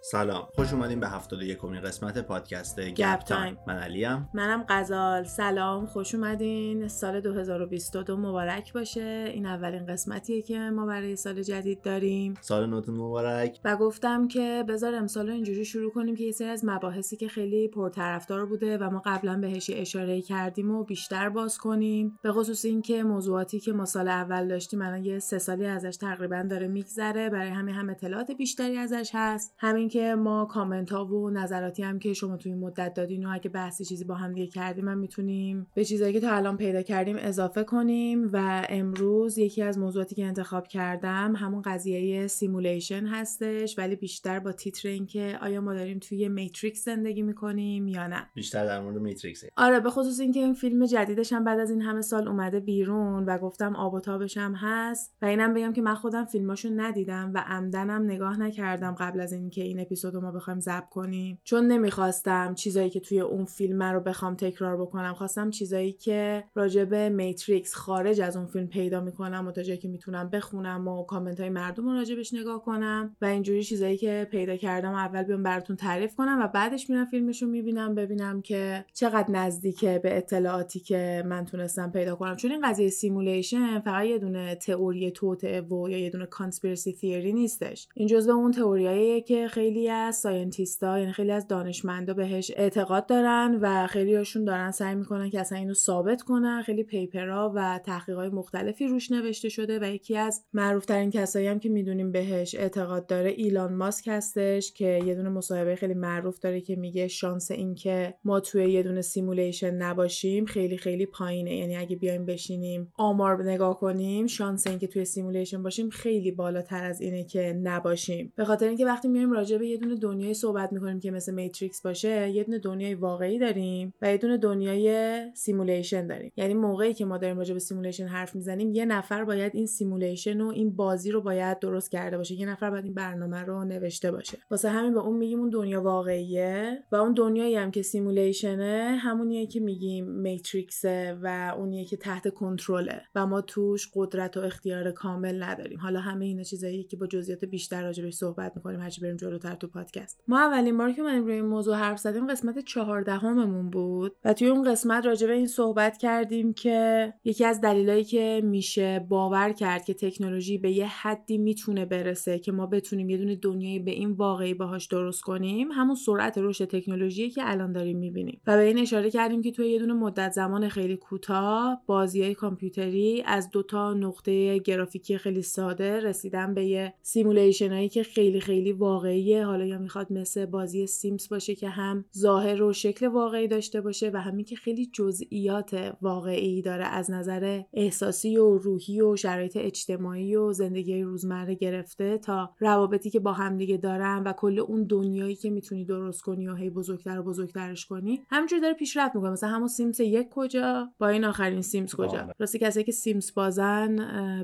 سلام. خوش اومدیم به 71 امین قسمت پادکست گپ time. time. من علیم. منم غزال. سلام. خوش اومدین. سال 2022 مبارک باشه. این اولین قسمتیه که ما برای سال جدید داریم. سال نوتون مبارک. و گفتم که بذار امسال رو اینجوری شروع کنیم که یه سری از مباحثی که خیلی پرطرفدار بوده و ما قبلا بهش اشاره کردیم و بیشتر باز کنیم. به خصوص اینکه موضوعاتی که ما سال اول داشتیم الان یه سه سالی ازش تقریبا داره میگذره. برای همین هم اطلاعات بیشتری ازش هست. همین که ما کامنت ها و نظراتی هم که شما توی این مدت دادین و اگه بحثی چیزی با هم دیگه کردیم هم می‌تونیم به چیزایی که تا الان پیدا کردیم اضافه کنیم و امروز یکی از موضوعاتی که انتخاب کردم همون قضیه simulation هستش ولی بیشتر با تیتر اینکه آیا ما داریم توی Matrix زندگی می‌کنیم یا نه. بیشتر در مورد Matrix آره به خصوص اینکه این فیلم جدیدش هم بعد از این همه سال اومده بیرون و گفتم آب و تابش هم هست و اینم بگم که من خودم فیلماشو ندیدم و عمدنم نگاه نکردم قبل از اینکه این اپیزود رو ما بخوایم ضبط کنیم. چون نمی‌خواستم چیزایی که توی اون فیلم رو بخوام تکرار بکنم خواستم چیزایی که راجع به Matrix خارج از اون فیلم پیدا می‌کنم و تا جایی که می‌تونم بخونم و کامنت های مردم رو راجبش نگاه کنم و اینجوری چیزایی که پیدا کردم اول بیام براتون تعریف کنم و بعدش میرم فیلمش رو می‌بینم ببینم که چقدر نزدیکه به اطلاعاتی که من تونستم پیدا کنم. چون این قضیه simulation فقط یه دونه تئوری توطئه و یا یه دونه conspiracy theory نیستش. این جزو اون تئوریاییه که خیلی از scientist ا یعنی خیلی از دانشمندا بهش اعتقاد دارن و خیلی هاشون دارن سعی می‌کنن که اصلا اینو ثابت کنن. خیلی paper ها و تحقیقات مختلفی روش نوشته شده و یکی از معروفترین کسایی هم که می‌دونیم بهش اعتقاد داره ایلان ماسک هستش که یه دونه مصاحبه خیلی معروف داره که میگه شانس اینکه ما توی یه دونه simulation نباشیم خیلی خیلی پایینه. یعنی اگه بیایم بشینیم آمار نگاه کنیم شانس اینکه توی simulation باشیم خیلی بالاتر از اینه که نباشیم. به خاطر اینکه وقتی میایم راجع به یه دونه دنیای صحبت می‌کنیم که مثل Matrix باشه یه دونه دنیای واقعی داریم و یه دونه دنیای simulation داریم. یعنی موقعی که ما داریم راجع به simulation حرف می‌زنیم یه نفر باید این simulation و این بازی رو باید درست کرده باشه. یه نفر باید این برنامه رو نوشته باشه. واسه همین به اون میگیم اون دنیا واقعیه و اون دنیایی هم که simulation ه همونیه که میگیم Matrix ه و اونیه که تحت کنترله و ما توش قدرت و اختیار کامل نداریم. حالا همه اینا چیزایی که با جزئیات بیشتر راجبش صحبت می‌کنیم هرچی بریم جلوتر تو پادکست. ما اولین بار که اومدیم روی این موضوع حرف زدیم قسمت چهاردهممون بود و توی اون قسمت راجع به این صحبت کردیم که یکی از دلایلی که میشه باور کرد که تکنولوژی به یه حدی می‌تونه برسه که ما بتونیم یه دونه دنیایی به این واقعی باهاش درست کنیم همون سرعت رشد تکنولوژی که الان داریم می‌بینیم. و به این اشاره کردیم که توی یه دونه مدت زمان خیلی کوتاه بازی های کامپیوتری از دو تا نقطه گرافیکی خیلی ساده رسیدن به یه simulation هایی که خیلی خیلی حالا یا می‌خواد مثل بازی Sims باشه که هم ظاهر و شکل واقعی داشته باشه و همین که خیلی جزئیات واقعی داره از نظر احساسی و روحی و شرایط اجتماعی و زندگی روزمره گرفته تا روابطی که با همدیگه دارن و کل اون دنیایی که می‌تونی درست کنی و هی بزرگتر و بزرگترش کنی همینجوری داره پیشرفت می‌کنه. مثلا همون Sims یک کجا؟ با این آخرین Sims کجا؟ آره. راستی کسایی که Sims بازن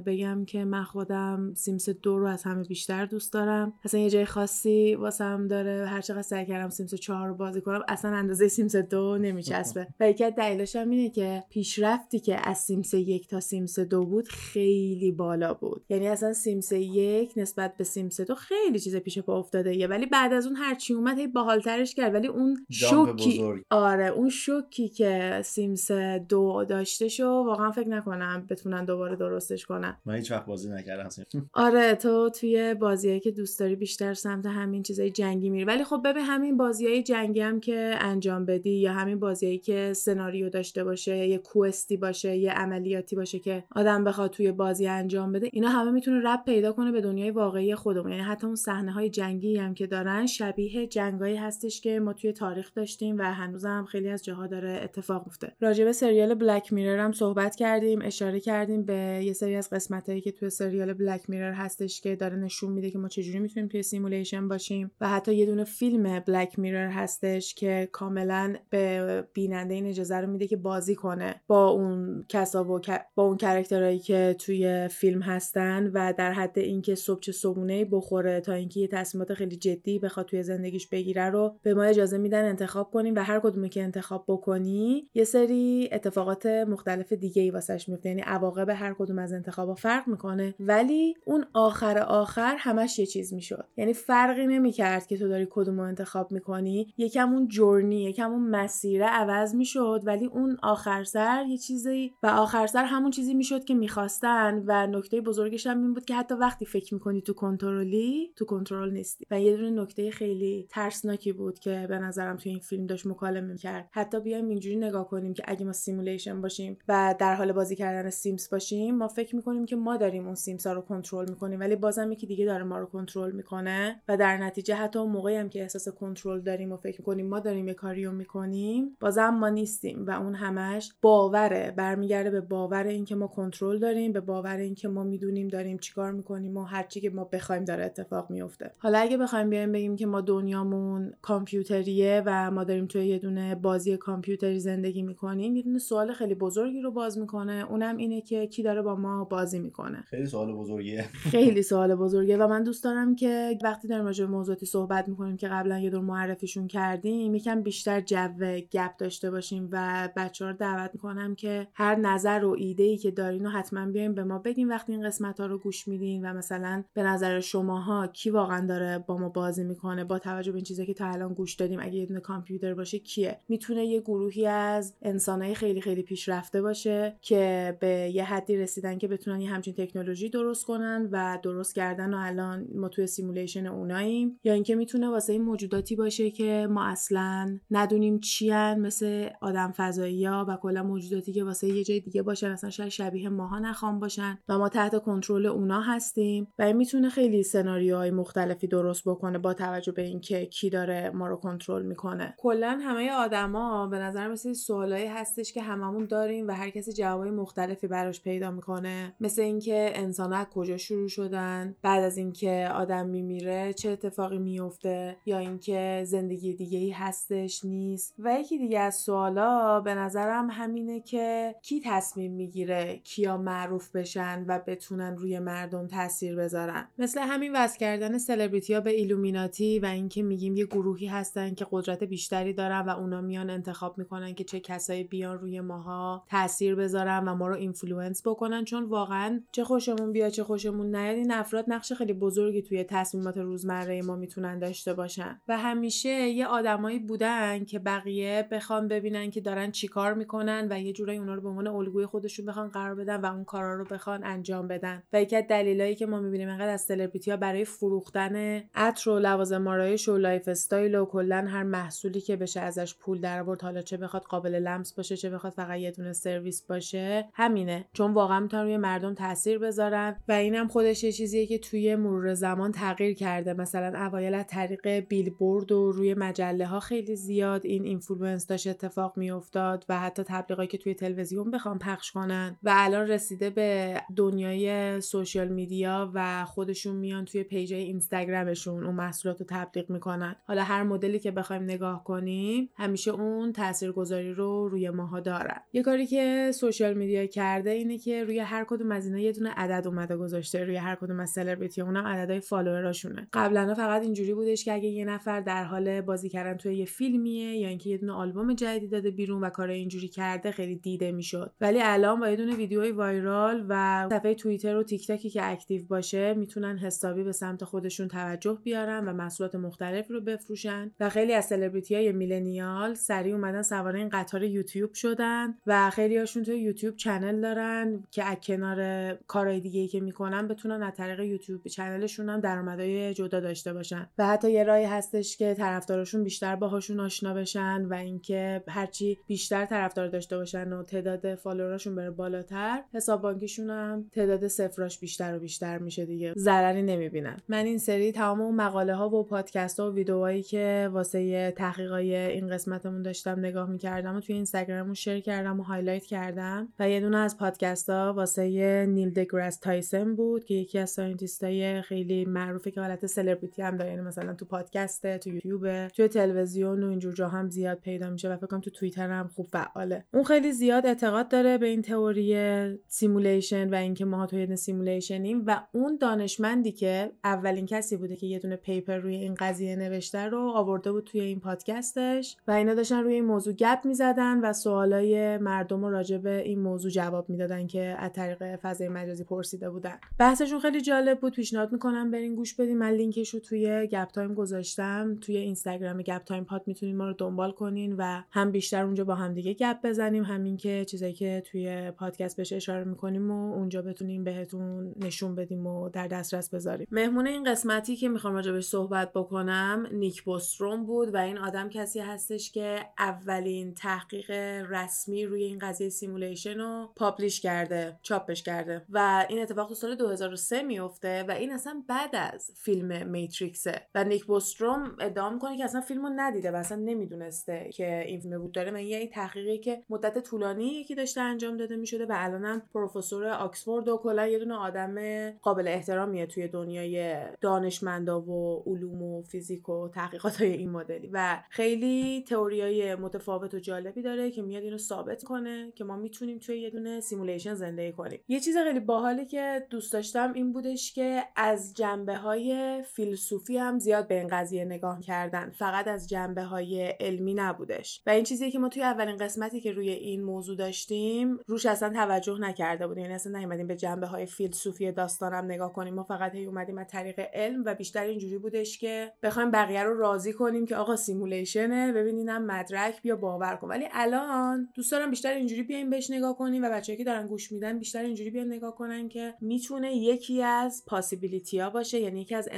بگم که من خودم Sims دو رو از همه بیشتر دوست دارم. اصلا یه جای خاصی واسم داره هر چقدر سعی کردم Sims چهار رو بازی کنم اصلا اندازه Sims دو نمیچسبه. و یکی از دلیلاش هم اینه که پیشرفتی که از Sims یک تا Sims دو بود خیلی بالا بود. یعنی اصلا Sims یک نسبت به Sims دو خیلی چیز پیش پا افتاده یه. ولی بعد از اون هرچی اومد هی باحالترش کرد. ولی اون شوکی بزرگ. آره اون شوکی که Sims دو داشته شو واقعا فکر نکنم بتونن دوباره درستش کنن. من هیچ وقت بازی نکردم آره تو توی بازیایی که دوست داری بیشتر سمت همین چیزای جنگی میری. ولی خب ببین همین بازیای جنگی هم که انجام بدی یا همین بازیایی که سناریو داشته باشه یه quest ی باشه یه عملیاتی باشه که آدم بخواد توی بازی انجام بده اینا همه می‌تونه ربط پیدا کنه به دنیای واقعی خودمون. یعنی حتی اون صحنه های جنگی هم که دارن شبیه جنگایی هستش که ما توی تاریخ داشتیم و هنوز هم خیلی از جاها داره اتفاق میفته راجع به سریال Black Mirror هم صحبت کردیم اشاره کردیم به یه سری از قسمتایی که توی سریال Black Mirror هستش که داره نشون میده که ما چجوری می‌تونیم توی simulation باشیم. و حتی یه دونه فیلم بلک میرر هستش که کاملا به بیننده این اجازه رو میده که بازی کنه با اون کسا و با اون کرکترهایی که توی فیلم هستن و در حد اینکه صبح چه صبحونه بخوره تا اینکه یه تصمیمات خیلی جدی بخواد توی زندگیش بگیره رو به ما اجازه میدن انتخاب کنیم و هر کدومی که انتخاب بکنی یه سری اتفاقات مختلف دیگه ای واسش میفته. یعنی عواقب هر کدوم از انتخابا فرق می‌کنه. ولی اون آخر آخر همش یه چیز می‌شد. یعنی فرقی فرقی نمی‌کرد که تو داری کدوم رو انتخاب می‌کنی. یکم اون جورنی یکم اون مسیره عوض می‌شد ولی اون آخر سر یه چیزی و آخر سر همون چیزی می‌شد که می‌خواستن و نکته بزرگش هم این بود که حتی وقتی فکر می‌کنی تو کنترلی تو کنترل نیستی. و یه دونه نکته خیلی ترسناکی بود که به نظرم تو این فیلم داشت مکالمه کرد حتی بیایم اینجوری نگاه کنیم که اگه ما simulation باشیم و در حال بازی کردن Sims باشیم ما فکر می‌کنیم که ما داریم اون Sims ها رو کنترل می‌کنیم ولی بازم یکی دیگه داره ما رو کنترل می‌کنه و در نتیجه حتی اون موقعی هم که احساس کنترل داریم و فکر می‌کنیم ما داریم یه کاری رو می‌کنیم بازم ما نیستیم و اون همش باوره. برمیگرده به باور اینکه ما کنترل داریم به باور اینکه ما می‌دونیم داریم چیکار می‌کنیم و هرچی که ما بخوایم داره اتفاق میفته حالا اگه بخوایم بیایم بگیم که ما دنیامون کامپیوتریه و ما داریم توی یه دونه بازی کامپیوتری زندگی می‌کنیم یه دونه سوال خیلی بزرگی رو باز می‌کنه. اونم اینه که کی داره با ما بازی می‌کنه. خیلی سوال بزرگیه. خیلی سوال بزرگه و من دوست دارم که وقتی داریم راجع به موضوعاتی صحبت می‌کنیم که قبلا یه دور معرفیشون کردیم یکم بیشتر جو گپ داشته باشیم و بچه ها رو دعوت می‌کنم که هر نظر و ایده ای که دارین و حتما بیاین به ما بگین وقتی این قسمت ها رو گوش میدین و مثلا به نظر شماها کی واقعا داره با ما بازی می‌کنه با توجه به این چیزی که تا الان گوش دادیم اگه یه کامپیوتر باشه کیه؟ می‌تونه یه گروهی از انسانهای خیلی خیلی پیشرفته باشه که به یه حدی رسیدن که بتونن یه همچین تکنولوژی درست کنن و درست کردن و الان ما توی simulation اوناییم یا اینکه می‌تونه واسه این موجوداتی باشه که ما اصلا ندونیم چیان مثل آدم فضایی ها و کلا موجوداتی که واسه یه جای دیگه باشن اصلا شاید شبیه ماها نخوام باشن و ما تحت کنترل اونا هستیم و این می‌تونه خیلی سناریوهای مختلفی درست بکنه با توجه به اینکه کی داره ما رو کنترل می‌کنه. کلا همه آدما به نظر مثل سوالایی هستش که هممون داریم و هر کسی جوابای مختلفی براش پیدا می‌کنه. مثل اینکه انسان کجا شروع شدن؟ بعد از اینکه آدم میمیره چه اتفاقی میفته یا اینکه زندگی دیگه ای هستش نیست. و یکی دیگه از سوالا به نظرم همینه که کی تصمیم می‌گیره کیا معروف بشن و بتونن روی مردم تاثیر بذارن. مثل همین وصل کردن سلبریتی ها به ایلومیناتی و اینکه میگیم یه گروهی هستن که قدرت بیشتری دارن و اونا میان انتخاب می‌کنن که چه کسایی بیان روی ماها تاثیر بذارن و ما رو influence بکنن. چون واقعا چه خوشمون بیاد چه خوشمون نیاد این افراد نقش خیلی بزرگی توی تصمیمات روزمره ما می‌تونن داشته باشن. و همیشه یه آدمایی بودن که بقیه بخوان ببینن که دارن چیکار می‌کنن و یه جورایی اونا رو به عنوان الگوی خودشون بخوان قرار بدن و اون کارا رو بخوان انجام بدن. و یکی از دلایلی که ما می‌بینیم انقدر از سلبریتی ها برای فروختن عطر و لوازم آرایش و lifestyle و کلا هر محصولی که بشه ازش پول در آورد حالا چه بخواد قابل لمس باشه چه بخواد فقط یه دونه سرویس باشه همینه. چون واقعا می‌تونن روی مردم تاثیر بذارن و اینم خودش یه چیزیه که توی مرور زمان تغییر کرده. مثلا اوایل از طریق بیلبورد و روی مجله ها خیلی زیاد این influence داشت اتفاق میافتاد و حتی تبلیغاتی که توی تلویزیون بخوام پخش کنن. و الان رسیده به دنیای social media و خودشون میان توی page اینستاگرامشون اون محصولات رو تبلیغ می‌کنن. حالا هر مدلی که بخوایم نگاه کنیم همیشه اون تاثیرگذاری رو روی ماها دارن. یه کاری که social media کرده اینه که روی هر کدوم از اینا یه دونه عدد اومده گذاشته روی هر کدوم از سلبریتی اونم عددهای follower اشونه قبلا فقط اینجوری بودش که اگه یه نفر در حال بازی کردن توی یه فیلمیه یا اینکه یه دونه آلبوم جدیدی داده بیرون و کارای اینجوری کرده خیلی دیده می‌شد. ولی الان با یه دونه ویدیوی viral و صفحه توییتر و تیک تاکی که active باشه می‌تونن حسابی به سمت خودشون توجه بیارن و محصولات مختلف رو بفروشن. و خیلی از سلبریتی های millennial سریع اومدن سوار این قطار یوتیوب شدن و خیلی هاشون توی یوتیوب channel دارن که از کنار کارهای دیگه که می‌کنن بتونن از طریق یوتیوب channel شون هم درآمدهای جدا داشته باشن. و حتی یه راهی هستش که طرفدارشون بیشتر باهاشون آشنا بشن و اینکه هرچی بیشتر طرفدار داشته باشن و تعداد follower اشون بره بالاتر حساب بانکیشون هم تعداد صفراش بیشتر و بیشتر میشه دیگه. ضرری نمی‌بینن. من این سری تمام اون مقاله ها و پادکست ها و ویدیوهایی که واسه تحقیقای این قسمتمون داشتم نگاه می‌کردم و توی اینستاگراممون share کردم و highlight کردم و یه دونه از پادکست ها واسه نیل دگراس تایسن بود که یکی از scientist ای خیلی معروفه که حالت سلبریتی هم داره یعنی مثلا تو پادکست تو یوتیوب تو تلویزیون و اینجور جا هم زیاد پیدا میشه و فکر کنم تو توییتر هم خوب فعاله. اون خیلی زیاد اعتقاد داره به این تئوری simulation و اینکه ما تو یه simulation یم و اون دانشمندی که اولین کسی بوده که یه دونه paper روی این قضیه نوشته رو آورده بود توی این پادکستش و اینا داشتن روی این موضوع گپ می‌زدن و سوالای مردم رو راجع به این موضوع جواب می‌دادن که از طریق فضای مجازی پرسیده بودن. بحثشون خیلی جالب بود پیشنهاد می‌کنم برین گوش بدین. من لینکش رو توی گپ تایم گذاشتم. توی اینستاگرام گپ تایم پاد می‌تونین ما رو دنبال کنین و هم بیشتر اونجا با هم دیگه گپ بزنیم. همین که چیزایی که توی پادکست بهش اشاره می‌کنیم و اونجا بتونیم بهتون نشون بدیم و در دسترس بذاریم. مهمون این قسمتی که می‌خوام راجبش صحبت بکنم نیک بوستروم بود و این آدم کسی هستش که اولین تحقیق رسمی روی این قضیه simulation رو publish کرده چاپش کرده و این اتفاق تو سال 2003 میفته و این اصلا بعد از فیلم Matrix ه. و نیک بوستروم ادعا می‌کنه که اصلا فیلمو ندیده و اصلا نمی‌دونسته که این فیلم وجود داره. من یه تحقیقی که مدت طولانی یکی داشته انجام داده می‌شده و الانم پروفسور آکسفورد و کلا یه دونه آدم قابل احترامیه توی دنیای دانشمندا و علوم و فیزیک و تحقیقات های این مدلی. و خیلی تئوریای متفاوت و جالبی داره که میاد اینو ثابت کنه که ما می‌تونیم توی یه دونه simulation زندگی کنیم. یه چیز خیلی باحالی که دوست داشتم این بودش که از جنبه های فیلسوفی هم زیاد به این قضیه نگاه کردن. فقط از جنبه های علمی نبودش. و این چیزی که ما توی اولین قسمتی که روی این موضوع داشتیم روش اصلا توجه نکرده بودیم. یعنی اصلا نیومدیم به جنبه های فیلسوفی داستانم نگاه کنیم. ما فقط هی اومدیم از طریق علم و بیشتر اینجوری بودش که بخوایم بقیه رو راضی کنیم که آقا سیمولیشنه ببینینم مدرک بیا باور کن. ولی الان دوست دارم بیشتر اینجوری بیایم بهش نگاه کنیم و بچه‌ای که دارن گوش میدن بیشتر اینجوری بیان نگاه کنن که می‌تونه یکی از پاسیبیلیتی ها باشه. یعنی یکی از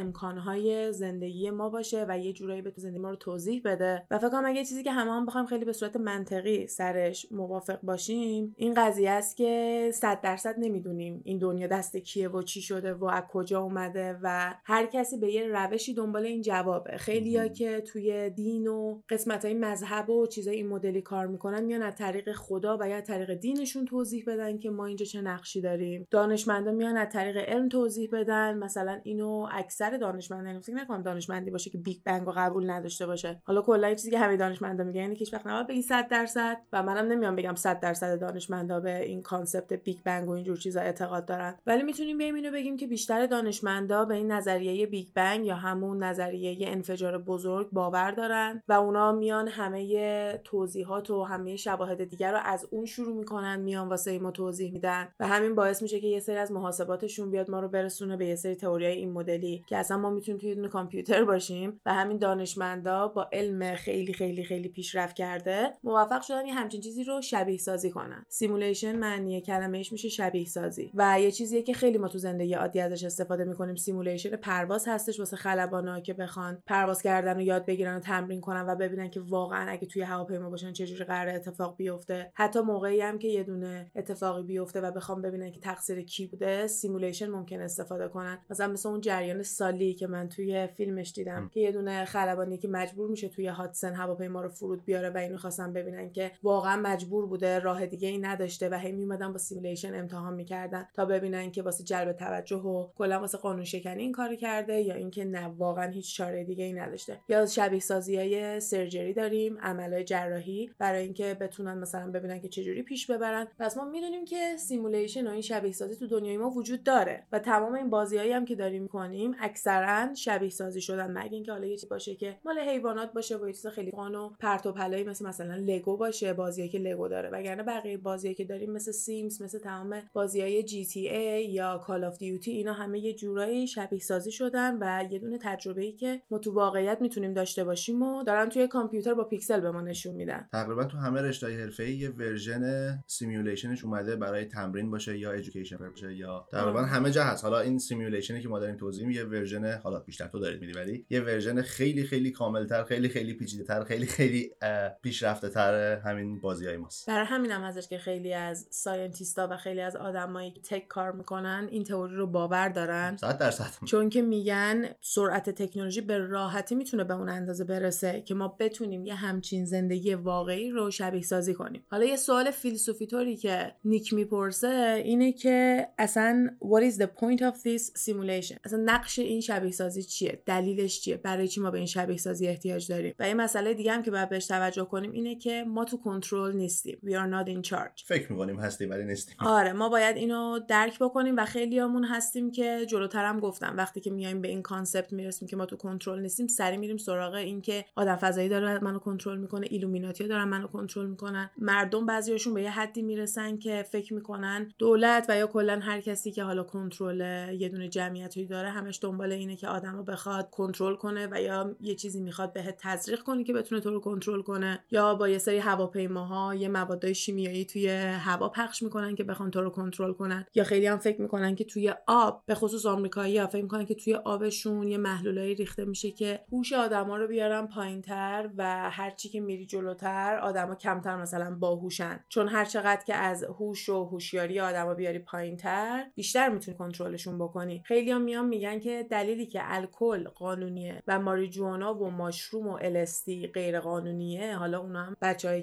امکانهای زندگی ما باشه و یه جورایی به زندگی ما رو توضیح بده. و فکر کنم اگه چیزی که همه هم بخوایم خیلی به صورت منطقی سرش موافق باشیم این قضیه است که صد درصد نمی‌دونیم این دنیا دست کیه و چی شده و از کجا اومده و هر کسی به یه روشی دنبال این جوابه. خیلیا که توی دین و قسمت های مذهب و چیزای این مدلی کار می‌کنن میان از طریق خدا و یا طریق دینشون توضیح بدن که ما اینجا چه نقشی داریم. دانشمندا میان از طریق علم توضیح بدن. مثلا اینو اکثر دانشمندان فکر نکنم دانشمندی باشه که Big Bang رو قبول نداشته باشه. حالا کلا چیزی که همه دانشمندا میگن اینه که هیچ وقت نباید بگی 100 درصد و منم نمیام بگم 100 درصد دانشمندا به این concept Big Bang و اینجور چیزا اعتقاد دارن. ولی می‌تونیم بیایم اینو بگیم که بیشتر دانشمندا به این نظریه Big Bang یا همون نظریه انفجار بزرگ باور دارن و اونا میان همه توضیحات و همه شواهد دیگر رو از اون شروع می‌کنن میان واسه ما توضیح میدن و همین باعث میشه که یه سری از محاسباتشون بیاد ما رو برسونه به یه سری تئوریای این مدلی که اصلا ما می‌تونیم توی دونه کامپیوتر باشیم و همین دانشمندا با علم خیلی خیلی خیلی پیشرفت کرده موفق شدن یه همچین چیزی رو شبیه سازی کنن. simulation معنی کلمهش میشه شبیه سازی. و یه چیزیه که خیلی ما تو زندگی عادی ازش استفاده می‌کنیم simulation پرواز هستش واسه خلبانا که بخوان پرواز کردن و یاد بگیرن و تمرین کنن و ببینن که واقعا اگه توی هواپیما باشن چجوری قرار اتفاق بیفته. حتی موقعی هم که یه دونه اتفاقی بیفته و بخوام ببینن که تقصیر کی بوده simulation ممکن استفاده کنن. مثلا مثل اون جریان سالی من توی فیلمش دیدم که یه دونه خلبانی که مجبور میشه توی هادسن هواپیما رو فرود بیاره و اینو خواستن ببینن که واقعا مجبور بوده راه دیگه ای نداشته و هی میومدن با simulation امتحان می‌کردن تا ببینن که واسه جلب توجه و کلا واسه قانون شکنی این کار کرده یا اینکه نه واقعا هیچ چاره دیگه ای نداشته. یا شبیه سازی های surgery داریم عملهای جراحی برای اینکه بتونن مثلا ببینن که چجوری پیش ببرن. پس ما می‌دونیم که simulation و این شبیه سازی تو دنیای ما وجود داره و تمام این بازیایی هم که داریم می‌کنیم اکثرا شبیه سازی شدن. مگه اینکه حالا یه چیزی باشه که مال حیوانات باشه و یه چیز خیلی چرت و پرت و پلایی مثل مثلا لگو باشه بازیایی که لگو داره. وگرنه بقیه بازیایی که داریم مثل Sims مثل تمام بازیای GTA یا Call of Duty اینا همه یه جورایی شبیه سازی شدن و یه دونه تجربه ای که ما تو واقعیت می‌تونیم داشته باشیم و دارن توی کامپیوتر با پیکسل به ما نشون میدن. تقریبا تو همه رشته حرفه‌ای یه version simulation ش اومده برای تمرین باشه یا education باشه یا تقریبا همه جا هست. حالا این simulation ی که ما داریم توضیح یه version حالا بیشتر تو دارید میدی ولی یه version خیلی خیلی کاملتر خیلی خیلی پیچیده‌تر خیلی خیلی پیشرفته تر همین بازیای ماست. برای همینم هم هستش که خیلی از scientist ا و خیلی از آدمایی که tech کار می‌کنن این تئوری رو باور دارن. 100 درصد. چون که میگن سرعت تکنولوژی به راحتی می‌تونه به اون اندازه برسه که ما بتونیم یه همچین زندگی واقعی رو شبیه سازی کنیم. حالا یه سوال فیلسوفی طوری که نیک می‌پرسه اینه که اصلا what is the point of this simulation اصلا نقش این شبیه سازی چیه؟ دلیلش چیه؟ برای چی ما به این شبیه سازی احتیاج داریم؟ و یه مسئله دیگه هم که باید بهش توجه کنیم اینه که ما تو کنترل نیستیم. We are not in charge. فکر می‌کنیم هستیم ولی نیستیم. آره ما باید اینو درک بکنیم و خیلیامون هستیم که جلوترم گفتم. وقتی که میایم به این concept می‌رسیم که ما تو کنترل نیستیم سریع میریم سراغ این که آدم فضایی داره منو کنترل می‌کنه Illuminati دارن منو کنترل می‌کنن. مردم بعضیاشون به یه حدی می‌رسن که فکر می‌کنن دولت و یا کلا هر کسی که حالا کنترل یه دونه جمعیتی داره همش دنبال اینه که که آدمو بخواد کنترل کنه و یا یه چیزی می‌خواد بهت تزریق کنه که بتونه تو رو کنترل کنه یا با یه سری هواپیماها یه موادای شیمیایی توی هوا پخش می‌کنن که بخوان تو رو کنترل کنن. یا خیلی هم فکر می‌کنن که توی آب به خصوص آمریکایی فکر می‌کنن که توی آبشون یه محلولایی ریخته میشه که هوش آدما رو بیارن پایینتر و هرچی که میری جلوتر آدما کمتر مثلا باهوشن. چون هر چقدر که از هوش و هوشیاری آدما بیاری پایینتر بیشتر می‌تونی کنترلشون بکنی. خیلی هم میان میگن که دلیلی الکل قانونیه و ماریجوانا و ماشروم و الستی غیر قانونیه حالا اونا هم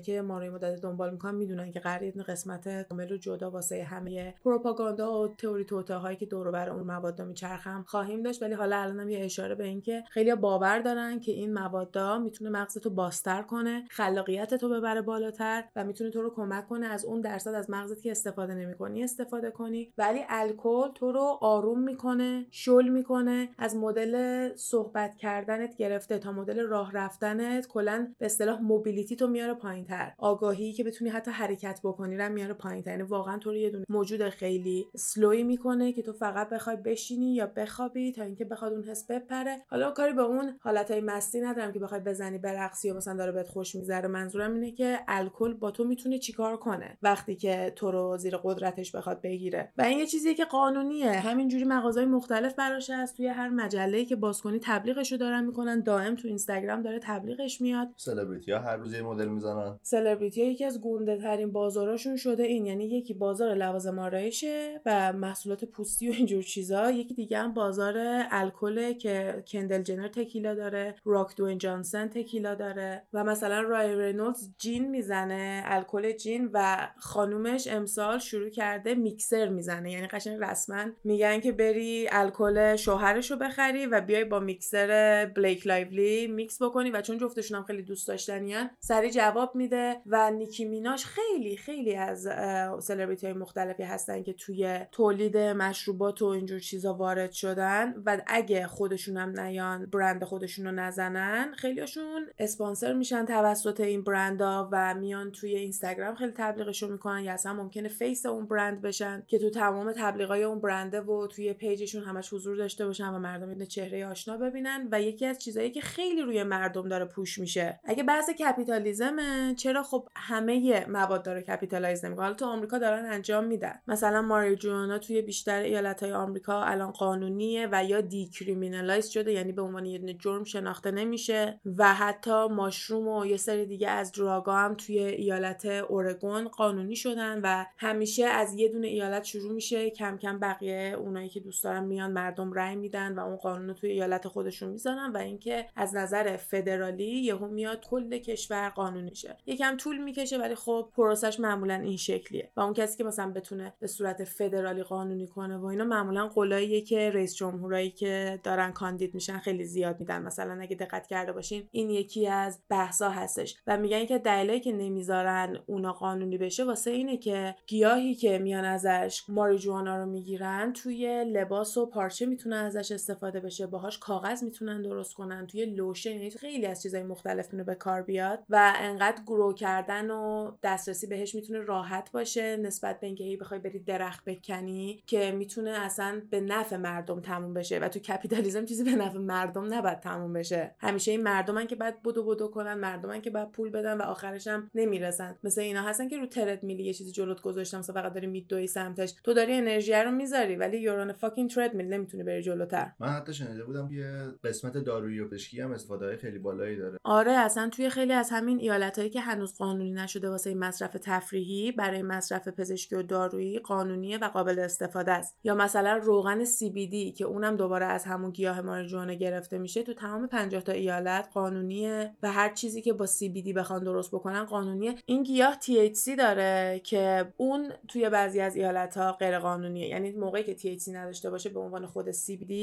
که ما رو مدت دنبال می‌کنن می‌دونن که قرار قسمت کامل و جدا واسه همه پروپاگاندا و تئوری توته هایی که دور بر اون مواد میچرخم خواهیم داشت. ولی حالا الانم یه اشاره به اینکه خیلی باور دارن که این موادا می‌تونه مغزتو بازتر کنه خلاقیت تو ببره بالاتر و می‌تونه تو رو کمک کنه از اون درصد از مغزت که استفاده نمی‌کنی استفاده کنی. ولی الکل تو رو آروم می‌کنه شل می‌کنه از مدل صحبت کردنت گرفته تا مدل راه رفتنت کلا به اصطلاح موبیلیتی تو میاره پایینتر. آگاهی که بتونی حتی حرکت بکنی رو میاره پایینتر. یعنی واقعا تو رو یه دونه موجود خیلی سلوی می‌کنه که تو فقط بخوای بشینی یا بخوابی تا اینکه بخواد اون حس بپره. حالا کاری به اون حالتهای مستی ندارم که بخوای بزنی برقصی یا مثلا داره بهت خوش می‌ذاره منظورم اینه که الکل با تو می‌تونه چیکار کنه وقتی که تو رو زیر قدرتش بخواد بگیره. و این یه چیزیه که قانونیه. همینجوری مغازهای مختلف براش هست. توی هر مجله که باز کنی تبلیغش رو دارن می‌کنن. دائم تو اینستاگرام داره تبلیغش میاد. سلبریتی ها هر روز یه مدل می‌زنن. سلبریتی ها یکی از گنده ترین بازاراشون شده این. یعنی یکی بازار لوازم آرایشه و محصولات پوستی و اینجور چیزا. یکی دیگه هم بازار الکل که کندل جنر تکیلا داره. راک دوین جانسن تکیلا داره. و مثلا رایان رنولدز gin می‌زنه الکل gin و خانومش امسال شروع کرده میکسر می‌زنه. یعنی قشنگ رسما میگن که بری الکل شوهرش رو بخری و بیای با میکسر بلیک لایولی میکس بکنی و چون جفتشون هم خیلی دوست داشتنیان سری جواب میده و نیکی میناش خیلی خیلی از سلبریتی های مختلفی هستن که توی تولید مشروبات و اینجور چیزا وارد شدن و اگه خودشون هم نیان برند خودشون رو نزنن خیلیشون اسپانسر میشن توسط این برندا و میان توی اینستاگرام خیلی تبلیغشون می‌کنن یا اصلا ممکنه face اون برند بشن که تو تمام تبلیغای اون برنده و توی page شون همش حضور داشته باشن و مردم این چهره آشنا ببینن و یکی از چیزایی که خیلی روی مردم داره push میشه. اگه بحث کپیتالیزمه چرا خب همه مواد داره capitalize نمی‌کنه؟ حالا تو آمریکا دارن انجام میدن. مثلا ماریجوانا توی بیشتر ایالت های آمریکا الان قانونیه و یا decriminalize شده یعنی به عنوان یه جرم شناخته نمیشه و حتی mushroom و یه سری دیگه از drug ا هم توی ایالت اورگون قانونی شدن و همیشه از یه دونه ایالت شروع میشه. کم کم بقیه اونایی که دوست دارن میان مردم رأی میدن و اون قانون رو توی ایالت خودشون می‌ذارن و اینکه از نظر فدرالی یهو میاد کل کشور قانونی شه یکم طول می‌کشه ولی خب پروسش معمولا این شکلیه و اون کسی که مثلا بتونه به صورت فدرالی قانونی کنه و اینا معمولا قولاییه که رئیس جمهورایی که دارن کاندید میشن خیلی زیاد میدن. مثلا اگه دقت کرده باشین این یکی از بحثا هستش و میگن که دلیلی که نمی‌ذارن اونا قانونی بشه واسه اینه که گیاهی که میان ازش ماریجوانا رو می‌گیرن توی لباس و پارچه می‌تونه ازش استفاده بشه باهاش کاغذ می‌تونن درست کنن توی لوشن یعنی خیلی از چیزای مختلف می‌تونه به کار بیاد و انقدر گرو کردن و دسترسی بهش می‌تونه راحت باشه نسبت به اینکه بخوای بری درخت بکنی که می‌تونه اصلا به نفع مردم تموم بشه و تو کپیتالیسم چیزی به نفع مردم نباید تموم بشه. همیشه این مردمن که بعد بدو بدو کنن مردمن که بعد پول بدن و آخرش هم نمی‌رسن. مثل اینا هستن که رو ترد میلی یه چیزی جلوت گذاشتم مثلا فقط داری میدوی سمتش. تو داری انرژی رو می‌ذاری ولی یوران فاکینگ ترد میل نمی‌تونی بری جلوتر. من حتی شنیده بودم یه قسمت دارویی و پزشکی هم استفاده خیلی بالایی داره. آره اصلا توی خیلی از همین ایالتهایی که هنوز قانونی نشده واسه مصرف تفریحی برای مصرف پزشکی و دارویی قانونیه و قابل استفاده است. یا مثلا روغن CBD که اونم دوباره از همون گیاه ماریجوانا گرفته میشه تو تمام 50 تا ایالت قانونیه و هر چیزی که با CBD بخوان درست بکنن قانونیه. این گیاه THC داره که اون توی بعضی از ایالت ها غیر قانونیه یعنی موقعی که THC نداشته باشه به عنوان خود CBD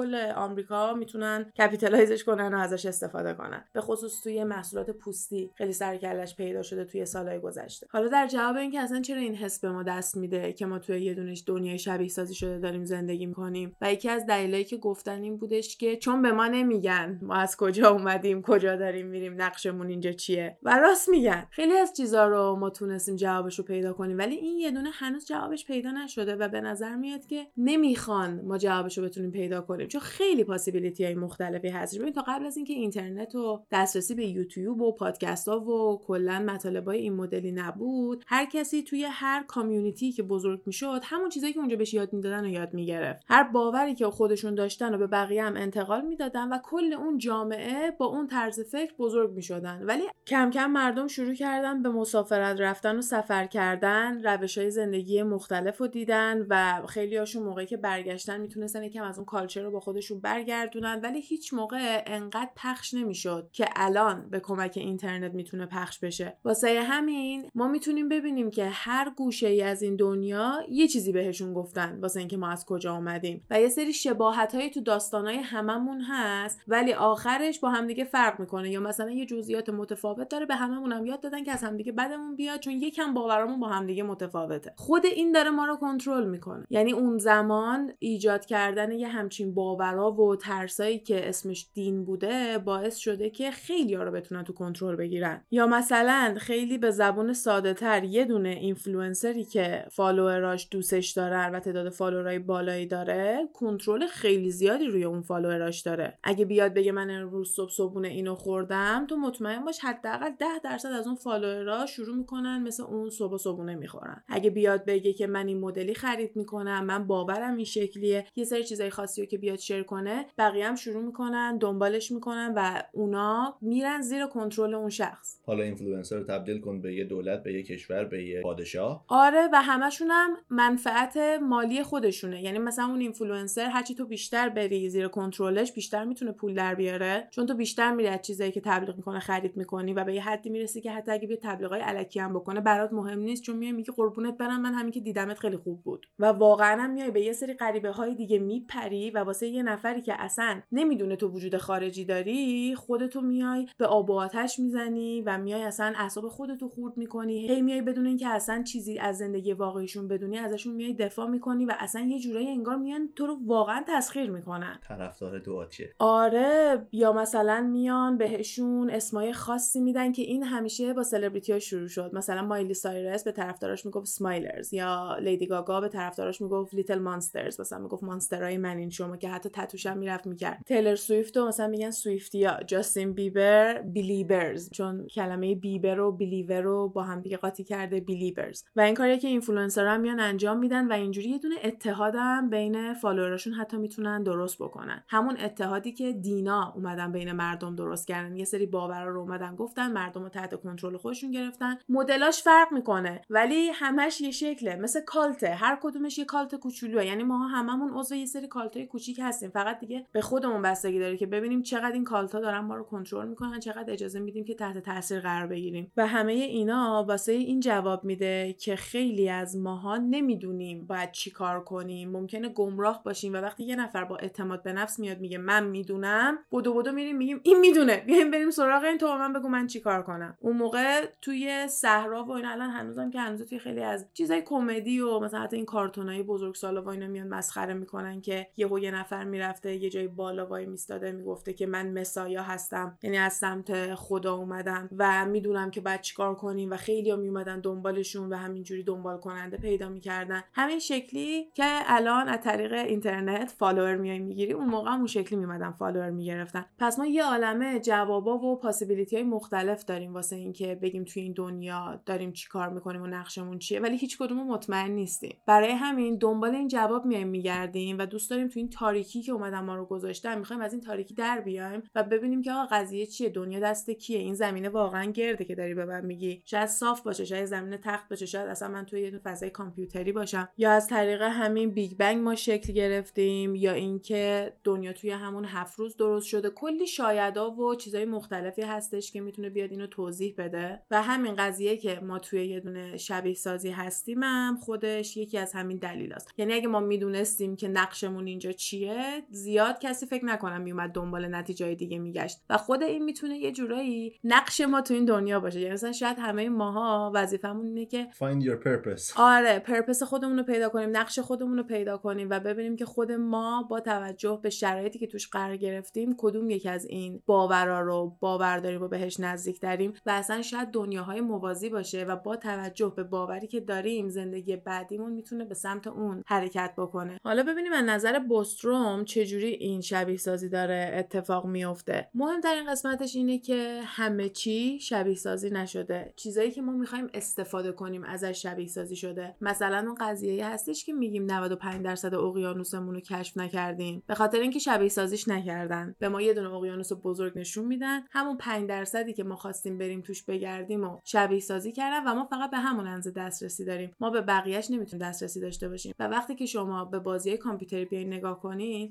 کل آمریکا می‌تونن کپیتالایزش کنن و ازش استفاده کنن. به خصوص توی محصولات پوستی خیلی سرکلش پیدا شده توی سالهای گذشته. حالا در جواب اینکه اصلا چرا این حس به ما دست میده که ما توی یه دونش دنیای شبیه سازی شده داریم زندگی می‌کنیم و یکی از دلایلی که گفتن این بودش که چون به ما نمیگن ما از کجا اومدیم کجا داریم میریم نقشمون اینجا چیه؟ و راست میگن. خیلی از چیزا رو ما تونستیم جوابش رو پیدا کنیم ولی این یه دونه هنوز جوابش پیدا نشده و به نظر میاد که نمی‌خوان ما جوابش رو بتونیم پیدا کنیم. چون خیلی پاسیبیلیتی های مختلفی هست. ببین تا قبل از اینکه اینترنت و دسترسی به یوتیوب و پادکست ها و کلا مطالب های این مدلی نبود هر کسی توی هر کامیونیتی که بزرگ می‌شد همون چیزایی که اونجا بهش یاد می‌دادن و یاد می‌گرفت. هر باوری که خودشون داشتن و به بقیه هم انتقال می‌دادن و کل اون جامعه با اون طرز فکر بزرگ می‌شدن. ولی کم کم مردم شروع کردن به مسافرت رفتن و سفر کردن روش های زندگی مختلف رو دیدن و خیلی هاشون موقعی که برگشتن می‌تونستن یکم از اون کالچر رو با خودشون برگردونن ولی هیچ موقع انقدر پخش نمی‌شد که الان به کمک اینترنت می‌تونه پخش بشه. واسه همین ما می‌تونیم ببینیم که هر گوشه ای از این دنیا یه چیزی بهشون گفتن واسه اینکه ما از کجا آمدیم و یه سری شباهت های تو داستانای هممون هست ولی آخرش با همدیگه فرق می‌کنه. یا مثلا یه جزئیات متفاوت داره به هممون هم یاد دادن که از همدیگه بدمون بیاد چون یکم باورامون با همدیگه متفاوته. خود این داره ما رو کنترل می‌کنه. یعنی اون زمان ایجاد کردن یه همچین باورا و ترسایی که اسمش دین بوده باعث شده که خیلی ها رو بتونن تو کنترل بگیرن. یا مثلا خیلی به زبون ساده تر یه دونه اینفلوئنسری که فالووراش دوستش دارن و تعداد فالوورای بالایی داره کنترل خیلی زیادی روی اون فالووراش داره. اگه بیاد بگه من امروز صبح صبحونه اینو خوردم تو مطمئن باش حداقل 10 درصد از اون فالوورا شروع می‌کنن مثل اون صبح صبحونه می‌خورن. اگه بیاد بگه که من این مدلی خرید می‌کنم من باورم این شکلیه. یه سری چیزای خاصی که بیاد share کنه بقیه هم شروع می‌کنن دنبالش می‌کنن و اونا میرن زیر کنترل اون شخص. حالا اینفلوئنسر رو تبدیل کن به یه دولت به یه کشور به یه پادشاه. آره و همشون هم منفعت مالی خودشونه. یعنی مثلا اون اینفلوئنسر هرچی تو بیشتر بری زیر کنترلش بیشتر می‌تونه پول در بیاره. چون تو بیشتر میری از چیزایی که تبلیغ می‌کنه خرید می‌کنی و به یه حدی می‌رسی که حتی اگه بیا تبلیغای الکی هم بکنه برات مهم نیست. چون میای میگی قربونت برم من همین که دیدمت خیلی خوب بود. و واقعا هم میای به یه سری غریبه های دیگه میپری و واسه یه نفری که اصلا نمی‌دونه تو وجود خارجی داری خودتو میای به آب و آتش می‌زنی و میای اصلا اعصاب خودتو خورد می‌کنی. هی میای بدون اینکه اصلا چیزی از زندگی واقعیشون بدونی ازشون میای دفاع می‌کنی و اصلا یه جورایی انگار میان تو رو واقعا تسخیر می‌کنن. طرفدار دو آتیشه آره یا مثلا میان بهشون اسمای خاصی میدن که این همیشه با سلبریتی ها شروع شد. مثلا مایلی سایرس به طرفداراش می‌گفت Smilers یا لیدی گاگا به طرفداراش می‌گفت Little Monsters. مثلا می‌گفت monster ای من این شما که حتی تتوش هم می‌رفت می‌کرد. تیلر سویفت و مثلا میگن Swiftie ا جاستین بیبر Beliebers چون کلمه بیبر و believer رو با هم دیگه قاطی کرده Beliebers. و این کاریه که اینفلوئنسرها میان انجام میدن و اینجوری یه دونه اتحادم بین فالووراشون حتی می‌تونن درست بکنن. همون اتحادی که دینا اومدن بین مردم درست کردن. یه سری باورا رو اومدن گفتن مردم رو تحت کنترل خودشون گرفتن. مدلاش فرق می‌کنه ولی همش یه شکله. مثل کالته هر کدومش یه کالت کوچولوه. یعنی ما هممون عضو یه سری کالتای کوچیک هستیم. فقط دیگه به خودمون بستگی داره که ببینیم چقدر این کالتا دارن ما رو کنترل می‌کنن چقدر اجازه میدیم که تحت تاثیر قرار بگیریم. و همه اینا واسه این جواب میده که خیلی از ماها نمی‌دونیم باید چی کار کنیم. ممکنه گمراه باشیم و وقتی یه نفر با اعتماد به نفس میاد میگه من می‌دونم بدو بدو میریم میگیم این می‌دونه. بیایم بریم سراغ این تو من بگو من چی کار کنم. اون موقع توی صحرا و اینا الان هنوزم که هنوز توی خیلی از چیزای کمدی و مثلا حتی این کارتونای بزرگسال و اینا میان مسخره می‌کنن که یهو یه نفر می‌رفته یه جای بالا وای میستاده می‌گفته که من messiah هستم یعنی از سمت خدا اومدم و می‌دونم که باید چیکار کنیم و خیلی میومدن دنبالشون و همینجوری دنبال کننده پیدا می‌کردن. همین شکلی که الان از طریق اینترنت فالوور میای می‌گیری اون موقع اون شکلی میومدن فالوور می‌گرفتن. پس ما یه عالمه جوابا و possibility های مختلف داریم واسه اینکه بگیم توی این دنیا داریم چی کار می‌کنیم و نقشمون چیه ولی هیچ کدوم مطمئن نیستیم. برای همین دنبال این جواب میایم میگردیم و دوست داریم توی این تاریکی که اومدن ما رو گذاشتن می‌خوایم از این تاریکی در بیایم و ببینیم که آقا قضیه چیه دنیا دست کیه؟ این زمینه واقعا گرده که داری به من میگی. شاید صاف باشه شاید زمینه تخت باشه شاید اصلا من توی یه فضای کامپیوتری باشم. یا از طریق همین بیگ بنگ ما شکل گرفتیم یا اینکه دنیا توی همون هفت روز درست شده. کلی شایدا و چیزای مختلفی هستش که می‌تونه بیاد اینو توضیح بده. و همین قضیه که ما توی یه دونه شبیه سازی هستیم خودش یکی از همین دلیل است. یعنی اگه ما می‌دونستیم که نقشمون اینجا چیه زیاد کسی فکر نکنم میومد دنبال نتیجه دیگه میگشت. و خود این می‌تونه یه جورایی نقش ما تو این دنیا باشه. یعنی مثلا شاید همه ماها وظیفمون اینه که find your purpose. آره پرپس خودمون رو پیدا کنیم نقش خودمون رو پیدا کنیم و ببینیم که خود ما با توجه به شرایطی که توش قرار گرفتیم کدوم یکی از این باورا رو باور داریم و بهش نزدیک داریم و اصلا شاید دنیاهای موازی باشه و با توجه به باوری که داریم زندگی بعدیمون می‌تونه به سمت اون حرکت بکنه. حالا ببینیم از نظر بوستروم چهارم چجوری این شبیه سازی داره اتفاق میفته مهمترین قسمتش اینه که همه چی شبیه سازی نشده. چیزایی که ما می‌خوایم استفاده کنیم ازش شبیه سازی شده. مثلا اون قضیه هستش که میگیم 95 درصد اقیانوسمون رو کشف نکردیم. به خاطر اینکه شبیه سازیش نکردن. به ما یه دونه اقیانوس بزرگ نشون میدن. همون 5 درصدی که ما خواستیم بریم توش بگردیم و شبیه سازی کردن و ما فقط به همون اندازه دسترسی داریم. ما به بقیهش نمی‌تونیم دسترسی داشته باشیم. و وقتی که شما به بازی کامپیوتری بیاین نگاه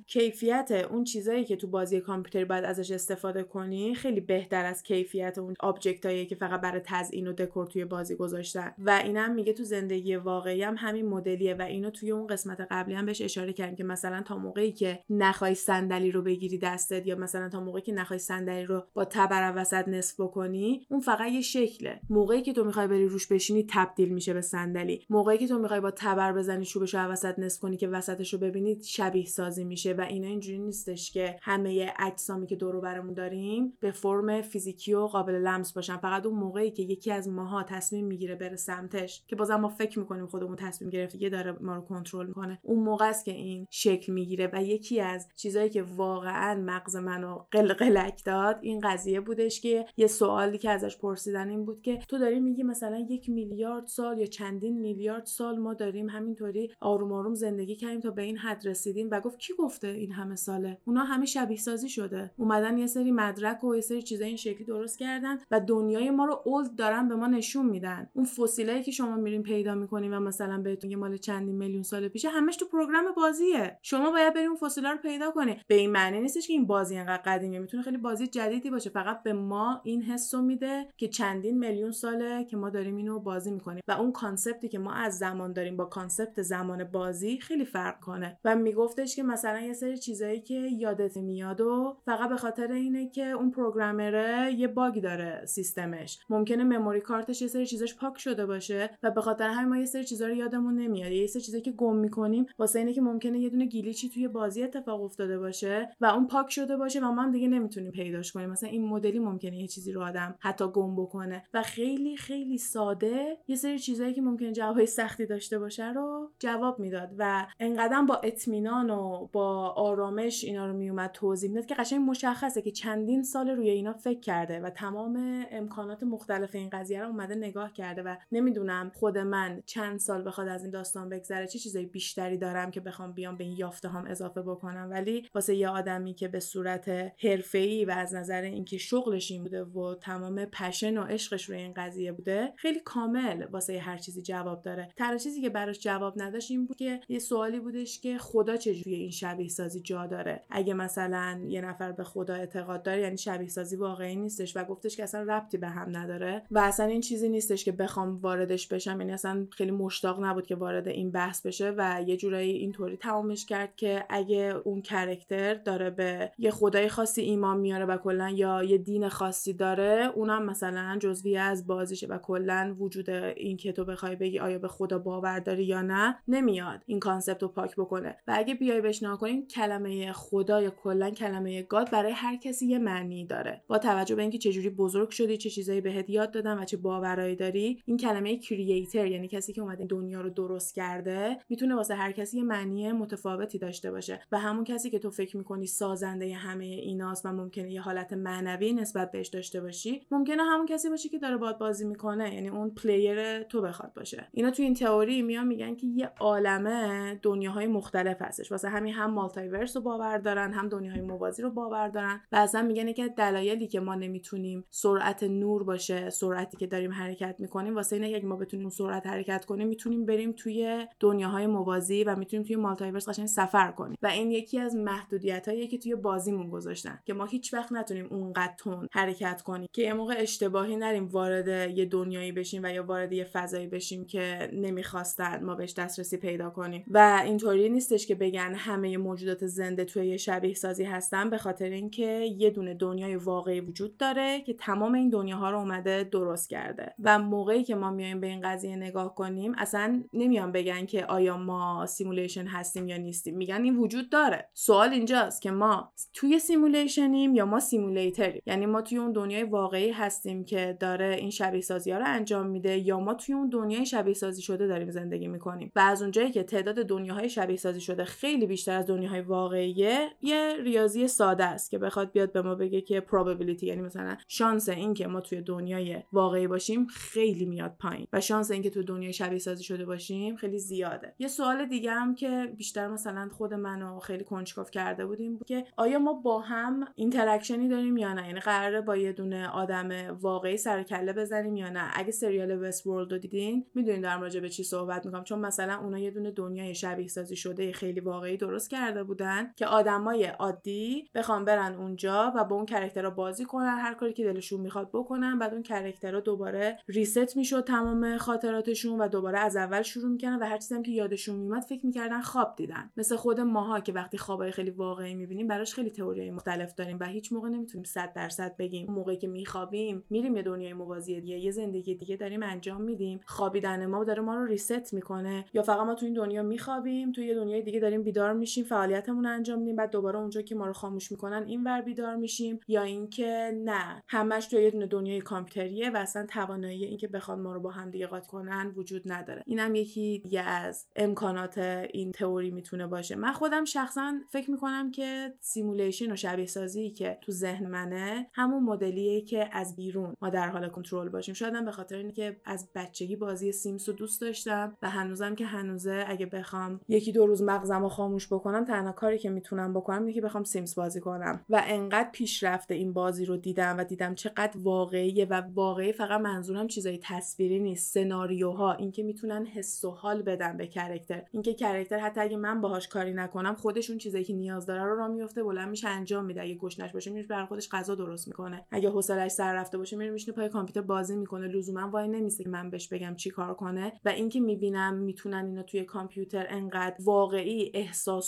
کیفیت اون چیزایی که تو بازی کامپیوتری باید ازش استفاده کنی خیلی بهتر از کیفیت اون آبجکتایی که فقط برای تزیین و دکور توی بازی گذاشتن. و اینم میگه تو زندگی واقعی هم همین مدلیه و اینو توی اون قسمت قبلی هم بهش اشاره کردیم که مثلا تا موقعی که نخوای صندلی رو بگیری دستت یا مثلا تا موقعی که نخوای صندلی رو با تبر وسط نصف بکنی اون فقط یه شکله. موقعی که تو می‌خوای بری روش بشینی تبدیل میشه به صندلی. موقعی که تو می‌خوای با تبر بزنی رو وسط نصف کنی که وسطش رو شبیه سازی میشه و اینا اینجوری نیستش که همه اجسامی که دور برمون داریم به فرم فیزیکی و قابل لمس باشن. فقط اون موقعی که یکی از ماها تصمیم می‌گیره بره سمتش که بازم ما فکر می‌کنیم خودمون تصمیم گرفته داره ما رو کنترل می‌کنه. اون موقع است که این شکل می‌گیره و یکی از چیزهایی که واقعا مغز منو قلقلک داد این قضیه بودش که یه سوالی که ازش پرسیدن این بود که تو داری میگی مثلا یک میلیارد سال یا چندین میلیارد سال ما داریم همینطوری آروم آروم زندگی کردیم تا به این حد رسیدیم و گفت کی گفته این همه ساله؟ اونا همه شبیه سازی شده. اومدن یه سری مدرک و یه سری چیزای این شکلی درست کردن و دنیای ما رو old دارن به ما نشون میدن. اون فسیلایی که شما میرین پیدا می‌کنین و مثلا بهتون میگه مال چندین میلیون سال پیشه همش تو program بازیه. شما باید بری اون فسیلا رو پیدا کنی به این معنی نیستش که این بازی انقدر قدیمیه. می‌تونه خیلی بازی جدیدی باشه. فقط به ما این حسو میده که چندین میلیون ساله که ما داریم اینو بازی می‌کنیم. و اون concept ی که ما از زمان داریم با concept زمان بازی خیلی فرق کنه. و میگفتش که مثلا یه سری چیزایی که یادت میاد و فقط به خاطر اینه که اون programmer ه یه bug داره سیستمش. ممکنه memory کارتش یه سری چیزاش پاک شده باشه و به خاطر همین ما یه سری چیزا رو یادمون نمیاد یه سری چیزایی که گم می‌کنیم واسه اینه که ممکنه یه دونه گلیچی توی بازی اتفاق افتاده باشه و اون پاک شده باشه و ما هم دیگه نمی‌تونیم پیداش کنیم. مثلا این مدلی ممکنه یه چیزی رو آدم حتی گم بکنه. و خیلی خیلی ساده یه سری چیزایی که ممکنه جوابای سختی داشته باشه رو جواب می‌داد و انقدر با اطمینان و با آرامش اینا رو میومد توضیح می‌داد که قشنگ مشخصه که چندین سال روی اینا فکر کرده و تمام امکانات مختلف این قضیه رو اومده نگاه کرده و نمی‌دونم خود من چند سال بخواد از این داستان بگذره چه چیزای بیشتری دارم که بخوام بیام به این یافته هم اضافه بکنم؟ ولی واسه یه آدمی که به صورت حرفه‌ای و از نظر اینکه شغلش این بوده و تمام passion و عشقش روی این قضیه بوده خیلی کامل واسه هر چیزی جواب داره. تنها چیزی که براش جواب نداشت این بود که یه سوالی بودش که خدا چجوری این شبیه سازی جا داره. اگه مثلا یه نفر به خدا اعتقاد داره یعنی شبیه سازی واقعی نیستش و گفتش که اصلا ربطی به هم نداره و اصلا این چیزی نیستش که بخوام واردش بشم. یعنی اصلا خیلی مشتاق نبود که وارد این بحث بشه و یه جورایی اینطوری تمامش کرد که اگه اون character داره به یه خدای خاصی ایمان میاره و کلا یا یه دین خاصی داره اونم مثلا جزوی از بازیشه و کلا وجود این که تو بخوای بگی آیا به خدا باور داری یا نه نمیاد این concept رو پاک بکنه. و اگه بیای بهش کنیم کلمه خدا یا کلا کلمه God برای هر کسی یه معنی داره. با توجه به اینکه چجوری بزرگ شدی چه چیزایی بهت یاد دادن و چه باورایی داری این کلمه creator یعنی کسی که اومده دنیا رو درست کرده می‌تونه واسه هر کسی یه معنی متفاوتی داشته باشه. و همون کسی که تو فکر می‌کنی سازنده همه ایناست و ممکنه یه حالت معنوی نسبت بهش داشته باشی ممکنه همون کسی باشه که داره باهات بازی می‌کنه یعنی اون player تو بخواد باشه. اینا تو این تئوری میان میگن که یه عالمه دنیاهای مختلف هستش. واسه همین هم multiverse رو باور دارن هم دنیاهای موازی رو باور دارن و اصلا میگن که دلایلی که ما نمی‌تونیم سرعت نور باشه سرعتی که داریم حرکت می‌کنیم واسه اینه که ما بتونیم سرعت حرکت کنیم می‌تونیم بریم توی دنیاهای موازی و می‌تونیم توی multiverse قشنگ سفر کنیم. و این یکی از محدودیت که توی بازیمون گذاشتن که ما هیچ وقت نتونیم اونقدر تند حرکت کنیم که یه موقع اشتباهی نریم وارد یه دنیایی بشیم و یا وارد یه فضایی بشیم که نمی‌خواستن ما بهش دسترسی پیدا کنیم. و اینطوری نیستش که بگن همه موجودات زنده توی یه شبیه سازی هستن به خاطر اینکه یه دونه دنیای واقعی وجود داره که تمام این دنیاها رو اومده درست کرده. و موقعی که ما میایم به این قضیه نگاه کنیم اصلا نمیان بگن که آیا ما simulation هستیم یا نیستیم. میگن این وجود داره. سوال اینجاست که ما توی simulation یم یا ما simulator ی یعنی ما توی اون دنیای واقعی هستیم که داره این شبیه سازی ها رو انجام میده یا ما توی اون دنیای شبیه سازی شده داریم زندگی می‌کنیم؟ و از اونجایی که تعداد دنیاهای شبیه سازی شده خیلی بیشتر بیشتر از دنیاهای واقعیه یه ریاضی ساده است که بخواد بیاد به ما بگه که probability یعنی مثلا شانس اینکه ما توی دنیای واقعی باشیم خیلی میاد پایین و شانس اینکه تو دنیای شبیه سازی شده باشیم خیلی زیاده. یه سوال دیگه هم که بیشتر مثلا خود منو خیلی کنجکاو کرده بود این بود که آیا ما با هم interaction ی داریم یا نه؟ یعنی قراره با یه دونه آدم واقعی سر کله بزنیم یا نه؟ اگه سریال Westworld رو دیدین می‌دونین در مورد به چی صحبت می‌کنم. چون مثلا اونا یه دونه دنیای شبیه سازی شده خیلی واقعی کرده بودن که آدمای عادی بخوام برن اونجا و با اون character ها بازی کنن هر کاری که دلشون می‌خواد بکنن. بعد اون character ها دوباره reset می‌شد تمام خاطراتشون و دوباره از اول شروع می‌کنن و هر چیزی که یادشون میومد فکر می‌کردن خواب دیدن. مثل خود ماها که وقتی خوابای خیلی واقعی می‌بینیم براش خیلی تئوریای مختلف داریم و هیچ موقع نمی‌تونیم 100 درصد بگیم موقعی که میخوابیم میریم یه دنیای موازی دیگه یه زندگی دیگه داریم انجام میدیم. خوابیدن ما داره ما رو reset می‌کنه. یا فقط ما تو این دنیا میخوابیم تو یه دنیای دیگه داریم بیدار میشیم. فعالیتمون رو انجام میدیم بعد دوباره اونجا که ما رو خاموش می‌کنن این ور بیدار میشیم یا اینکه نه همش تو یه دونه دنیای کامپیوتریه و اصلا توانایی اینکه بخوان ما رو با هم دیگه قاطی کنن وجود نداره. اینم یکی دیگه از امکانات این تئوری می‌تونه باشه. من خودم شخصا فکر می‌کنم که simulation و شبیه سازی که تو ذهن منه همون مدلیه که از بیرون ما در حال کنترل باشیم. شاید به خاطر اینکه از بچگی بازی Sims رو دوست داشتم و هنوزم که هنوزه اگه بخوام یکی دو روز مغزم خاموش بکنم تنها کاری که می‌تونم بکنم اینه که بخوام Sims بازی کنم. و انقدر پیشرفته این بازی رو دیدم و دیدم چقدر واقعیه و واقعی فقط منظورم چیزای تصویری نیست سناریوها اینکه می‌تونن حس و حال بدن به character اینکه character حتی اگه من باهاش کاری نکنم خودشون چیزایی که نیاز داره رو را میفته بلند میشه انجام میده. اگه گشنش باشه میره برای خودش غذا درست می‌کنه. اگه حوصلش سر رفته باشه میره میشینه پای کامپیوتر بازی می‌کنه. لزوما وای نمیسته که من بهش بگم چی کار کنه. و اینکه می‌بینم می‌تونن اینو توی کامپیوتر انقدر واقعی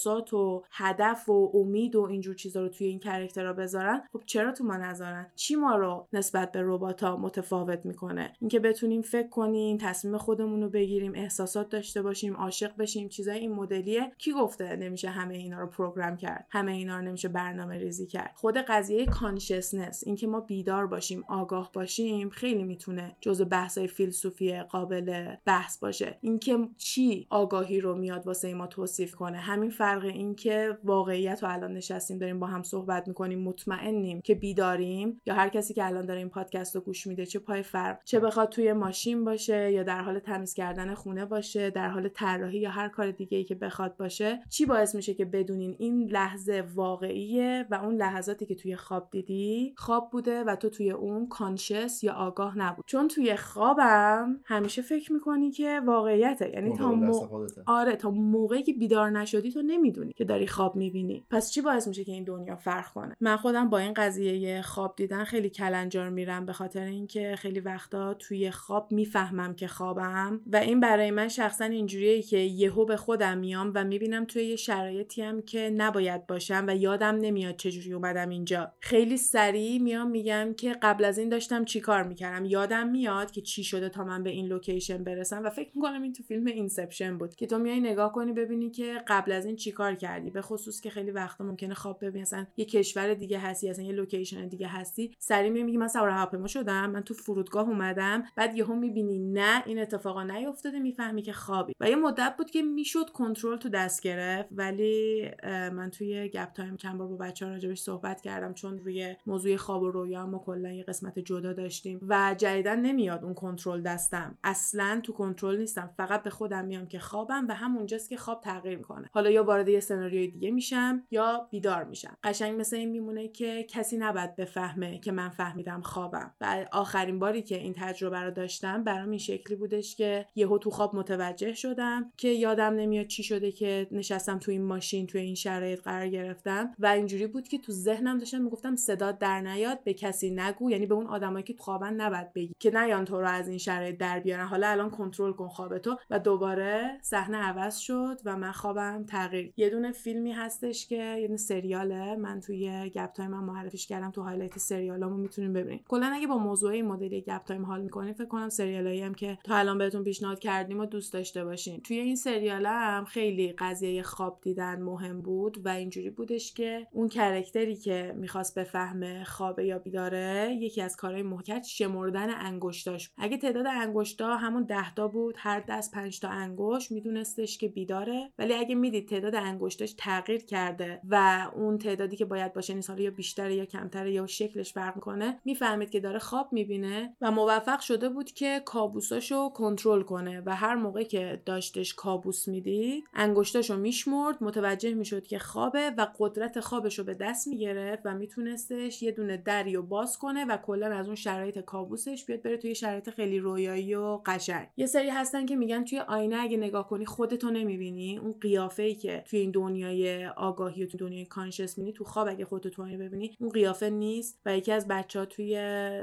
احساسات و هدف و امید و اینجور چیزا رو توی این character ها بذارن خب چرا تو ما نذارن؟ چی ما رو نسبت به ربات متفاوت می‌کنه؟ اینکه بتونیم فکر کنیم تصمیم خودمون رو بگیریم احساسات داشته باشیم عاشق بشیم چیزای این مدلیه. کی گفته نمیشه همه اینا رو program کرد؟ همه اینا رو نمیشه برنامه ریزی کرد؟ خود قضیه consciousness اینکه ما بیدار باشیم آگاه باشیم خیلی می‌تونه جزء بحثای فیلسوفی قابل بحث باشه. اینکه چی آگاهی رو میاد واسه ما توصیف کنه؟ همین فرق اینکه واقعیت رو الان نشستیم داریم با هم صحبت می‌کنیم مطمئنیم که بیداریم یا هر کسی که الان داره این پادکست رو گوش میده چه پای فرق چه بخواد توی ماشین باشه یا در حال تمیز کردن خونه باشه در حال طراحی یا هر کار دیگه ای که بخواد باشه چی باعث میشه که بدونین این لحظه واقعیه و اون لحظاتی که توی خواب دیدی خواب بوده و تو توی اون کانشس یا آگاه نبود؟ چون توی خوابم همیشه فکر می‌کنی که واقعیته یعنی تا مو... آره تا موقعی که بیدار نشدی تو نمی‌دونی که داری خواب می‌بینی. پس چی باعث میشه که این دنیا فرق کنه؟ من خودم با این قضیه خواب دیدن خیلی کلنجار میرم به خاطر اینکه خیلی وقتا توی خواب می‌فهمم که خوابم و این برای من شخصا اینجوریه که یهو به خودم میام و می‌بینم توی یه شرایطی هم که نباید باشم و یادم نمیاد چجوری اومدم اینجا. خیلی سریع میام میگم که قبل از این داشتم چیکار می‌کردم؟ یادم میاد که چی شده تا من به این location برسم و فکر می‌کنم این تو فیلم Inception بود که تو میای نگاه کنی ببینی که قبل از این چیکار کردی؟ به خصوص که خیلی وقتا ممکنه خواب ببینی. اصلا یه کشور دیگه هستی اصلا یه location دیگه هستی. سریع میگی من سوار هواپیما شدم من تو فرودگاه اومدم. بعد یهو می‌بینی نه این اتفاقا نیافتاده می‌فهمی که خوابی. و یه مدت بود که می‌شد کنترل تو دست گرفت. ولی من توی Gap Time چند بار با بچه‌ها راجبش صحبت کردم. چون روی موضوع خواب و رویا ما کلا یه قسمت جدا داشتیم. و جدیدا نمیاد اون کنترل دستم. اصلا تو کنترل نیستم. فقط به خودم میام که خوابم و همونجاست که خواب تغییر می‌کنه. حالا یا وارد یه سناریوی دیگه میشم یا بیدار میشم. قشنگ مثل این میمونه که کسی نباید بفهمه که من فهمیدم خوابم. و آخرین باری که این تجربه رو داشتم برام این شکلی بودش که یهو تو خواب متوجه شدم که یادم نمیاد چی شده که نشستم تو این ماشین تو این شرایط قرار گرفتم. و اینجوری بود که تو ذهنم داشتم می‌گفتم صدا در نیاد به کسی نگو. یعنی به اون آدمایی که تو خوابن نباید بگی که نیان تو رو از این شرایط در بیارن. حالا الان کنترل کن خوابتو و دوباره صحنه عوض شد و من خوابم تغییر یه دونه فیلمی هستش که یه دونه سریاله. من توی گپ تایم من معرفیش کردم تو highlight سریالامو می‌تونین ببینید کلا اگه با موضوع این مدلی گپ تایم حال می‌کنین فکر کنم سریالایی هم که تا الان بهتون پیشنهاد کردیم و دوست داشته باشین. توی این سریال هم خیلی قضیه خواب دیدن مهم بود و اینجوری بودش که اون character ی که می‌خواست بفهمه خوابه یا بیداره یکی از کارهای محکش شمردن انگشتاش. اگه تعداد انگشتا همون ده تا بود هر دست پنج تا انگشت میدونستش که بیداره. ولی اگه می‌دید تعداد تعداد انگشتاش تغییر کرده و اون تعدادی که باید باشه نیست حالا یا بیشتره یا کمتره یا شکلش فرق می‌کنه می‌فهمید که داره خواب می‌بینه و موفق شده بود که کابوساشو کنترل کنه و هر موقع که داشتش کابوس می‌دید انگشتاشو میشمرد متوجه می‌شد که خوابه و قدرت خوابش رو به دست می‌گرفت و میتونستش یه دونه دری باز کنه و کلا از اون شرایط کابوسش بیاد بره توی شرایط خیلی رویایی و قشنگ. یه سری هستن که میگن توی آینه اگه نگاه کنی خودتو نمی‌بینی. اون قیافه ای که توی این دنیای آگاهی و توی دنیای کانشس می‌بینی تو خواب اگه خودتو تو ببینی اون قیافه نیست. و یکی از بچه ها توی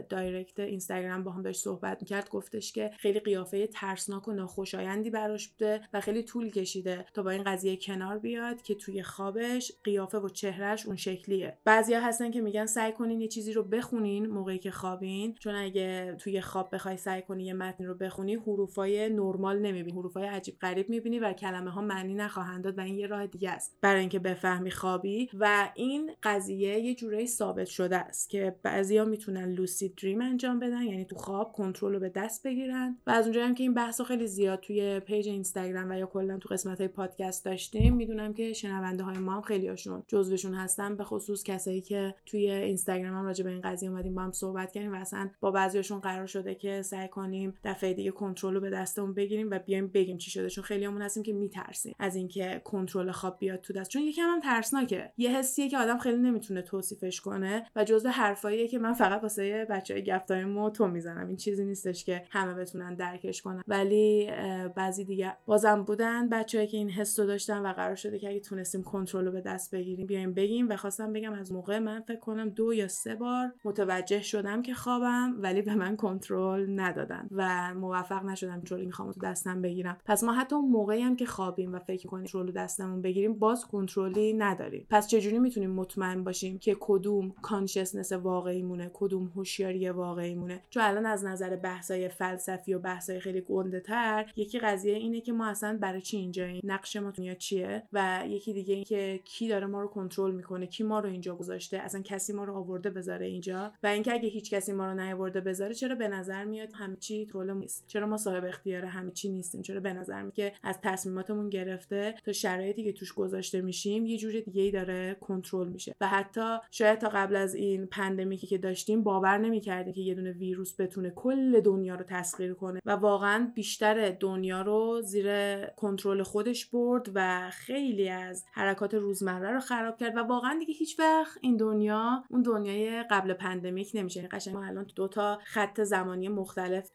دایرکت اینستاگرام با هم داشت صحبت می‌کرد گفتش که خیلی قیافه ترسناک و ناخوشایندی براش بوده و خیلی طول کشیده تا با این قضیه کنار بیاد که توی خوابش قیافه و چهرهش اون شکلیه. بعضیا هستن که میگن سعی کنین یه چیزی رو بخونین موقعی که خوابین. چون اگه توی خواب بخوای سعی کنی یه متن رو بخونی حروفای نرمال نمی‌بینی حروفای عجیب غریب می‌بینی و کلمه ها معنی نخواهند داد و این یه راه دیگه است برای اینکه بفهمی خوابی. و این قضیه یه جورایی ثابت شده است که بعضیا می‌تونن lucid dream انجام بدن یعنی تو خواب کنترل رو به دست بگیرن. و از اونجایی که این بحث خیلی زیاد توی page اینستاگرام و یا کلا تو قسمت های پادکست داشتیم می‌دونم که شنونده های ما هم خیلی هاشون جزوشون هستن به خصوص کسایی که توی اینستاگرام هم راجع به این قضیه اومدیم با هم صحبت کردیم و اصلا با بعضیاشون قرار شده که سعی کنیم دفعه دیگه کنترل رو به دستمون بگیریم و بیایم بگیم چی شده. چون خیلیامون هستیم که میترسیم از اینکه کنترل خواب بیاد تو دست. چون یکم هم ترسناکه. یه حسیه که آدم خیلی نمی‌تونه توصیفش کنه و جزء حرفاییه که من فقط واسه بچهای گفتای مو تو می‌زنم. این چیزی نیستش که همه بتونن درکش کنن. ولی بعضی دیگه بازم بودن بچه‌ای که این حس رو داشتن و قرار شده که اگه تونستیم کنترل رو به دست بگیریم بیایم بگیم. و خواستم بگم از موقع من فکر کنم دو یا سه بار متوجه شدم که خوابم ولی به من کنترل ندادن و موفق نشدم کنترل می‌خوام تو دستم بگیرم. پس ما حتی اون موقعی هم که خوابیم و فکر کنیم کنترل دستمون بگیریم باز کنترلی نداریم. پس چجوری می‌تونیم مطمئن باشیم که کدوم کانشسنس واقعی مونه کدوم هوشیاری واقعی مونه چون الان از نظر بحثای فلسفی و بحثای خیلی گنده تر یکی قضیه اینه که ما اصلا برای چی اینجاییم نقش ما دنیا چیه؟ و یکی دیگه این که کی داره ما رو کنترل می‌کنه؟ کی ما رو اینجا گذاشته؟ اصلا کسی ما رو آورده بذاره اینجا؟ و اینکه اگه هیچ کسی ما رو نیاورده بذاره چرا به نظر میاد همه چی طول نیست؟ چرا ما صاحب اختیار همه چی نیستیم؟ چرا به نظر میاد که از تصمیماتمون گرفته تا شرایطی که توش گذاشته میشیم یه جور دیگه داره کنترل میشه. و حتی شاید تا قبل از این pandemic ی که داشتیم باور نمی‌کردیم که یه دونه ویروس بتونه کل دنیا رو تسخیر کنه. و واقعا بیشتر دنیا رو زیر کنترل خودش برد و خیلی از حرکات روزمره رو خراب کرد. و واقعا دیگه هیچ وقت این دنیا اون دنیای قبل pandemic نمیشه. یعنی قشنگ ما الان دو تا خط زمانی مختلف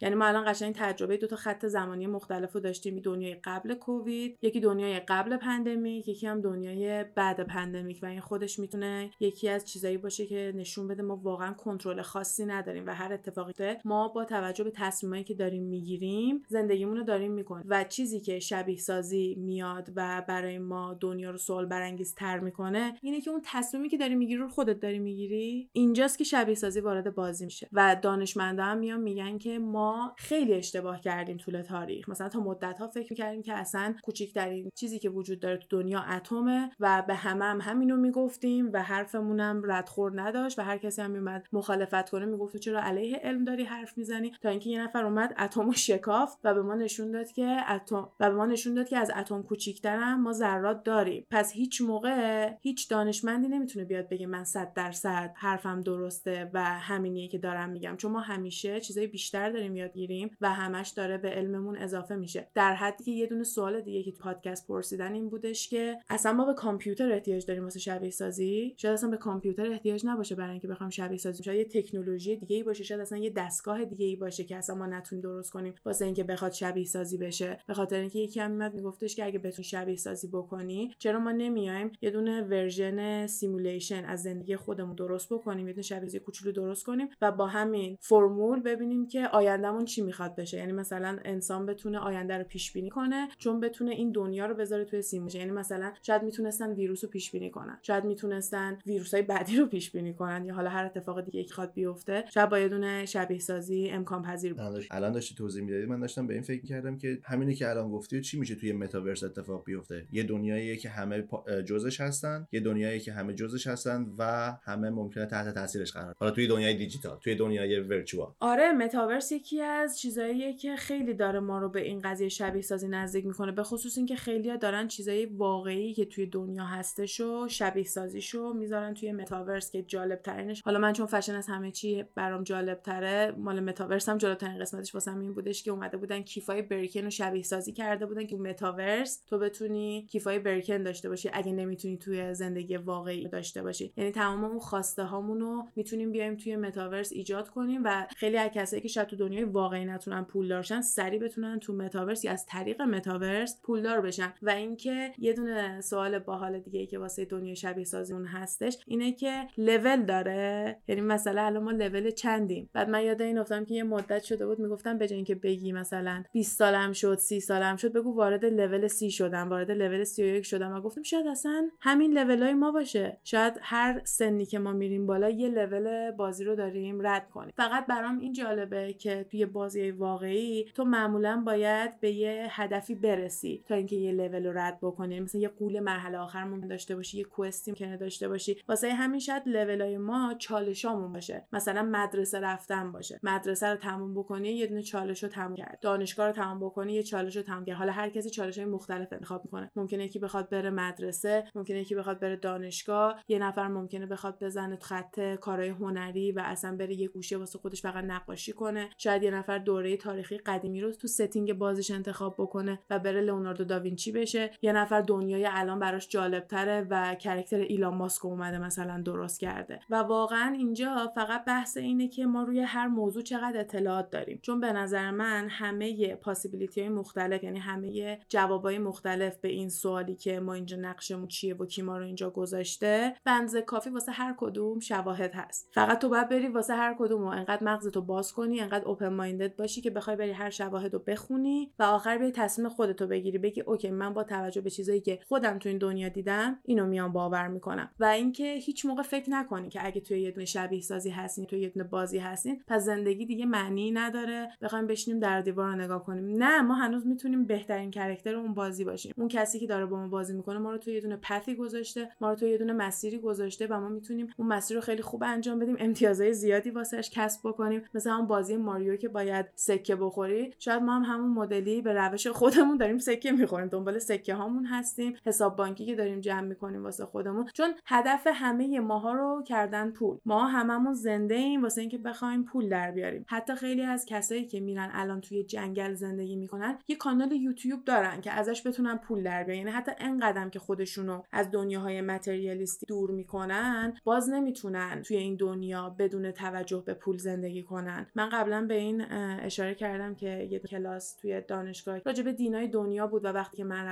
یعنی ما الان قشنگ تجربه دو تا خط زمانی مختلف رو داشتیم. دنیای قبل کووید یکی دنیای pandemic یکی هم دنیای بعد pandemic و این خودش می‌تونه یکی از چیزایی باشه که نشون بده ما واقعا کنترل خاصی نداریم و هر اتفاقی ما با توجه به تصمیمایی که داریم می‌گیریم زندگیمون رو داریم می‌کنیم و چیزی که شبیه سازی میاد و برای ما دنیا رو سوال برانگیز تر می‌کنه اینه که اون تصمیمی که داری می‌گیری رو خودت داری می‌گیری. اینجاست که شبیه سازی وارد بازی میشه و دانشمندا هم میان میگن که ما خیلی اشتباه کردیم طول تاریخ. مثلا تا مدت ها فکر می‌کردیم که اصلا کوچکترین چیزی وجود داره تو دنیا اتمه و به همه هم همینو می‌گفتیم و حرفمونم ردخور نداشت و هر کسی هم میومد مخالفت کنه می‌گفت چرا علیه علم داری حرف می‌زنی؟ تا اینکه یه نفر اومد اتمو شکافت و به ما نشون داد که اتم و به ما نشون داد که از اتم کوچیک‌ترم ما ذرات داریم. پس هیچ موقع هیچ دانشمندی نمی‌تونه بیاد بگه من 100 درصد حرفم درسته و همینیه که دارم میگم. چون ما همیشه چیزای بیشتر داریم یاد گیریم و همش داره به علممون اضافه میشه. در حدی که یه دونه سوال دیگه که پادکست پرسیدن این بودش که اصلا ما به کامپیوتر احتیاج داریم واسه شبیه سازی؟ شاید اصلا به کامپیوتر احتیاج نباشه برای اینکه بخوام شبیه سازی. شاید یه تکنولوژی دیگه ای باشه شاید اصلا یه دستگاه دیگه ای باشه که اصلا ما نتونیم درست کنیم واسه اینکه بخواد شبیه سازی بشه. به خاطر اینکه یکی هم میاد میگفتش که اگه بتون شبیه سازی بکنی چرا ما نمیایم یه دونه version simulation از زندگی خودمون درست بکنیم یه دونه شبیه کوچولو درست کنیم و با همین فرمول ببینیم که آیندهمون چی می‌خواد بشه. یعنی مثلا انسان بتونه آینده رو پیش بینی کنه چون بتونه این دنیا رو بذاره توی simulation یعنی مثلا شاید می‌تونستن ویروس رو پیش بینی کنن. شاید می‌تونستن ویروس های بعدی رو پیش بینی کنن. یا حالا هر اتفاق دیگه که خواد بیفته. شاید با یه دونه شبیه سازی امکان پذیر باشه الان داشتی توضیح می‌دادی. من داشتم به این فکر کردم که همینی که الان گفتی چی میشه توی متاورس اتفاق بیفته؟ یه دنیایی که همه جزش هستن یه دنیایی که همه جزش هستن و همه ممکنه تحت تاثیرش قرار. حالا توی دنیای دیجیتال توی دنیای virtual. آره متاورس یکی از چیزاییه که خیلی داره ما رو به این قضیه شبیه سازی نزدیک می‌کنه. به خصوص اینکه خیلی‌ها دارن می‌ذارن چیزای واقعی که توی دنیا هستش و شبیه سازیشو می‌ذارن توی متاورس که جالب ترینش حالا من چون فشن از همه چی برام جالب تره مال متاورس هم جالب ترین قسمتش واسم این بودش که اومده بودن کیفای Birkin رو شبیه سازی کرده بودن که متاورس تو بتونی کیفای Birkin داشته باشی اگه نمی‌تونی توی زندگی واقعی داشته باشی. یعنی تمام اون خواسته هامون رو می‌تونیم بیایم توی متاورس ایجاد کنیم و خیلی از کسایی که شاید تو دنیای واقعی نتونن پول سری بتونن تو متاورس از طریق متاورس پولدار بشن. و اینکه یه دونه سوال باحال دیگه ای که واسه دنیای شبیه سازی اون هستش اینه که لول داره؟ یعنی مثلا الان ما لول چندیم؟ بعد من یاد این افتادم که یه مدت شده بود می‌گفتم به اینکه بگی مثلا 20 سالم شد 30 سالم شد بگو وارد لول 30 شدم وارد لول 31 شدم. و گفتم شاید اصلا همین لول های ما باشه. شاید هر سنی که ما میریم بالا یه لول بازی رو داریم رد کنیم. فقط برام این جالبه که توی بازی واقعی تو معمولا باید به یه هدفی برسی تا اینکه یه لول رو رد بکنی. یعنی مثلا یه قول مرحله آخر ممکن داشته باشی یه quest ی که داشته باشی. واسه همین شاید لول های ما چالشامون باشه. مثلا مدرسه رفتن باشه. مدرسه رو تموم بکنی یه دونه چالش رو تموم کرد. دانشگاه رو تموم بکنی یه چالش رو تموم کرد. حالا هر کسی چالش های مختلف انتخاب می‌کنه. ممکنه یکی بخواد بره مدرسه ممکنه یکی بخواد بره دانشگاه. یه نفر ممکنه بخواد بزنه خط کارهای هنری و اصلا بره یه گوشه واسه خودش فقط نقاشی کنه. شاید یه نفر دوره تاریخی قدیمی رو تو setting بازیش انتخاب بکنه و بره لئوناردو داوینچی بشه. یه نفر دنیای الان براش جالب تره و character ایلان ماسک اومده مثلا درست کرده. و واقعا اینجا فقط بحث اینه که ما روی هر موضوع چقدر اطلاعات داریم. چون به نظر من همه possibility های مختلف یعنی همه جوابای مختلف به این سوالی که ما اینجا نقشمون چیه و کی ما رو اینجا گذاشته بنز کافی واسه هر کدوم شواهد هست. فقط تو باید بری واسه هر کدوم و انقدر مغزتو باز کنی انقدر open-minded باشی که بخوای بری هر شواهد رو بخونی و آخر بری تصمیم خودتو بگیری بگی okay من با توجه به چیزایی که خودم تو این دنیا دیدم اینو میام باور می‌کنم. و اینکه هیچ موقع فکر نکنی که اگه توی یه دونه شبیه سازی هستین توی یه دونه بازی هستین پس زندگی دیگه معنی نداره. بخوایم بشینیم در دیوار رو نگاه کنیم. نه ما هنوز می‌تونیم بهترین کرکتر اون بازی باشیم. اون کسی که داره با ما بازی می‌کنه ما رو توی یه دونه پثی گذاشته ما رو توی یه دونه مسیری گذاشته و ما می‌تونیم اون مسیر رو خیلی خوب انجام بدیم امتیازهای زیادی واسش کسب بکنیم. مثلا اون بازی ماریو که باید سکه بخوری. شاید ما هم همون مدلی به روش خودمون داریم سکه می‌خوریم دنبال هامون هستیم حساب بانکی که داریم جمع می‌کنیم واسه خودمون. چون هدف همه ماها رو کردن پول. ما هممون زنده ایم واسه اینکه بخوایم پول در بیاریم. حتی خیلی از کسایی که میرن الان توی جنگل زندگی می‌کنن یه کانال یوتیوب دارن که ازش بتونن پول در بیارن. یعنی حتی انقدرم که خودشونو از دنیاهای متریالیستی دور می‌کنن باز نمی‌تونن توی این دنیا بدون توجه به پول زندگی کنن. من قبلا به این اشاره کردم که یه کلاس توی دانشگاه راجع به دینای دنیا بود و وقتی که من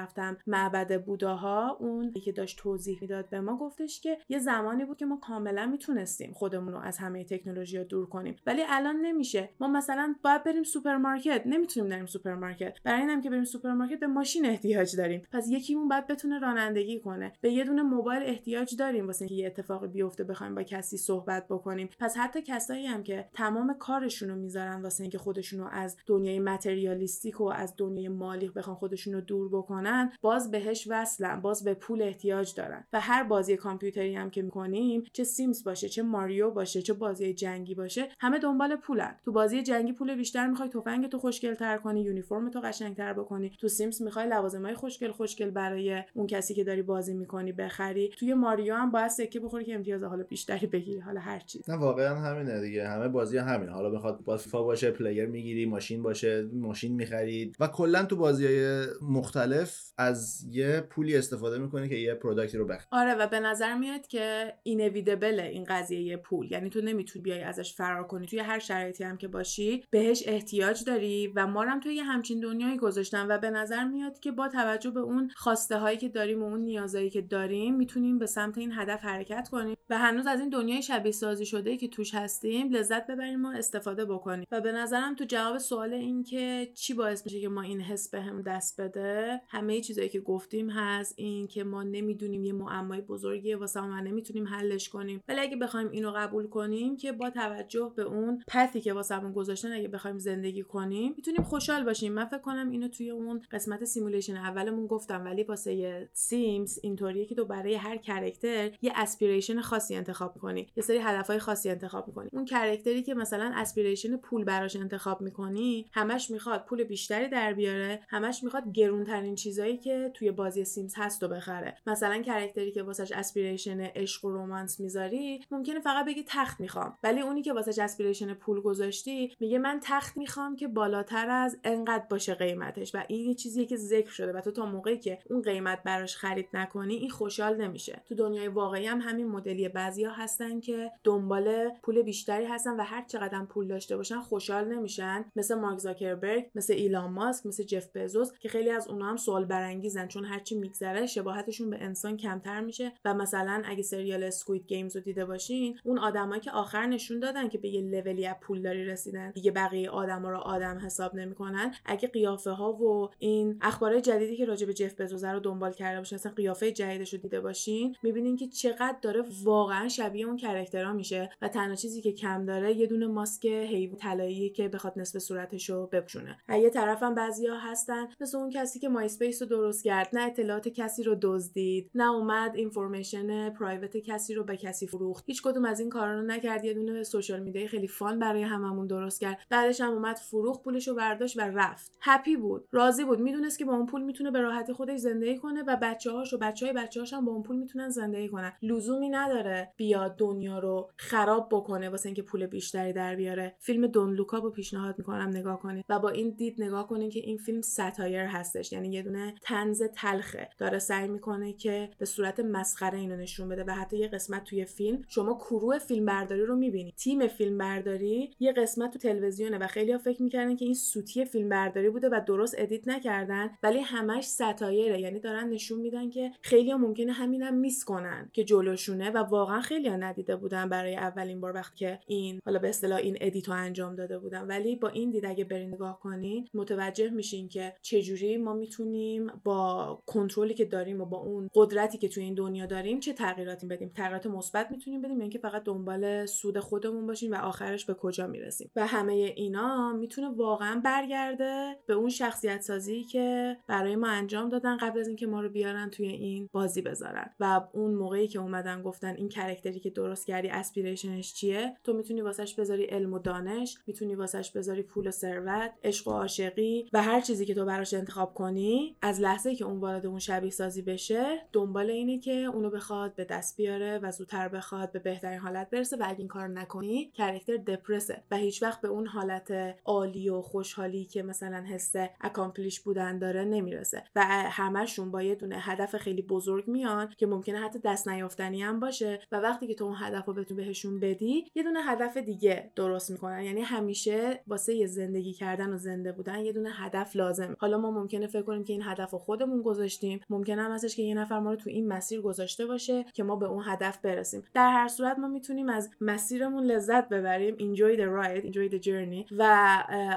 معبد بوداها اون که داشت توضیح می‌داد به ما گفتش که یه زمانی بود که ما کاملا می‌تونستیم خودمون رو از همه تکنولوژی دور کنیم. ولی الان نمیشه. ما مثلا باید بریم سوپرمارکت. نمی‌تونیم بریم سوپرمارکت. برای اینم که بریم سوپرمارکت به ماشین احتیاج داریم. پس یکیمون باید بتونه رانندگی کنه. به یه دونه موبایل احتیاج داریم واسه اینکه یه اتفاقی بیفته بخوایم با کسی صحبت بکنیم. پس حتی کسایی هم که تمام کارشون رو می‌ذارن واسه اینکه خودشون رو از دنیای materialistic و از دنیای مالی بخوان خودشون رو دور بکنن باز بهش وصلن باز به پول احتیاج دارن. و هر بازی کامپیوتری هم که می‌کنیم چه Sims باشه چه ماریو باشه چه بازی جنگی باشه همه دنبال پولن. تو بازی جنگی پول بیشتر می‌خوای تفنگ تو خوشگل تر کنی یونیفرم تو قشنگتر بکنی. تو Sims می‌خوای لوازمای خوشگل خوشگل برای اون کسی که داری بازی می‌کنی بخری. توی ماریو هم باید سکه بخوری که امتیاز حالا بیشتری بگیری. حالا هر چیز. نه واقعا همینه دیگه. همه بازی همین حالا بخواد باز فیفا باشه player می‌گیری ماشین باشه ماشین می‌خرید و کلا تو بازی های مختلف از یه پولی استفاده می‌کنی که یه product ی رو بخری. آره و به نظر میاد که اینویدبل این قضیه یه پول. یعنی تو نمی‌تونی بیای ازش فرار کنی. توی هر شرایطی هم که باشی بهش احتیاج داری و ما هم توی یه همچین دنیایی گذاشتن و به نظر میاد که با توجه به اون خواسته هایی که داریم و اون نیازهایی که داریم می‌تونیم به سمت این هدف حرکت کنیم و هنوز از این دنیای شبیه سازی شده که توش هستیم لذت ببریم و استفاده بکنیم. و به نظرم تو جواب سوال این که چی باعث میشه که ما این حس بهم هم دست بده همه چیزایی که گفتیم هست این که ما نمی‌دونیم یه معمای بزرگیه واسه ما نمی‌تونیم حلش کنیم. ولی اگه بخوایم اینو قبول کنیم که با توجه به اون پثی که واسمون گذاشتن اگه بخوایم زندگی کنیم می‌تونیم خوشحال باشیم. من فکر کنم اینو توی اون قسمت simulation اولمون گفتم ولی واسه Sims اینطوریه که تو برای هر character یه aspiration خاصی انتخاب کنی. یه سری هدفهای خاصی انتخاب می‌کنی اون character ی که مثلا aspiration پول براش انتخاب می‌کنی همش می‌خواد پول بیشتری در بیاره همش می‌خواد گرونترین چیزایی که توی بازی Sims هست و بخره. مثلا character ی که واسش aspiration عشق و romance می‌ذاری ممکنه فقط بگی تخت می‌خوام. ولی اونی که واسش aspiration پول گذاشتی میگه من تخت می‌خوام که بالاتر از انقدر باشه قیمتش. و این یه چیزیه که ذکر شده و تو تا موقعی که اون قیمت براش خرید نکنی این خوشحال نمیشه. تو دنیای واقعی هم همین مدلی بعضیا هستن که دنبال پول بیشتری هستن و هر چقدر پول داشته باشن خوشحال نمیشن. مثل مارک زاکربرگ مثل ایلان ماسک مثل جف بزوس که خیلی از اونها هم سوال برانگیزن چون هرچی میگذره شباهتشون به انسان کمتر میشه. و مثلا اگه سریال Squid Games رو دیده باشین اون آدمایی که آخر نشون دادن که به یه لولی از پولداری رسیدن دیگه بقیه آدما رو آدم حساب نمی‌کنن. اگه قیافه ها و این اخبار جدیدی که راجع به جف بزوس رو دنبال کرده باشین مثلا قیافه جدیدش رو دیده باشین می‌بینین که چقدر داره واقعا شبیه اون character ها میشه. و تنها چیزی که کم داره یه دونه ماسک حیوان طلایی که بخواد نصف صورتش رو بپوشونه. یه طرفم بعضیا هستن مثل اون کسی که My رو درست کرد. نه اطلاعات کسی رو دزدید نه اومد information private کسی رو به کسی فروخت. هیچ کدوم از این کارا رو نکرد. یه دونه social media خیلی fun برای هممون درست کرد. بعدش هم اومد فروخت پولش رو برداشت و رفت. happy بود. راضی بود. می‌دونست که با اون پول می‌تونه به راحتی خودش زندگی کنه و بچه‌هاش و بچهای بچه‌هاش هم با اون پول می‌تونن زندگی کنن. لزومی نداره بیاد دنیا رو خراب بکنه واسه اینکه پول بیشتری در بیاره. فیلم Don't Look Up رو پیشنهاد می‌کنم نگاه کنید و با این دید نگاه کنید که این فیلم satire هستش. یعنی یه دونه تنز تلخه. داره سعی می‌کنه که به صورت مسخره اینو نشون بده و حتی یه قسمت توی فیلم شما crew فیلم برداری رو می‌بینید تیم فیلم برداری یه قسمت تو تلویزیونه و خیلی ها فکر می‌کردن که این سوتی فیلم برداری بوده و درست edit نکردن ولی همش satire ه. یعنی دارن نشون میدن که خیلی ها ممکنه همینم miss کنن که جلوشونه و واقعا خیلی ها ندیده بودن برای اولین بار وقتی که این حالا به اصطلاح این edit و انجام داده بودن. ولی با این دید اگه برین نگاه کنین متوجه میشین که چجوری ما می‌تونیم با کنترلی که داریم و با اون قدرتی که توی این دنیا داریم چه تغییراتی بدیم؟ تغییرات مثبت می‌تونیم بدیم یعنی که فقط دنبال سود خودمون باشیم و آخرش به کجا می‌رسیم؟ و همه اینا می‌تونه واقعا برگرده به اون شخصیت سازی که برای ما انجام دادن قبل از اینکه ما رو بیارن توی این بازی بذارن. و اون موقعی که اومدن گفتن این character ی که درست کردی aspiration ش چیه؟ تو می‌تونی واسش بذاری علم و دانش می‌تونی واسش بذاری پول و ثروت عشق و عاشقی و هر چیزی که تو براش انتخاب کنی لحظه که اون وارد اون شبیه سازی بشه دنبال اینه که اونو بخواد به دست بیاره و زودتر بخواد به بهترین حالت برسه و اگه این کار نکنی character دپرسه و هیچ وقت به اون حالت عالی و خوشحالی که مثلا حس accomplish بودن داره نمی‌رسه. و همشون با یه دونه هدف خیلی بزرگ میان که ممکنه حتی دست نیافتنی هم باشه و وقتی که تو اون هدف رو بتون بهشون بدی یه دونه هدف دیگه درست می‌کنن. یعنی همیشه واسه زندگی کردن و زنده بودن یه دونه هدف لازم حالا ما ممکنه فکر کنیم که این هدف رو خودمون گذاشتیم. ممکنه هم هستش که یه نفر ما رو تو این مسیر گذاشته باشه که ما به اون هدف برسیم. در هر صورت ما می‌تونیم از مسیرمون لذت ببریم. Enjoy the ride enjoy the journey. و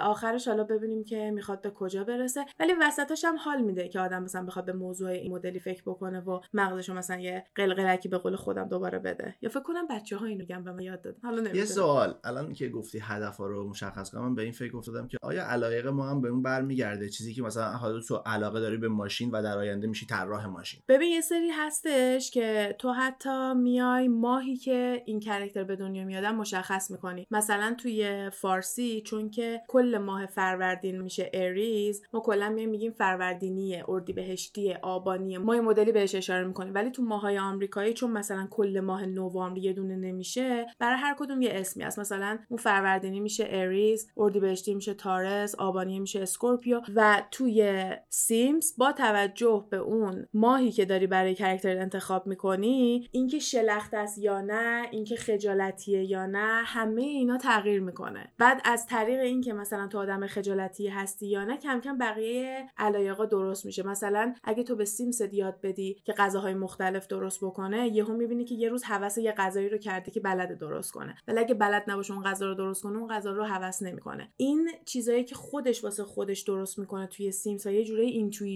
آخرش حالا ببینیم که می‌خواد به کجا برسه. ولی وسطش هم حال میده که آدم مثلا بخواد به موضوع این مدلی فکر بکنه و مغزشو مثلا یه قلقلکی به قول خودم دوباره بده. یا فکر کنم بچه ها اینو میگن به من یاد دادن حالا یه سوال. الان که گفتی هدف ها رو مشخص کنم من به این فکر افتادم که آیا علایق ما هم به اون برمیگرده؟ چیزی که مثلا حالا تو علاقه داری به ماشین و در آینده میشی طراح ماشین. ببین یه سری هستش که تو حتی میای ماهی که این character به دنیا میادن مشخص می‌کنی. مثلا توی فارسی چون که کل ماه فروردین میشه Aries ما کلا میگیم فروردینیه اردیبهشتیه آبانیه. ما یه مدلی بهش اشاره می‌کنیم. ولی تو ماهای آمریکایی چون مثلا کل ماه نوامبر یه دونه نمیشه برای هر کدوم یه اسمی هست. مثلا اون فروردینی میشه Aries اردیبهشتی میشه Taurus آبانی میشه Scorpio و توی Sims با توجه به اون ماهی که داری برای character انتخاب می‌کنی اینکه شلخت است یا نه اینکه خجالتیه یا نه همه اینا تغییر می‌کنه. بعد از طریق اینکه مثلا تو آدم خجالتی هستی یا نه کم کم بقیه علایقا درست میشه. مثلا اگه تو به Sims یاد بدی که غذاهای مختلف درست بکنه یهو می‌بینی که یه روز هوس یه غذایی رو کرده که بلد درست کنه. ولی اگه بلد نباشه اون غذا رو درست کنه اون غذا رو هوس نمی‌کنه. این چیزایی که خودش واسه خودش درست می‌کنه توی Sims و یه جوری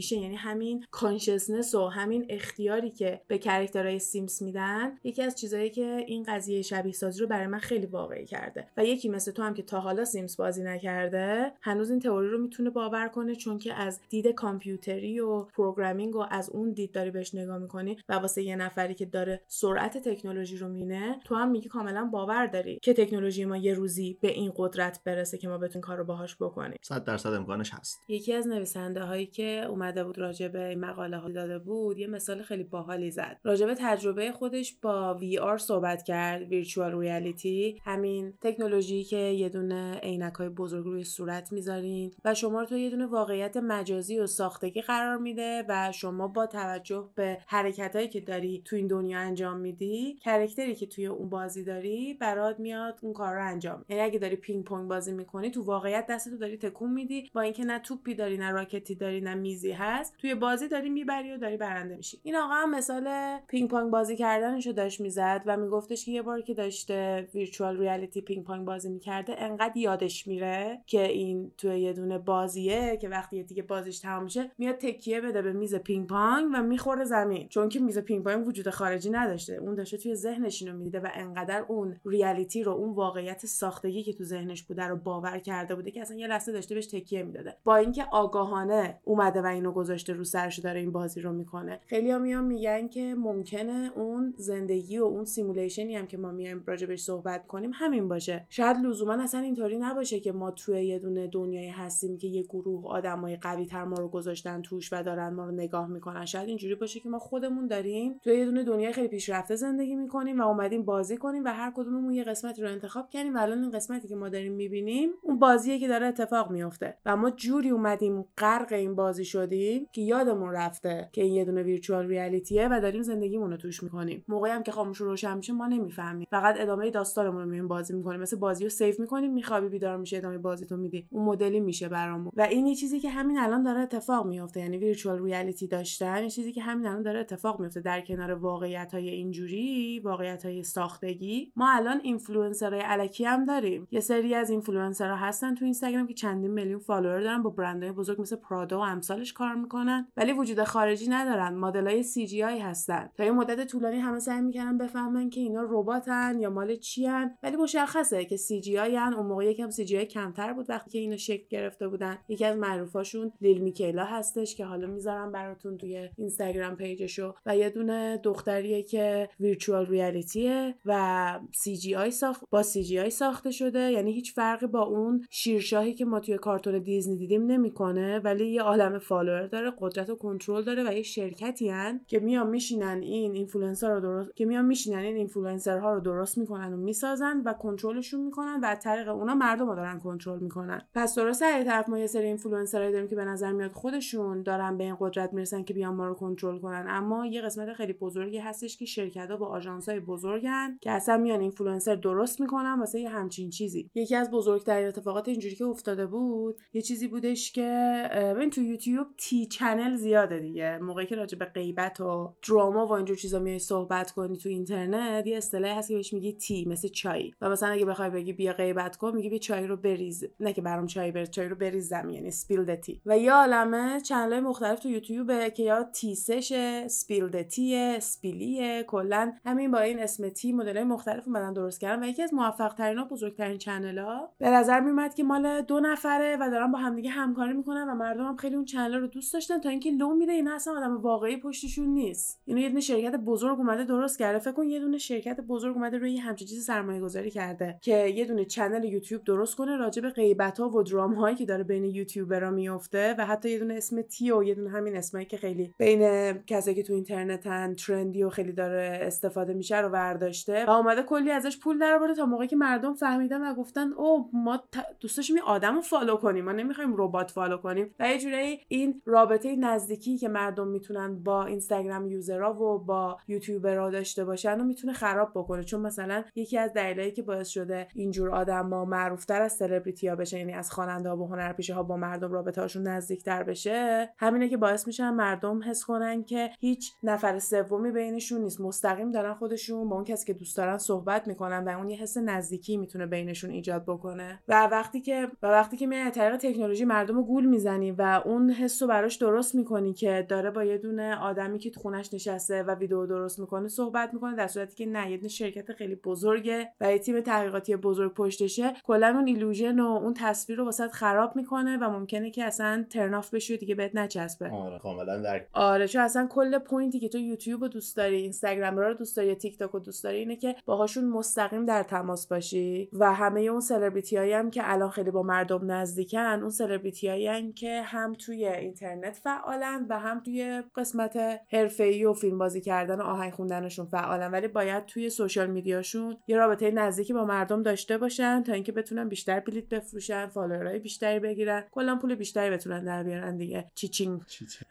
intuition یعنی همین consciousness و همین اختیاری که به character های Sims میدن یکی از چیزایی که این قضیه شبیه سازی رو برای من خیلی واقعی کرده. و یکی مثل تو هم که تا حالا Sims بازی نکرده هنوز این تئوری رو می‌تونه باور کنه چون که از دید کامپیوتری و programming و از اون دید داری بهش نگاه می‌کنی و واسه یه نفری که داره سرعت تکنولوژی رو مینه تو هم میگی کاملا باور داری که تکنولوژی ما یه روزی به این قدرت برسه که ما بتونه این کار رو باهاش بکنیم. 100 درصد امکانش هست. یکی از نویسنده هایی که اومده بود راجع به این مقاله ها داده بود یه مثال خیلی باحالی زد. راجع به تجربه خودش با VR صحبت کرد virtual reality همین تکنولوژی که یه دونه عینک های بزرگ روی صورت می‌ذارین و شما رو تو یه دونه واقعیت مجازی و ساختگی قرار میده و شما با توجه به حرکت هایی که داری تو این دنیا انجام میدی character ی که توی اون بازی داری برات میاد اون کار رو انجام. یعنی اگه داری پینگ پونگ بازی می‌کنی تو واقعیت دستتو داری تکون میدی. با اینکه نه توپی داری نه راکتی داری نه میزی هست توی بازی داری می‌بری و داری برنده میشی. این آقا هم مثال پینگ پونگ بازی کردنشو داشت می‌زد و میگفتش که یه بار که داشته virtual reality پینگ پونگ بازی می‌کرده انقدر یادش میره که این توی یه دونه بازیه که وقتی دیگه بازیش تمام میشه میاد تکیه بده به میز پینگ پونگ و می‌خوره زمین. چون که میز پینگ پونگ وجود خارجی نداشته. اون داشته توی ذهنش اینو می‌دیده و انقدر اون reality رو اون واقعیت ساختگی که تو ذهنش بوده رو باور کرده بوده که اصلا یه لحظه داشته بهش تکیه می‌داده. با اینکه آگاهانه اومده و اینو گذاشته رو سرش داره این بازی رو می‌کنه. خیلی ها میان میگن که ممکنه اون زندگی و اون simulation ی هم که ما میایم راجبش صحبت کنیم همین باشه. شاید لزوما اصلا اینطوری نباشه که ما توی یه دونه دنیای هستیم که یه گروه آدمای قوی تر ما رو گذاشتن توش و دارن ما رو نگاه می‌کنن. شاید اینجوری باشه که ما خودمون داریم توی یه دونه دنیای خیلی پیشرفته زندگی می‌کنیم و اومدیم بازی کنیم و هر کدوممون یه قسمتی رو انتخاب کردیم و الان این قسمتی که ما داریم می‌بینیم اون بازیه که داره اتفاق میفته و ما جوری اومدیم غرق این بازی شدیم که یادمون رفته که این یه دونه virtual reality ه و داریم زندگیمون رو توش می‌کنیم. موقعی هم که خاموش روشن میشه ما نمی‌فهمیم. فقط ادامه داستانمون رو میایم بازی می‌کنیم. مثل بازی رو save می‌کنیم میخوابی بیدار میشه ادامه بازیتو میدی. اون مدلی میشه برامون. و این یه چیزی که همین الان داره اتفاق میفته یعنی virtual reality داشتن یه چیزی که همین الان داره اتفاق میفته در کنار واقعیت های اینجوری واقعیت های ساختگی. ما الان اینفلوئنسرهای الکی هم داریم. یه سری از اینفلوئنسرها هستن تو اینستاگرام که چندین میلیون follower دارن با برندهای بزرگ مثل پرادا و امثالش کار می‌کنن ولی وجود خارجی ندارن. مدلای CGI هستن. تا یه مدت طولانی همه سعی می‌کردن بفهمن که اینا رباتن یا مال چی هن. ولی مشخصه که CGI. اون موقع یکم CGI کمتر بود وقتی که اینو شکل گرفته بودن. یکی از معروفاشون Lil Miquela هستش که حالا می‌ذارم براتون توی اینستاگرام page شو. و یه دونه دختریه که virtual reality ه و CGI ساخت با CGI ساخته شده. یعنی هیچ فرقی با اون شیرشاهی که ما توی کارتون دیزنی دیدیم نمی‌کنه. ولی یه عالم follower داره قدرت و کنترل داره و یه شرکتی هن که میان میشینن این اینفلوئنسر رو درست که میان میشینن این اینفلوئنسرها رو درست می‌کنن و می‌سازن و کنترلشون می‌کنن و از طریق اونا مردم رو دارن کنترل می‌کنن. پس درسته از طرف ما یه سری اینفلوئنسرایی داریم که به نظر میاد خودشون دارن به این قدرت می‌رسن که بیان ما رو کنترل کنن. اما یه قسمت خیلی بزرگی هستش که شرکت ها با آژانس های بزرگن که اصلا میان اینفلوئنسر درست می‌کنن واسه یه همچین چیزی. یکی از بزرگترین اتفاقات اینجوری که افتاده بود یه چیزی بودش که ببین تو یوتیوب tea channel زیاده دیگه. موقعی که راجع به غیبت و دراما و اینجور چیزا میای صحبت کنی تو اینترنت یه اصطلاحی هست که بهش میگی tea مثل چای. و مثلا اگه بخوای بگی بیا غیبت کن میگی بیا چای رو بریز. نه که برام چای بریز چای رو بریز زمین یعنی spill tea و یا عالمه channel مختلف تو یوتیوب که یا tea سش spill tea spill یه کلا همین با این اسم tea مدل مختلف اومدن درست کردن. و یکی از موفق ترین و بزرگترین channel ها به نظر میومد که مال دو نفره و دارن با همدیگه همکاری می‌کنن و مردم هم خیلی اون channel رو دوست داشتن تا اینکه لو میره اینا اصلا آدم واقعی پشتشون نیست. اینو یه دونه شرکت بزرگ اومده درست کرده. فکر کن یه دونه شرکت بزرگ اومده روی همچین چیزی سرمایه گذاری کرده که یه دونه channel یوتیوب درست کنه راجع به غیبت ها و drama هایی که داره بین یوتیوبرها میفته و حتی یه دونه اسم tea و یه دونه همین اسمایی که خیلی بین کسایی که تو اینترنتن trendy و خیلی داره استفاده میشه رو برداشته و اومده کلی ازش پول درآورده تا موقعی که مردم فهمیدن و گفتن اوه ما دوست داشتیم این آدم رو follow کنیم. ما نمی‌خوایم ربات follow کنیم. و یه جورایی این رابطه نزدیکی که مردم می‌تونن با اینستاگرام user ها و با یوتیوبرها داشته باشن و می‌تونه خراب بکنه. چون مثلا یکی از دلایلی که باعث شده اینجور آدما معروفتر از سلبریتی ها بشه یعنی از خواننده ها و هنرپیشه با مردم رابطه هاشون نزدیکتر بشه همینه که باعث میشن مردم حس کنن که هیچ نفر سومی بینشون نیست. مستقیم دارن خودشون با اون کسی که دوست دارن صحبت می‌کنن و اون یه حس نزدیکی می‌تونه بینشون ایجاد بکنه. و وقتی که و وقتی که میای طریق تکنولوژی مردم رو گول می‌زنی و اون حس رو براش درست می‌کنی که داره با یه دونه آدمی که تو خونش نشسته و ویدیو درست می‌کنه صحبت می‌کنه در صورتی که نه یه دونه شرکت خیلی بزرگه و یه تیم تحقیقاتی بزرگ پشتشه. کلا اون illusion و اون تصویر رو واست خراب می‌کنه و ممکنه که اصلا turn off بشی دیگه بهت نچسبه. آره کاملا درک. آره چون اصلا کل point ی که تو یوتیوب رو دوست داری اینستاگرام رو دوست داری تیک تاک رو دوست داری اینه که باهاشون مستقیم در تماس باشی و همه اون سلبریتی‌هام که الان خیلی با مردم نزدیکن اون سلبریتی که هم توی اینترنت فعالن و هم توی قسمت حرفه‌ای و فیلم بازی کردن و آهنگ خوندنشون فعالن. ولی باید توی social media شون یه رابطه نزدیکی با مردم داشته باشن تا اینکه بتونن بیشتر بلیت بفروشن follower ای بیشتری بگیرن. کلا پول بیشتری بتونن در بیارن دیگه. چیچینگ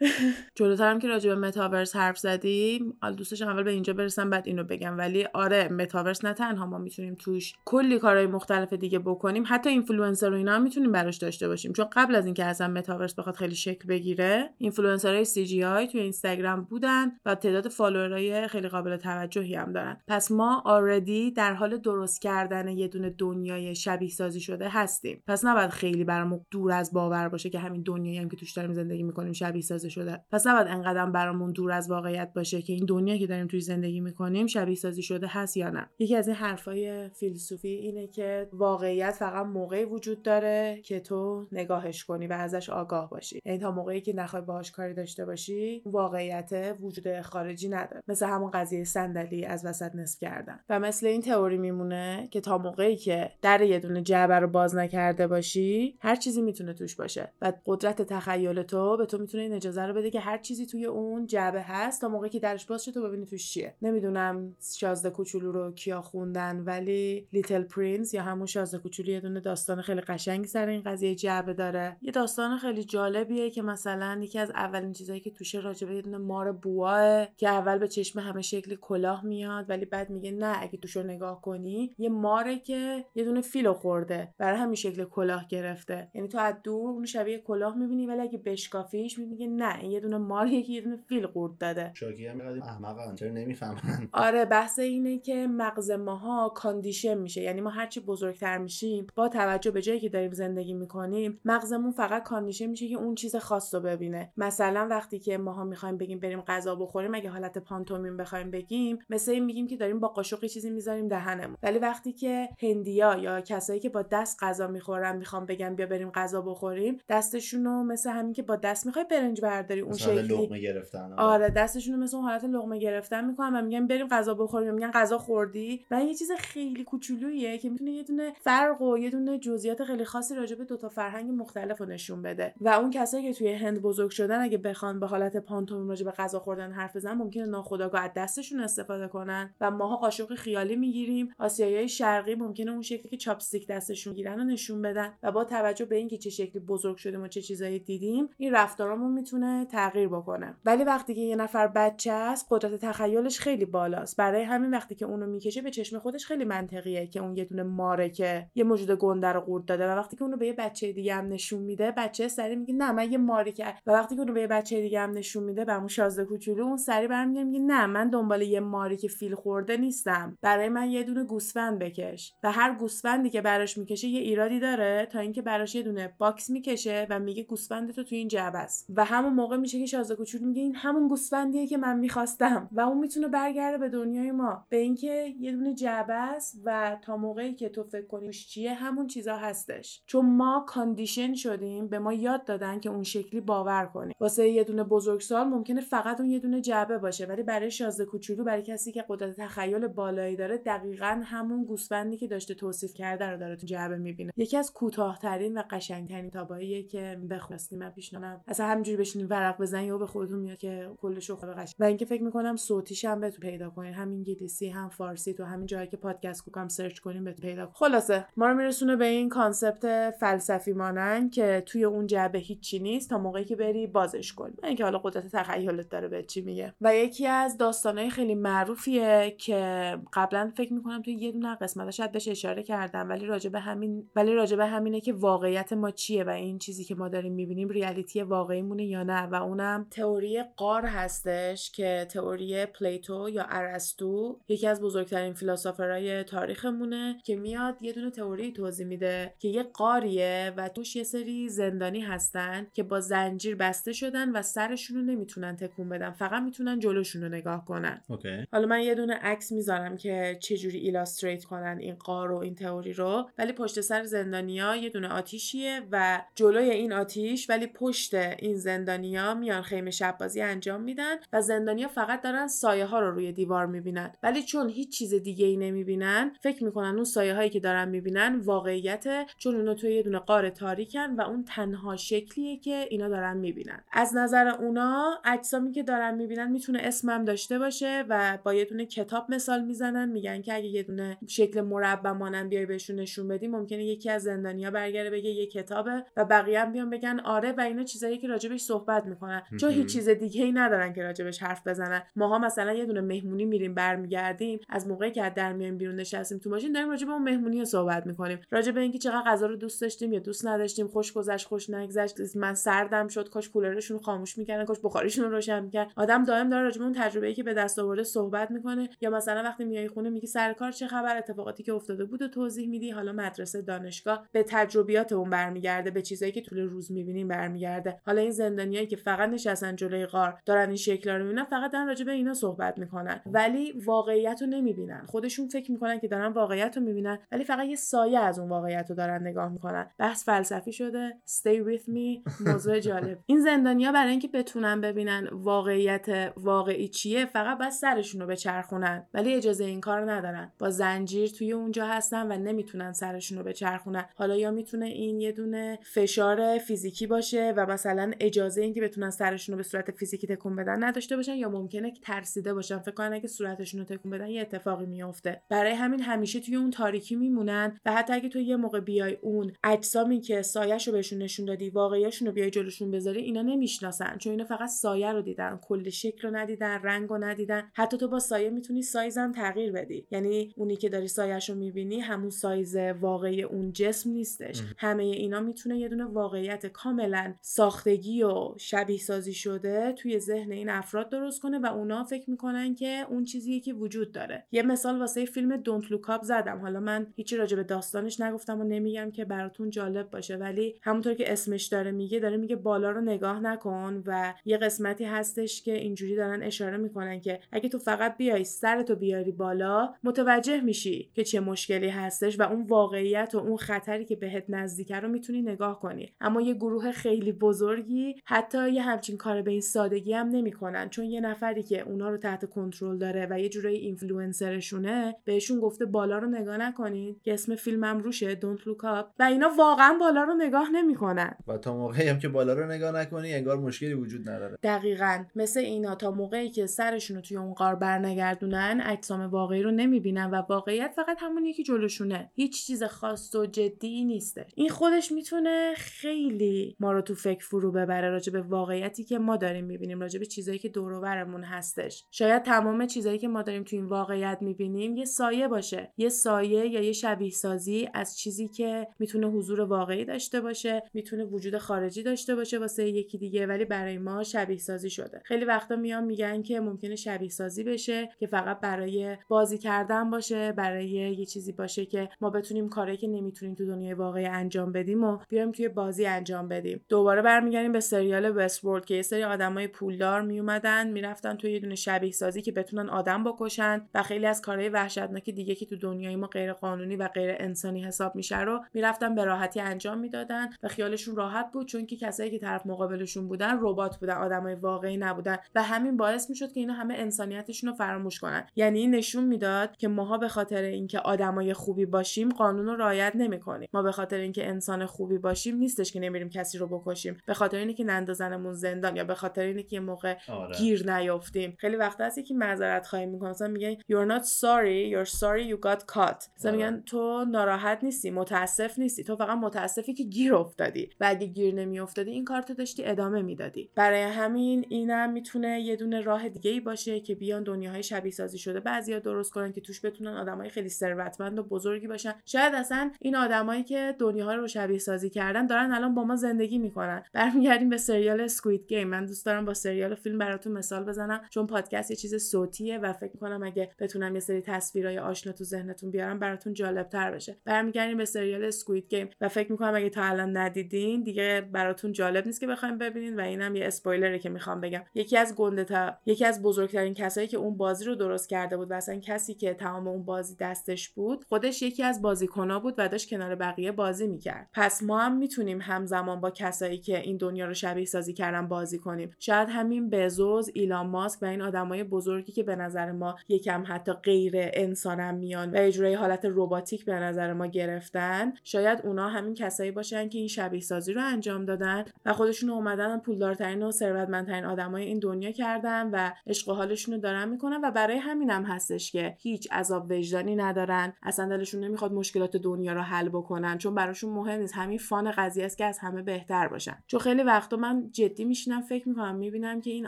جلوتر هم که راجع به متاورس حرف زدیم حالا دوست اول به اینجا برسم بعد اینو بگم. ولی آره متاورس نه تنها ما می‌تونیم توش کلی کارهای مختلف دیگه بکنیم حتی اینفلوئنسر و اینا هم می‌تونیم براش داشته باشیم. چون قبل از اینکه اصلا متاورس بخواد خیلی شکل بگیره. influencer های CGI توی اینستاگرام بودن و تعداد follower ای خیلی قابل توجهی هم دارن. پس ما already در حال درست کردن یه دونه دنیای شبیه سازی شده هستیم. پس نباید خیلی برامون دور از باور باشه که همین دنیایی هم که توش داریم زندگی می‌کنیم شبیه سازی شده. پس نباید انقدر برامون دور از واقعیت باشه که این دنیایی که داریم توی زندگی می‌کنیم شبیه سازی شده هست یا نه. یکی از این حرفای فیلسوفی اینه که واقعیت فقط موقعی وجود داره که تو نگاهش کنی و ازش آگاه باشی. یعنی تا موقعی که نخوای باهاش کاری داشته باشی واقعیت وجود خارجی نداره. مثل همون قضیه صندلی از وسط نصف کردن. و مثل این تئوری میمونه که تا موقعی که در یه دونه جعبه رو باز نکرده باشی هر چیزی می‌تونه توش باشه. و قدرت تخیل تو به تو می‌تونه این اجازه رو بده که هر چیزی توی اون جعبه هست تا موقعی که درش باز تو ببینی توش چیه. نمی‌دونم شازده کوچولو رو کیا خوندن ولی Little Prince یا همون شازده کوچولو یه دونه داستان خیلی قشنگی سر این قضیه جعبه داره. یه داستان خیلی جالبیه که مثلا یکی از اولین چیزایی که توشه راجبه یه دونه مار بواه که اول به چشم همه شکلی کلاه میاد ولی بعد میگه نه اگه توشو نگاه کنی یه ماره که یه دونه فیلو خورده برای همین شکل کلاه گرفته. یعنی تو از دور اون شبیه کلاه می‌بینی ولی اگه بشکافیش میگه نه این یه دونه ماریه که یه دونه فیل قورت داده. شاکی هم احمقن چرا نمی‌فهمن؟ آره بحث اینه که مغز ماها condition میشه. یعنی ما هرچی بزرگتر میشیم با توجه به جایی که داریم زندگی می‌کنیم مغزمون فقط condition میشه که اون چیز خاص رو ببینه. مثلا وقتی که ماها می‌خوایم بگیم بریم غذا بخوریم اگه حالت پانتومیم بخوایم بگیم مثل این میگیم که داریم با قاشقی چیزی می‌ذاریم دهنمون. ولی وقتی که هندیا یا کسایی که با دست غذا می‌خورن می‌خوام بگم بیا بریم غذا بخوریم دستشون رو مثل همین که با دست می‌خوای برنج برداری اون شکلی. لقمه گرفتن آره, آره، دستشون مثل اون حالت لقمه گرفتن می‌کنن و میگن بریم غذا بخوریم میگن غذا خوردی. و یه چیز خیلی کوچولوییه که می‌تونه یه دونه فرق و یه دونه جزئیات خیلی خاصی راجع به دو تا فرهنگ مختلف رو نشون بده. و اون کسایی که توی هند بزرگ شدن اگه بخوان به حالت پانتوم راجع به غذا خوردن حرف بزنن ممکنه ناخودآگاه از دستشون استفاده کنن. و ماها قاشق خیالی می‌گیریم آسیایی شرقی ممکنه اون شکلی که چاپستیک دستشون گیرن رو نشون بدن. و با توجه به اینکه چه شکلی بزرگ شدیم و چه چیزایی دیدیم این رفتارمون می‌تونه تغییر بکنه. ولی وقتی که یه نفر بچه است قدرت تخیلش خیلی بالاست. برای همین وقتی که اونو می‌کشه به چشم خودش خیلی منطقیه که اون یه دونه ماره که یه موجود گنده رو قورت داده و وقتی که اونو به یه بچه دیگه هم نشون میده بچه سری میگه نه من یه ماری که و وقتی که اونو به یه بچه دیگه هم نشون میده به اون شازده کوچولو اون سری برمیگه میگه نه من دنبال یه ماری که فیل خورده نیستم. برای من یه دونه گوسفند بکش. و هر گوسفندی که براش می‌کشه یه ایرادی داره تا اینکه براش یه دونه box می‌کشه و میگه گوسفند تو توی این جعبه است. و همون موقع میشه که شازده کوچولو میگه این همون گوسفندیه که من می‌خواستم. و اون می‌تونه برگرده به دنیای ما. به اینکه یه دونه جعبه است و تا موقعی که تو فکر کنی چیه همون چیزا هستش. چون ما condition شدیم به ما یاد دادن که اون شکلی باور کنیم واسه یه دونه بزرگسال ممکنه فقط اون یه دونه جعبه باشه ولی برای شازده کوچولو برای کسی که قدرت تخیل بالایی داره دقیقا همون گوسفندی که داشته توصیف کرده رو داره تو جعبه می‌بینه. یکی از کوتاهترین و قشنگترین کتاباییه که بخواستیم من پیشنهادم اصلا همینجوری بشینیم ورق بزنی و به خودتون میاد که کلش رو قشنگ. و اینکه فکر می‌کنم صوتیش هم بهتون پیدا کنین. هم انگلیسی هم فارسی تو همین جایی که پادکست کوکام سرچ کنیم بهتون پیدا کنین. خلاصه ما رو میرسونه به این concept فلسفی مانن که توی اون جعبه هیچی نیست. موقعی که بری بازش کنی اینکه حالا قدرت تخیلت داره به چی میگه. و یکی از داستانهای خیلی معروفیه که قبلا فکر می‌کنم توی یه دونه قسمت شاید بهش اشاره کردم ولی راجع به همین ولی راجع به همینه که واقعیت ما چیه و این چیزی که ما داریم می‌بینیم reality واقعیمونه یا نه. و اونم تئوری غار هستش که تئوری Plato یا ارسطو یکی از بزرگترین فیلسوفرای تاریخمونه که میاد یه دونه تئوری توضیح میده که یه غاریه و توش یه سری زندانی هستن که با زنجیر بسته شدن و سرشون رو نمی‌تونن تکون بدن. فقط می‌تونن جلوشون رو نگاه کنن. okay. حالا من یه دونه عکس می‌ذارم که چجوری illustrate کنن این غار و این تئوری رو. ولی پشت سر زندانیا یه دونه آتیشیه و جلوی این آتیش ولی پشت این زندانیا میان خیمه شب بازی انجام میدن و زندانیا فقط دارن سایه ها رو روی دیوار می‌بینن. ولی چون هیچ چیز دیگه ای نمی‌بینن فکر می‌کنن اون سایه هایی که دارن می‌بینن واقعیت چون اونا توی یه دونه قار تاریکن و اون تنها شکلیه که اینا دارن می‌بینن. از نظر اونا اجسامی که دارن می‌بینن می‌تونه اسمم داشته باشه و با یه دونه کتاب مثال می‌زنن میگن که اگه یه دونه شکل مربع مانند بیای بهشون نشون بدی ممکنه یکی از زندانیا برگره بگه یه کتابه و بقیه هم بیان بگن آره و اینا چیزایی که راجبش صحبت می‌کنن. چون هیچ چیز دیگه ای ندارن که راجبش حرف بزنن. ماها مثلا یه دونه مهمونی میریم برمیگردیم از موقعی که از در میایم بیرون نشستیم تو ماشین داریم راجب اون مهمونی صحبت می‌کنیم. راجب اینکه چقدر غذا رو دوست داشتیم یا دوست نداشتیم خوش گذشت خوش نگذشت من سردم شد کاش کولرشون خاموش می‌کردن کاش بخاریشون رو روشن می‌کرد آدم دائم داره راجب اون تجربه‌ای که به دست آورده صحبت می‌کنه. یا مثلا وقتی میای خونه میگی سر کار چه خبر اتفاقاتی که افتاده بود و توضیح میدی. حالا مدرسه دانشگاه به تجربیات اون برمیگرده به چیزایی که طول روز می‌بینیم برمیگرده. حالا این زندانیایی که فقط نشستن جلوی غار دارن این شکلا رو می‌بینن فقط دارن راجع به اینا صحبت می‌کنن. ولی واقعیت رو نمی‌بینن. خودشون فکر می‌کنن که دارن واقعیت رو می‌بینن ولی فقط یه سایه از اون واقعیت رو دارن نگاه می‌کنن. بحث فلسفی شده. Stay with me. موضوع جالب. این زندانیا برای اینکه بتونن ببینن واقعیت واقعی چیه فقط بس سرشون رو بچرخونن ولی اجازه این کار ندارن. با زنجیر توی اونجا هستن و نمی‌تونن سرشون رو بچرخونن. حالا یا می‌تونه این یه دونه فشار فیزیکی باشه و مثلا اجازه اینکه بتونن سرشون رو به صورت فیزیکی تکون بدن نداشته باشن یا ممکنه که ترسیده باشن. فکر کنن اگه صورتشون رو تکون بدن یه اتفاقی میافته. برای همین همیشه توی اون تاریکی میمونن و حتی اگه تو یه موقع بیای اون اجسامی که سایه‌شو بهشون نشون دادی واقعیشون رو بیای جلوشون بذاری اینا نمی‌شناسن. چون اینا فقط سایه رو دیدن کل شکل رو ندیدن رنگ رو ندیدن. حتی تو با سایه می‌تونی سایزم تغییر بدی. یعنی اونی که داری سایهش رو می‌بینی همون سایز واقعی اون جسم نیستش. همه اینا می‌تونه یه دونه واقعیت کاملا ساختگی و شبیه سازی شده توی ذهن این افراد درست کنه و اونا فکر می‌کنن که اون چیزیه که وجود داره. یه مثال واسه فیلم Don't Look Up زدم. حالا من هیچی راجع به داستانش نگفتم و نمیگم که براتون جالب باشه ولی همونطور که اسمش داره میگه داره میگه بالا رو نگاه نکن و یه قسمتی هستش که اینجوری دارن اشاره می‌کنن که اگه تو فقط بیای سرتو بیاری بالا متوجه میشی که چه مشکلی هستش و اون واقعیت و اون خطری که بهت نزدیکه رو می‌تونی نگاه کنی. اما یه گروه خیلی بزرگی حتی یه همچین کار به این سادگی هم نمی‌کنن. چون یه نفری که اونا رو تحت کنترل داره و یه جورایی اینفلوئنسرشونه بهشون گفته بالا رو نگاه نکنید. که اسم فیلمم روشه دونت لوک اپ و اینا واقعا بالا رو نگاه نمی‌کنن. و تا موقعی هم که رو نگاه نکنی انگار مشکلی وجود نداره. دقیقا. مثل اینا تا موقعی که سرشون رو توی اون قار برنگردونن اجسام واقعی رو نمی‌بینن و واقعیت فقط همون یکی جلوشونه. هیچ چیز خاص و جدی نیسته این خودش می‌تونه خیلی ما رو تو فکر فرو ببره راجع به واقعیتی که ما داریم می‌بینیم راجع به چیزایی که دور و هستش. شاید تمام چیزایی که ما داریم تو این واقعیت می‌بینیم یه سایه باشه. یه سایه یا یه شبیه سازی از چیزی که می‌تونه حضور واقعی داشته باشه می‌تونه وجود خارجی داشته باشه واسه یکی دیگه ولی برای ما شبیه سازی شده. خیلی وقتا میان میگن که ممکنه شبیه سازی بشه که فقط برای بازی کردن باشه برای یه چیزی باشه که ما بتونیم کاری که نمی‌تونیم تو دنیای واقعی انجام بدیم و بیایم توی بازی انجام بدیم. دوباره برمیگردیم به سریال وستورد که یه سری آدمای پولدار میومدن می‌رفتن توی یه دونه شبیه سازی که بتونن آدم بکشن و خیلی از کارهای وحشتناک دیگه که تو دنیای ما غیر قانونی و غیر انسانی حساب میشه رو می‌رفتن به راحتی انجام می‌دادن و خیالشون راحت بود چون که کسایی که طرف مقابلشون بودن ربات بودن آدمای واقعی نبودن و همین باعث می‌شد که اینا همه انسانیتشون رو فراموش کنن. یعنی نشون می‌داد که ماها به خاطر اینکه آدمای خوبی باشیم قانون رو رعایت نمی‌کنیم. ما به خاطر اینکه انسان خوبی باشیم نیستش که نمیریم کسی رو بکشیم. به خاطر اینکه که نندازنمون زندان یا به خاطر اینکه یه موقع آره. گیر نیافتیم. خیلی وقت هست که معذرت خواهی می‌کنن مثلا میگن you're not sorry you're sorry you got caught. مثلا آره. میگن تو ناراحت نیستی متاسف نیستی. تو فقط متاسفی که گیر افتادی. و اگه گیر نمیافتادی این کارتو داشتی ادامه می‌دادی. برای همین اینم می‌تونه یه دونه راه دیگه ای باشه که بیان دنیاهای شبیه سازی شده. بعضیا درست کنن که توش بتونن آدمای خیلی ثروتمند و بزرگی باشن. شاید اصلا این آدمایی که دنیاها رو شبیه سازی کردن دارن الان با ما زندگی می‌کنن. برمیگردیم به سریال سکوید گیم من دوست دارم با سریال و فیلم براتون مثال بزنم. چون پادکست یه چیز صوتیه و فکر کنم اگه بتونم یه سری تصویرای آشنا تو ذهنتون بیارم براتون جالب تر بشه. برمیگردیم به سریال سکوید گیم و فکر می‌کنم اگه تا الان ندیدین دیگه براتون جالب نیست که بخوایم ببینین و اینم یه اسپویلره که می‌خوام بگم. یکی از گنده تا یکی از بزرگترین کسایی که اون بازی رو درست کرده بود و اصلا کسی که تمام اون بازی دستش بود خودش یکی از بازیکنها بود و داشت کنار بقیه بازی می‌کرد. پس ما هم می‌تونیم همزمان با کسایی که این دنیا رو شبیه سازی کردن بازی کنیم. شاید همین بزوز ایلان ماسک و این آدمای بزرگی که به نظر ما یکم حتی غیر انسانم میان و اجرای حالت رباتیک به نظر ما گرفتن شاید اونا همین کسایی باشن که این شبیه سازی رو انجام دادن کردن و خودشون اومدن پولدارترین و ثروتمندترین آدمای این دنیا کردن و عشق و حالشون رو دارن می‌کنن و برای همینم هم هستش که هیچ عذاب وجدانی ندارن. اصلا دلشون نمی‌خواد مشکلات دنیا رو حل بکنن چون براشون مهم نیست. همین فان قضیه است که از همه بهتر باشن. چون خیلی وقتا من جدی میشینم فکر می‌کنم می‌بینم که این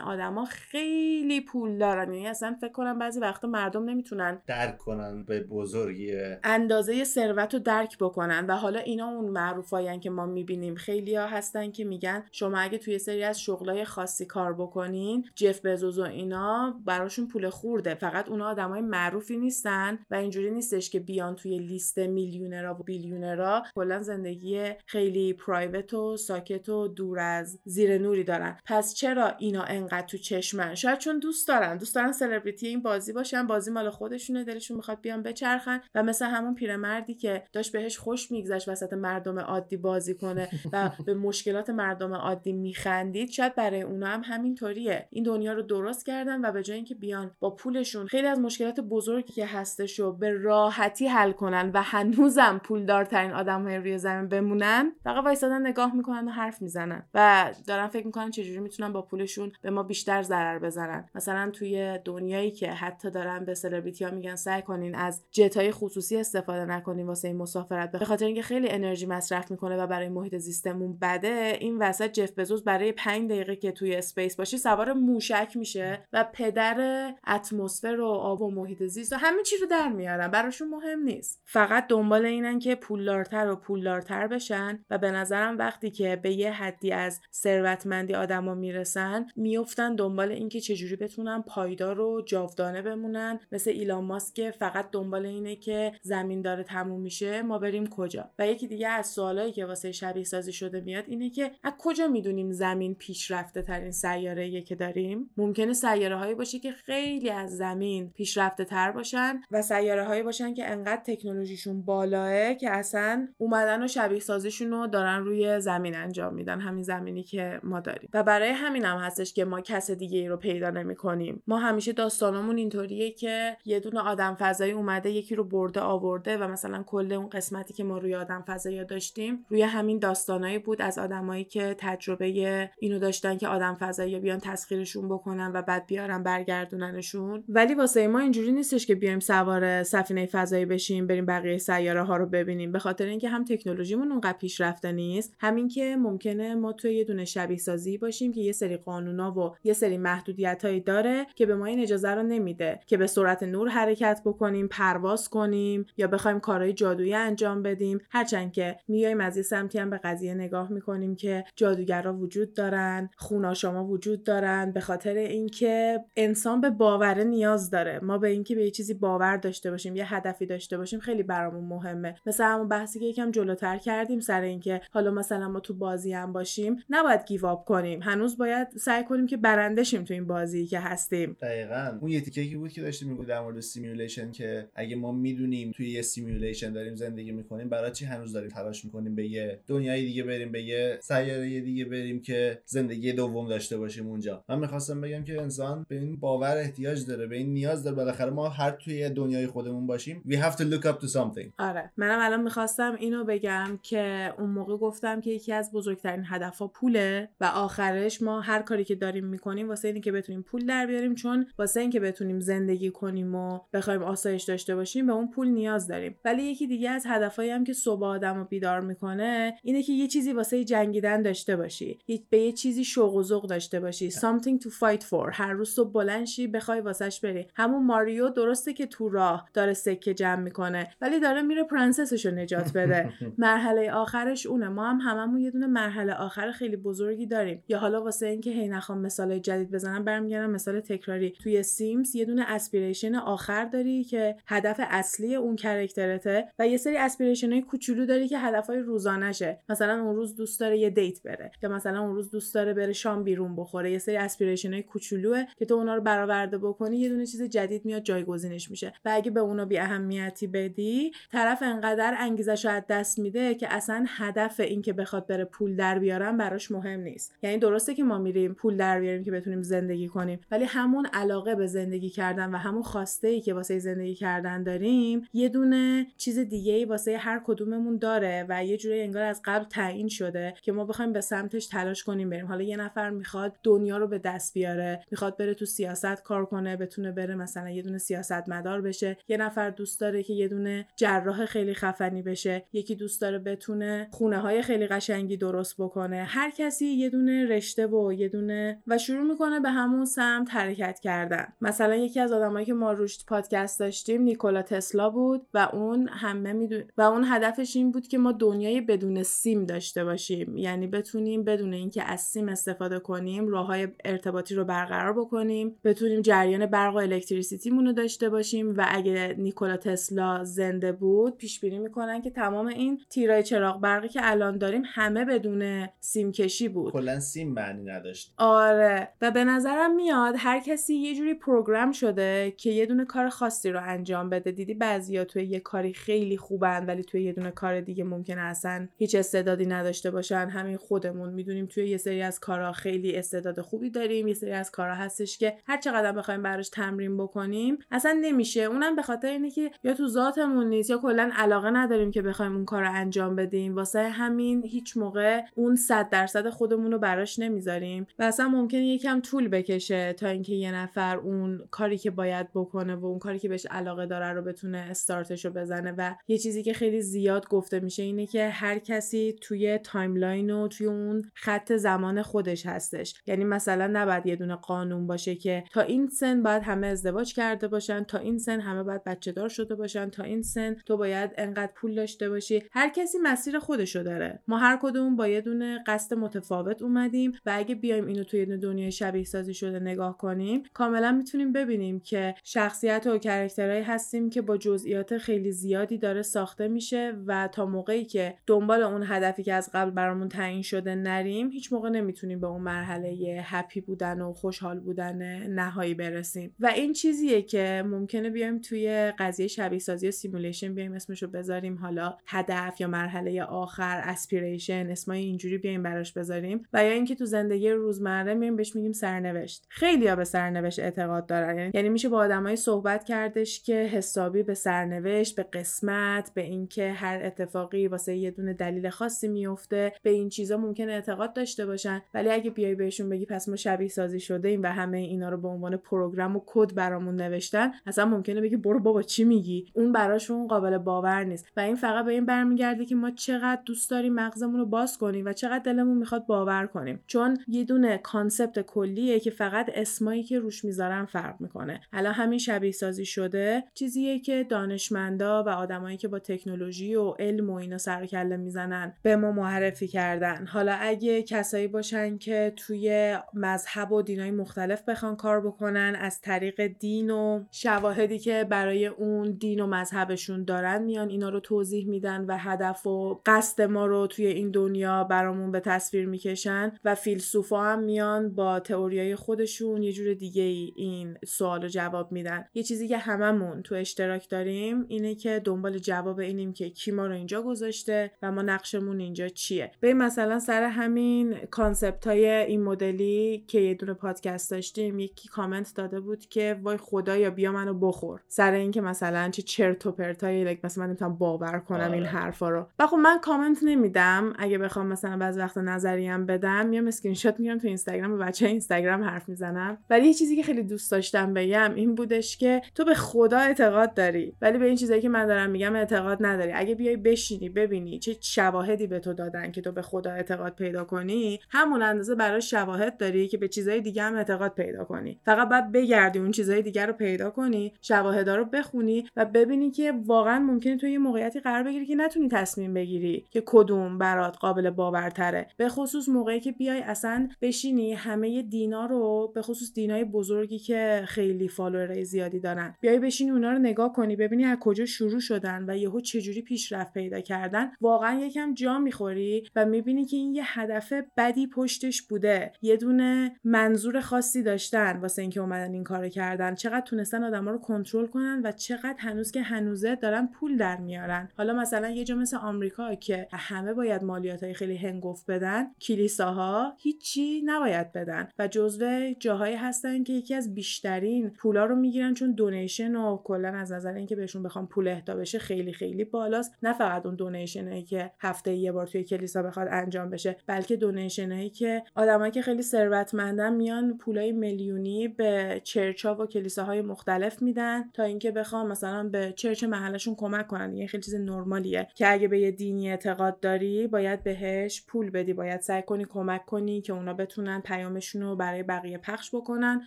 آدما خیلی پول دارن. یعنی اصلا فکر کنم بعضی وقتا مردم نمی‌تونن درک کنن به بزرگی اندازه ثروت رو درک بکنن. و حالا اینا اون معروفاین که ما می‌بینیم. خیلی ها هستن که میگن شما اگه توی سری از شغلای خاصی کار بکنین جف بزوز و اینا براشون پول خورده. فقط اونا آدمای معروفی نیستن و اینجوری نیستش که بیان توی لیست میلیونرا و بیلیونرا. کلا زندگی خیلی پرایوت و ساکت و دور از زیر نوری دارن. پس چرا اینا انقدر تو چشمن؟ شاید چون دوست دارن. دوست دارن سلبریتی این بازی باشن. بازی مال خودشونه. دلشون می‌خواد بیان بچرخن. و مثل همون پیرمردی که داشت بهش خوش میگذشت وسط مردم عادی بازی کنه و به مشکلات مردم عادی میخندید شاید برای اونا هم همینطوریه. این دنیا رو درست کردن و به جای اینکه بیان با پولشون خیلی از مشکلات بزرگی که هستش رو به راحتی حل کنن و هنوزم پولدارترین آدمهای روی زمین بمونن فقط وایسادن نگاه می‌کنن و حرف می‌زنن و دارن فکر می‌کنن چجوری می‌تونن با پولشون به ما بیشتر ضرر بزنن. مثلا توی دنیایی که حتی دارن به سلبریتی ها میگن سعی کنین از جت های خصوصی استفاده نکنین واسه این مسافرت به خاطر اینکه خیلی انرژی مصرف می‌کنه و برای محیط زیستمون بده این وسط جف بزوس برای 5 دقیقه که توی space باشی سوار موشک میشه و پدر اتمسفر و آب و محیط زیست و همه چی رو در میارن. براشون مهم نیست. فقط دنبال اینن که پولدارتر و پولدارتر بشن و به نظرم وقتی که به یه حدی از ثروتمندی آدما می‌رسن میفتن دنبال اینکه چجوری بتونن پایدار و جاودانه بمونن. مثل ایلان ماسک فقط دنبال اینه که زمین داره تموم میشه ما بریم کجا. و یکی دیگه از سوالایی که واسه شبیه سازی شده میاد اینه که از کجا می‌دونیم زمین پیشرفته ترین سیاره که داریم؟ ممکنه سیاره هایی باشه که خیلی از زمین پیشرفته تر باشن و سیاره هایی باشن که انقدر تکنولوژیشون بالاه که اصلا اومدن و شبیه سازیشون رو دارن روی زمین انجام میدن همین زمینی که ما داریم. و برای همین هم هستش که ما کس دیگه ای رو پیدا نمی کنیم ما همیشه داستانمون اینطوریه که یه دونه آدم فضایی اومده یکی رو برده آورده و مثلا کل اون قسمتی که ما روی آدم فضایی داشتیم روی همین داستانایی بود از آدمایی که تجربه اینو داشتن که آدم فضایی بیان تسخیرشون بکنن و بعد بیارن برگردوننشون. ولی واسه ما اینجوری نیستش که بیایم سوار سفینه فضایی بشیم بریم بقیه سیاره ها رو ببینیم. به خاطر اینکه هم تکنولوژیمون اونقدر پیشرفته نیست همین که ممکنه ما توی یه دونه شبیه سازی باشیم که یه سری قانونا و یه سری محدودیتایی داره که به ما این اجازه رو نمیده که به سرعت نور حرکت بکنیم پرواز کنیم یا بخوایم کارهای جادویی انجام بدیم. هرچند که میایم از یه سمتی هم به قضیه نگاه می‌کنیم که جادوگرا وجود دارن خونا شما وجود دارن به خاطر اینکه انسان به باوره نیاز داره. ما به اینکه به یه چیزی باور داشته باشیم یه هدفی داشته باشیم خیلی برامون مهمه. مثل همون بحثی که یکم جلوتر کردیم سر اینکه حالا مثلا ما تو بازی هم باشیم نباید گیواب کنیم. هنوز باید سعی کنیم که برنده شیم تو این بازی که هستیم. دقیقا. اون یه تیکه بود که داشتیم می‌گفت در مورد simulation که اگه ما می‌دونیم توی یه simulation داریم زندگی می‌کنیم برای چی هنوز داریم تلاش می‌کنیم به یه دنیای دیگه بریم به یه سیاره دیگه بریم که زندگی دوم داشته باشیم اونجا. من می‌خواستم بگم که انسان به این باور احتیاج داره به این نیاز داره. بالاخره ما هر توی دنیای خودمون باشیم we have to look up to something. آره. منم الان می‌خواستم اینو بگم که اون موقع گفتم که یکی از بزرگترین هدفها پوله و آخرش ما هر کاری که داریم می‌کنیم واسه اینکه بتونیم پول در بیاریم چون واسه اینکه بتونیم زندگی کنیم و بخوایم آسایش داشته باشیم به اون پول نیاز داریم. ولی یکی دیگه از هدفهایی هم که صبح آدمو بیدار می‌کنه اینه که یه چیزی واسه جنگیدن داشته باشی. به یه چیزی شوق و ذوق داشته باشی. something to fight for. هر روز صبح بلند شی بخوای واسش بری. همون ماریو درسته که تو راه داره سکه جمع می‌کنه ولی داره میره پرنسسش رو نجات بده. مرحله آخرش اونه. ما هم هممون یه دونه مرحله آخر خیلی بزرگی داریم. یا حالا واسه اینکه هی نخوام مثال جدید بزنم برمیگردم مثال تکراری. توی سیمز یه دونه aspiration آخر داری که هدف اصلی اون کرکترته و یه سری aspiration های کوچولو داری که هدفهای روزانهشه. مثلا اون روز دوست داره یه date بره یا مثلا اون روز دوست داره بره شام بیرون بخوره. یه سری aspiration های کوچولوه که تو اونا رو برآورده بکنی یه دونه چیز جدید میاد جایگزینش میشه. و اگه به اونا بی اهمیتی بدی طرف انقدر انگیزش رو از دست میده که اصلا هدف این که بخواد بره پول در بیارن براش مهم نیست. یعنی درسته که ما میریم پول در بیاریم که بتونیم زندگی کنیم ولی همون علاقه به زندگی کردن و همون خواسته ای که واسه زندگی کردن داریم یه دونه چیز دیگه ای واسه هر کدوممون داره و یه جوری انگار از قبل تعیین شده که ما بخوایم به سمتش تلاش کنیم بریم. حالا یه نفر می‌خواد دنیا رو به دست بیاره می‌خواد بره تو سیاست کار کنه بتونه بره مثلا یه دونه سیاستمدار بشه. یه نفر دوست داره که یه دونه جراح خیلی خفنی بشه. یکی دوست داره بتونه خونه های خیلی قشنگی درست بکنه. هر کسی یه دونه رشته و یه دونه و شروع می‌کنه به همون سمت حرکت کردن. مثلا یکی از آدمایی که ما روش پادکست داشتیم نیکولا تسلا بود و اون همه میدون و اون هدفش این بود که ما دنیای بدون سیم داشته باشیم. یعنی بتونیم بدون اینکه از سیم استفاده کنیم راه های ارتباطی رو برقرار بکنیم بتونیم جریان برق و electricity مون رو داشته باشیم و اگه نیکولا تسلا زنده بود پیش بینی می‌کنن که تمام این تیرای چراغ برقی که الان داریم همه بدون سیم کشی بود. کلا سیم معنی نداشت. آره. و به نظرم میاد هر کسی یه جوری program شده که یه دونه کار خاصی رو انجام بده. دیدی بعضیا توی یه کاری خیلی خوبن ولی توی یه دونه کار دیگه ممکنه اصلا هیچ استعدادی نداشته باشن. همین خودمون. می‌دونیم توی یه سری از کارها خیلی استعداد خوبی داریم یه سری از کارها هستش که هر چقدر بخوایم براش تمرین بکنیم اصلا نمیشه. اونم به خاطر اینه که یا تو ذاتمون نیست یا کلا علاقه نداریم که بخوایم اون کار رو انجام بدیم. واسه همین هیچ موقع اون صد درصد خودمون رو براش نمی‌ذاریم. و اصلا ممکنه یکم طول بکشه تا اینکه یه نفر اون کاری که باید بکنه و اون کاری که بهش علاقه داره رو بتونه استارتش رو بزنه. و یه چیزی که خیلی زیاد گفته میشه اینه که هر کسی توی timeline و توی اون خط زمان خودش هستش. یعنی مثلا نباید یه دونه قانون باشه که تا این سن باید همه ازدواج کرده باشن تا این سن همه باید بچه دار شده باشن تا این سن تو باید انقدر پول داشته باشی. هر کسی مسیر خودشو داره. ما هر کدوم با یه دونه قصد متفاوت اومدیم و اگه بیایم اینو توی دنیای شبیه سازی شده نگاه کنیم کاملا می‌تونیم ببینیم که شخصیت و کرکترهایی هستیم که با جزئیات خیلی زیادی داره ساخته میشه و تا موقعی که دنبال اون هدفی که از قبل برامون تعیین شده نریم هیچ موقع نمی‌تونیم به اون مرحله happy بودن و خوشحال بودن نهایی برسیم. و این چیزیه که ممکنه بیایم توی قضیه شبیه سازی simulation بیایم اسمشو بذاریم حالا هدف یا مرحله آخر aspiration اسمای اینجوری بیایم براش بذاریم. و یا اینکه تو زندگی روزمره میایم بهش میگیم سرنوشت. خیلی ها به سرنوشت اعتقاد دارن. یعنی میشه با آدمای صحبت کردش که حسابی به سرنوشت به قسمت به اینکه هر اتفاقی واسه یه دونه دلیل خاصی میفته به چیزا ممکن اعتقاد داشته باشن. ولی اگه بیای بهشون بگی پس ما شبیه سازی شده ایم و همه اینا رو به عنوان program و کد برامون نوشتن اصلا ممکنه بگی برو بابا چی میگی؟ اون براشون قابل باور نیست. و این فقط به این برمیگرده که ما چقدر دوست داریم مغزمون رو باز کنیم و چقدر دلمون می‌خواد باور کنیم. چون یه دونه concept کلیه که فقط اسمایی که روش می‌ذارن فرق می‌کنه. الان همین شبیه سازی شده چیزیه که دانشمندا و آدمایی که با تکنولوژی و علم و اینا سر کله می‌زنن به ما معرفی کردن. حالا اگه کسایی باشن که توی مذهب و دینای مختلف بخوان کار بکنن از طریق دین و شواهدی که برای اون دین و مذهبشون دارن میان اینا رو توضیح میدن و هدف و قصد ما رو توی این دنیا برامون به تصویر می‌کشن و فیلسوفا هم میان با تئوریای خودشون یه جور دیگه ای این سوال رو جواب میدن. یه چیزی که هممون تو اشتراک داریم اینه که دنبال جواب اینیم که کی ما رو اینجا گذاشته و ما نقشمون اینجا چیه. به مثلا سر همین concept های این مدلی که یه دونه پادکست داشتیم یکی کامنت داده بود که وای خدایا بیا منو بخور. سر اینکه مثلا چه چرت و پرتای مثلا من نمی‌تونم باور کنم آره. این حرفا رو. و خب من کامنت نمیدم. اگه بخوام مثلا بعض وقت نظریم بدم میام اسکرین شات میگم تو اینستاگرام به بچه اینستاگرام حرف می‌زنم ولی یه چیزی که خیلی دوست داشتم بگم این بودش که تو به خدا اعتقاد داری ولی به این چیزایی که من دارم میگم اعتقاد نداری. اگه بیای بشینی ببینی چه شواهدی به تو دادن که تو به خدا اعتقاد پیدا کنی همون اندازه برای شواهد داری که به چیزای دیگه هم اعتقاد پیدا کنی. فقط باید بگردی اون چیزای دیگه رو پیدا کنی شواهدا رو بخونی و ببینی که واقعا ممکنه تو یه موقعیتی قرار بگیری که نتونی تصمیم بگیری که کدوم برات قابل باورتره. به خصوص موقعی که بیای اصلا بشینی همه دینا رو به خصوص دینای بزرگی که خیلی فالوورای زیادی دارن. بیای بشینی اونا رو نگاه کنی ببینی از کجا شروع شدن و یهو چجوری پیشرفت پیدا کردن. واقعا یکم جا می‌خوری و می‌بینی که این یه هدف بدی پشتش بوده. یه دونه منظور خاصی داشتن واسه اینکه اومدن این کارو کردن. چقدر تونستن آدما رو کنترل کنن و چقدر هنوز که هنوزه دارن پول در میارن. حالا مثلا یه جا مثل آمریکا که همه باید مالیات های خیلی هنگفت بدن کلیساها هیچی نباید بدن و جزو جاهایی هستن که یکی از بیشترین پولا رو می‌گیرن چون دونیشن و کلا از نظر اینکه بهشون بخوام پول اهدا بشه خیلی خیلی بالاست. نه فقط اون دونیشنایی که هفته یه بار توی کلیسا بخواد انجام بشه بلکه دونیشن هایی که آدمایی که خیلی ثروتمندن میان پولای میلیونی به church ا و کلیساهای مختلف میدن تا اینکه بخوام مثلا به church محلشون کمک کنن. یه خیلی چیز نرمالیه که اگه به یه دینی اعتقاد داری باید بهش پول بدی. باید سعی کنی کمک کنی که اونا بتونن پیامشون رو برای بقیه پخش بکنن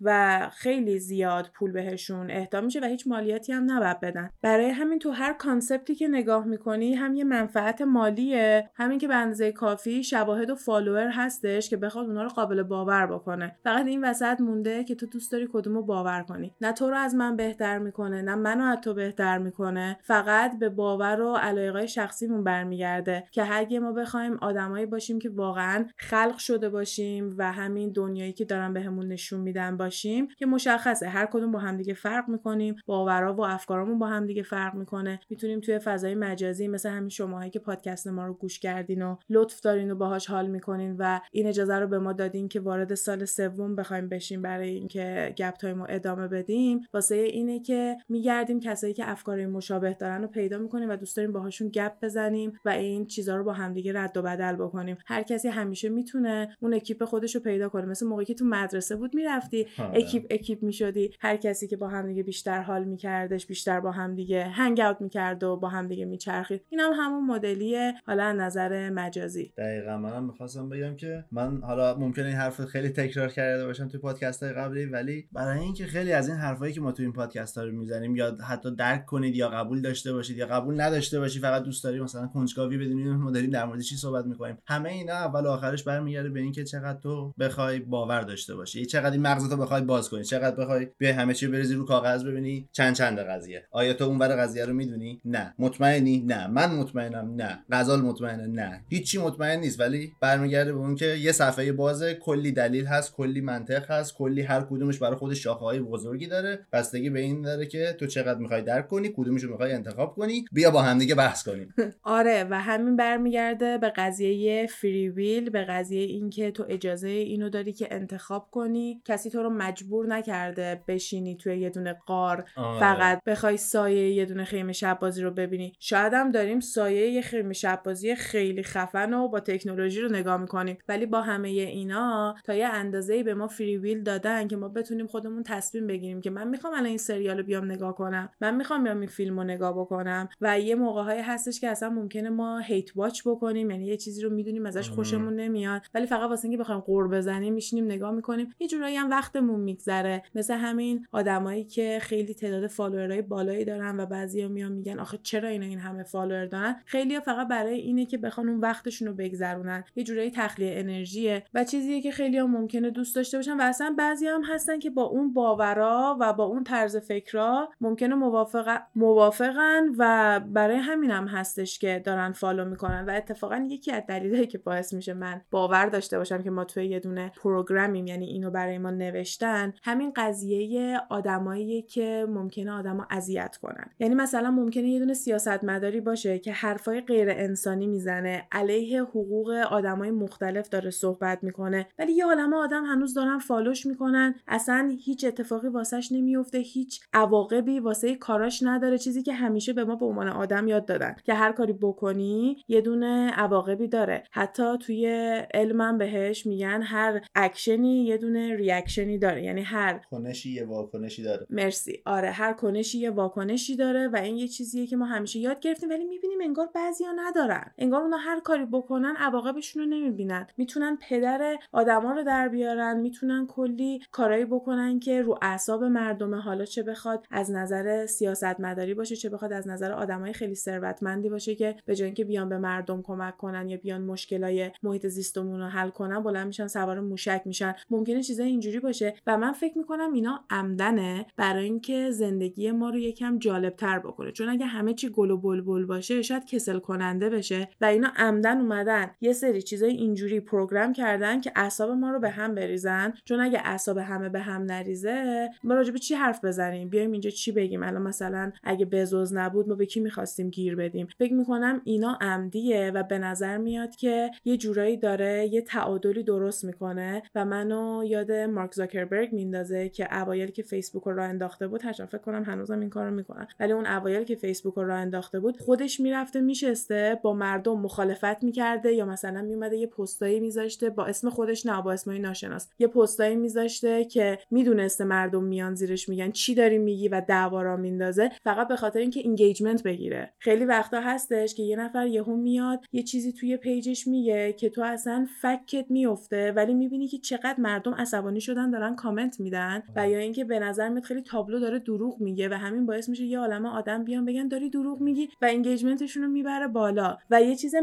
و خیلی زیاد پول بهشون اهدا میشه و هیچ مالیاتی هم نباید بدن. برای همین تو هر concept ی که نگاه می‌کنی هم یه منفعت مالیه همین که به اندازه کافی شواهد و follower هستش که بخواد اونا رو قابل باور بکنه. فقط این وسط مونده که تو دوست داری کدومو باور کنی. نه تو رو از من بهتر می‌کنه نه منو از تو بهتر می‌کنه. فقط به باور و علایقای شخصیمون برمیگرده که اگه ما بخوایم آدمایی باشیم که واقعا خلق شده باشیم و همین دنیایی که دارن بهمون نشون میدن باشیم که مشخصه. هر کدوم با همدیگه فرق می‌کنیم باورا و افکارمون با همدیگه فرق می‌کنه. می‌تونیم توی فضای مجازی مثل همین شماهایی که پادکست ما رو گوش کردین و لطف دارین و باهاش حال می‌کنین و این اجازه رو به ما دادین که وارد سال سوم بخوایم بشیم برای اینکه گپ تایم رو ادامه بدیم. واسه اینه که میگردیم کسایی که افکار مشابه دارن رو پیدا می‌کنیم و دوست داریم باهاشون گپ بزنیم و این چیزها رو با همدیگه رد و بدل بکنیم. هر کسی همیشه می‌تونه اون اکیپ خودش رو پیدا کنه. مثل موقعی که تو مدرسه بود می‌رفتی آره. اکیپ اکیپ می‌شدی. هر کسی که با همدیگه بیشتر حال میکردش بیشتر با همدیگه هنگ اوت می‌کرد و با همدیگه میچرخید. این هم همون مدلیه حالا نظر مجازی. دقیقا. منم می‌خواستم بگم که من حالا ممکنه این حرف خیلی تکرار کرده باشم توی پادکست های قبلی ولی برای اینکه خیلی از این حرفایی که ما توی این پادکست ها رو می‌زنیم یا حتی درک کنید یا قبول داشته باشید یا قبول نداشته باشید فقط دوست داری مثلا کنجکاوی بدونید ما داریم در مورد چی صحبت می‌کنیم. همه اینا اول و آخرش برمیگرده به اینکه چقدر تو بخوای باور داشته باشی. چقدر این مغزتو بخوای باز کنی. چقدر بخوای بیای همه چی بریزی رو کاغذ ببینی چند چند قضیه. آیا تو اون ور قضیه رو می‌دونی؟ نه. مطمئنی؟ نه. من مطمئنم؟ نه. غزال مطمئنه؟ نه. هیچی مطمئن نیست ولی برمیگرده به اون که یه صفحه بازه کلی دلیل هست کلی منطق هست کلی هر کدومش برای خودش شاخه های بزرگی داره. بستگی به این داره که تو چقدر می‌خوای درک کنی کدومش رو می‌خوای انتخاب کنی. بیا با هم دیگه بحث کنیم. آره و همین برمیگرده به قضیه فری ویل به قضیه اینکه تو اجازه اینو داری که انتخاب کنی. کسی تو رو مجبور نکرده بشینی توی یه دونه قار آره. فقط بخوای سایه یه دونه خیمه شب بازی رو ببینی. شاید هم داریم سایه یه خیمه شب بازی خیلی خفن و با تکنولوژی رو نگاه می‌کنیم. ولی با همه اینا تا یه اندازه‌ای به ما فری ویل دادن که ما بتونیم خودمون تصمیم بگیریم که من می‌خوام الان این سریال رو بیام نگاه کنم. من می‌خوام بیام این فیلم رو نگاه بکنم. و یه موقعهایی هستش که اصلا ممکنه ما hate watch بکنیم یعنی یه چیزی رو می‌دونیم ازش آره. خوشمون نمیاد. ولی فقط واسه اینکه بخوایم غر بزنیم میشینیم نگاه می‌کنیم یه جورایی هم وقتمون میگذره. مثل همین آدمایی که خیلی تعداد follower های بالایی دارن و بعضیا میان میگن آخه چرا اینا این همه follower دارن؟ خیلی فقط برای اینه که بخوان اون وقتشون رو بگذرونن. یه جورایی تخلیه انرژیه و چیزیه که خیلی هم ممکنه دوست داشته باشن و اصلا بعضی هم هستن که با اون باورا و با اون طرز فکرها ممکنه موافق موافقن و برای همین هم هستش که دارن follow می‌کنن و اتفاقا یکی از دلایلی که باعث میشه من باور داشته باشم که ما توی یه دونه program یم یعنی اینو برای ما نوشتن همین قضیه آدمایی که ممکنه آدمو اذیت کنن. یعنی مثلا ممکنه یه دونه سیاستمداری باشه که حرفای غیر انسانی می‌زنه علیه حقوق آدمای مختلف داره صحبت می‌کنه. ولی یه عالمه آدم هنوز دارن follow ش می‌کنن. اصلا هیچ اتفاقی واسش نمیفته هیچ عواقبی واسه کاراش نداره. چیزی که همیشه به ما به عنوان آدم یاد دادن. که هر کاری بکنی یه دونه عواقبی داره. حتی توی علمم بهش میگن هر اکشنی یه دونه reaction ی داره. یعنی هر کنشی یه واکنشی داره. مرسی. آره هر کنشی یه واکنشی داره و این یه چیزیه که ما همیشه یاد گرفتیم. ولی می‌بینیم انگار بعضیا ندارن. انگار اونا هر کاری بکنن عواقبشون رو نمی‌بینن. می‌تونن پدر آدما رو در بیارن می‌تونن کلی کارایی بکنن که رو اعصاب مردم حالا چه بخواد از نظر سیاستمداری باشه چه بخواد از نظر آدمای خیلی ثروتمندی باشه که به جای اینکه بیان به مردم کمک کنن یا بیان مشکلای محیط زیستمون رو حل کنن بلند میشن سوار موشک میشن. ممکنه چیزای اینجوری باشه و من فکر می‌کنم اینا عمدنه برای اینکه زندگی ما رو یکم جالبتر بکنه. چون اگه همه چی گل و بلبل باشه شاید کسل کننده بشه و اینا عمدن اومدن یه سری چیزای اینجوری پروگرام کردن که اعصاب ما رو به هم بریزن. چون اگه اعصاب همه به هم نریزه ما راجع به چی حرف بزنیم؟ بیایم اینجا چی بگیم؟ الان مثلا اگه بزوز نبود ما به کی می‌خواستیم گیر بدیم؟ فکر می‌کنم اینا عمدیه و به نظر میاد که یه جورایی داره یه تعادلی درست می‌کنه و منو یاد مارک زاکربرگ میندازه که اوایل که فیسبوک رو انداخته بود هرچند فکر کنم هنوزم این کارو می‌کنن ولی اون اوایل که فیسبوک رو انداخته بود خودش می‌رفته میشسته با مردم مخالفت می‌کرد. می‌کرده یا مثلا میومده یه پستایی میذاشته با اسم خودش نه با اسمای ناشناس. یه پستایی میذاشته که می‌دونسته مردم میان زیرش میگن چی داری میگی و دعوا را میندازه فقط به خاطر اینکه engagement بگیره. خیلی وقتا هستش که یه نفر یهو میاد یه چیزی توی page ش میگه که تو اصلا فکت میفته ولی می‌بینی که چقدر مردم عصبانی شدن دارن کامنت میدن و یا اینکه به نظر میاد خیلی تابلو داره دروغ میگه و همین باعث میشه یه عالمه آدم بیان بگن داری دروغ میگی و engagement شون رو می‌بره بالا. و یه چیز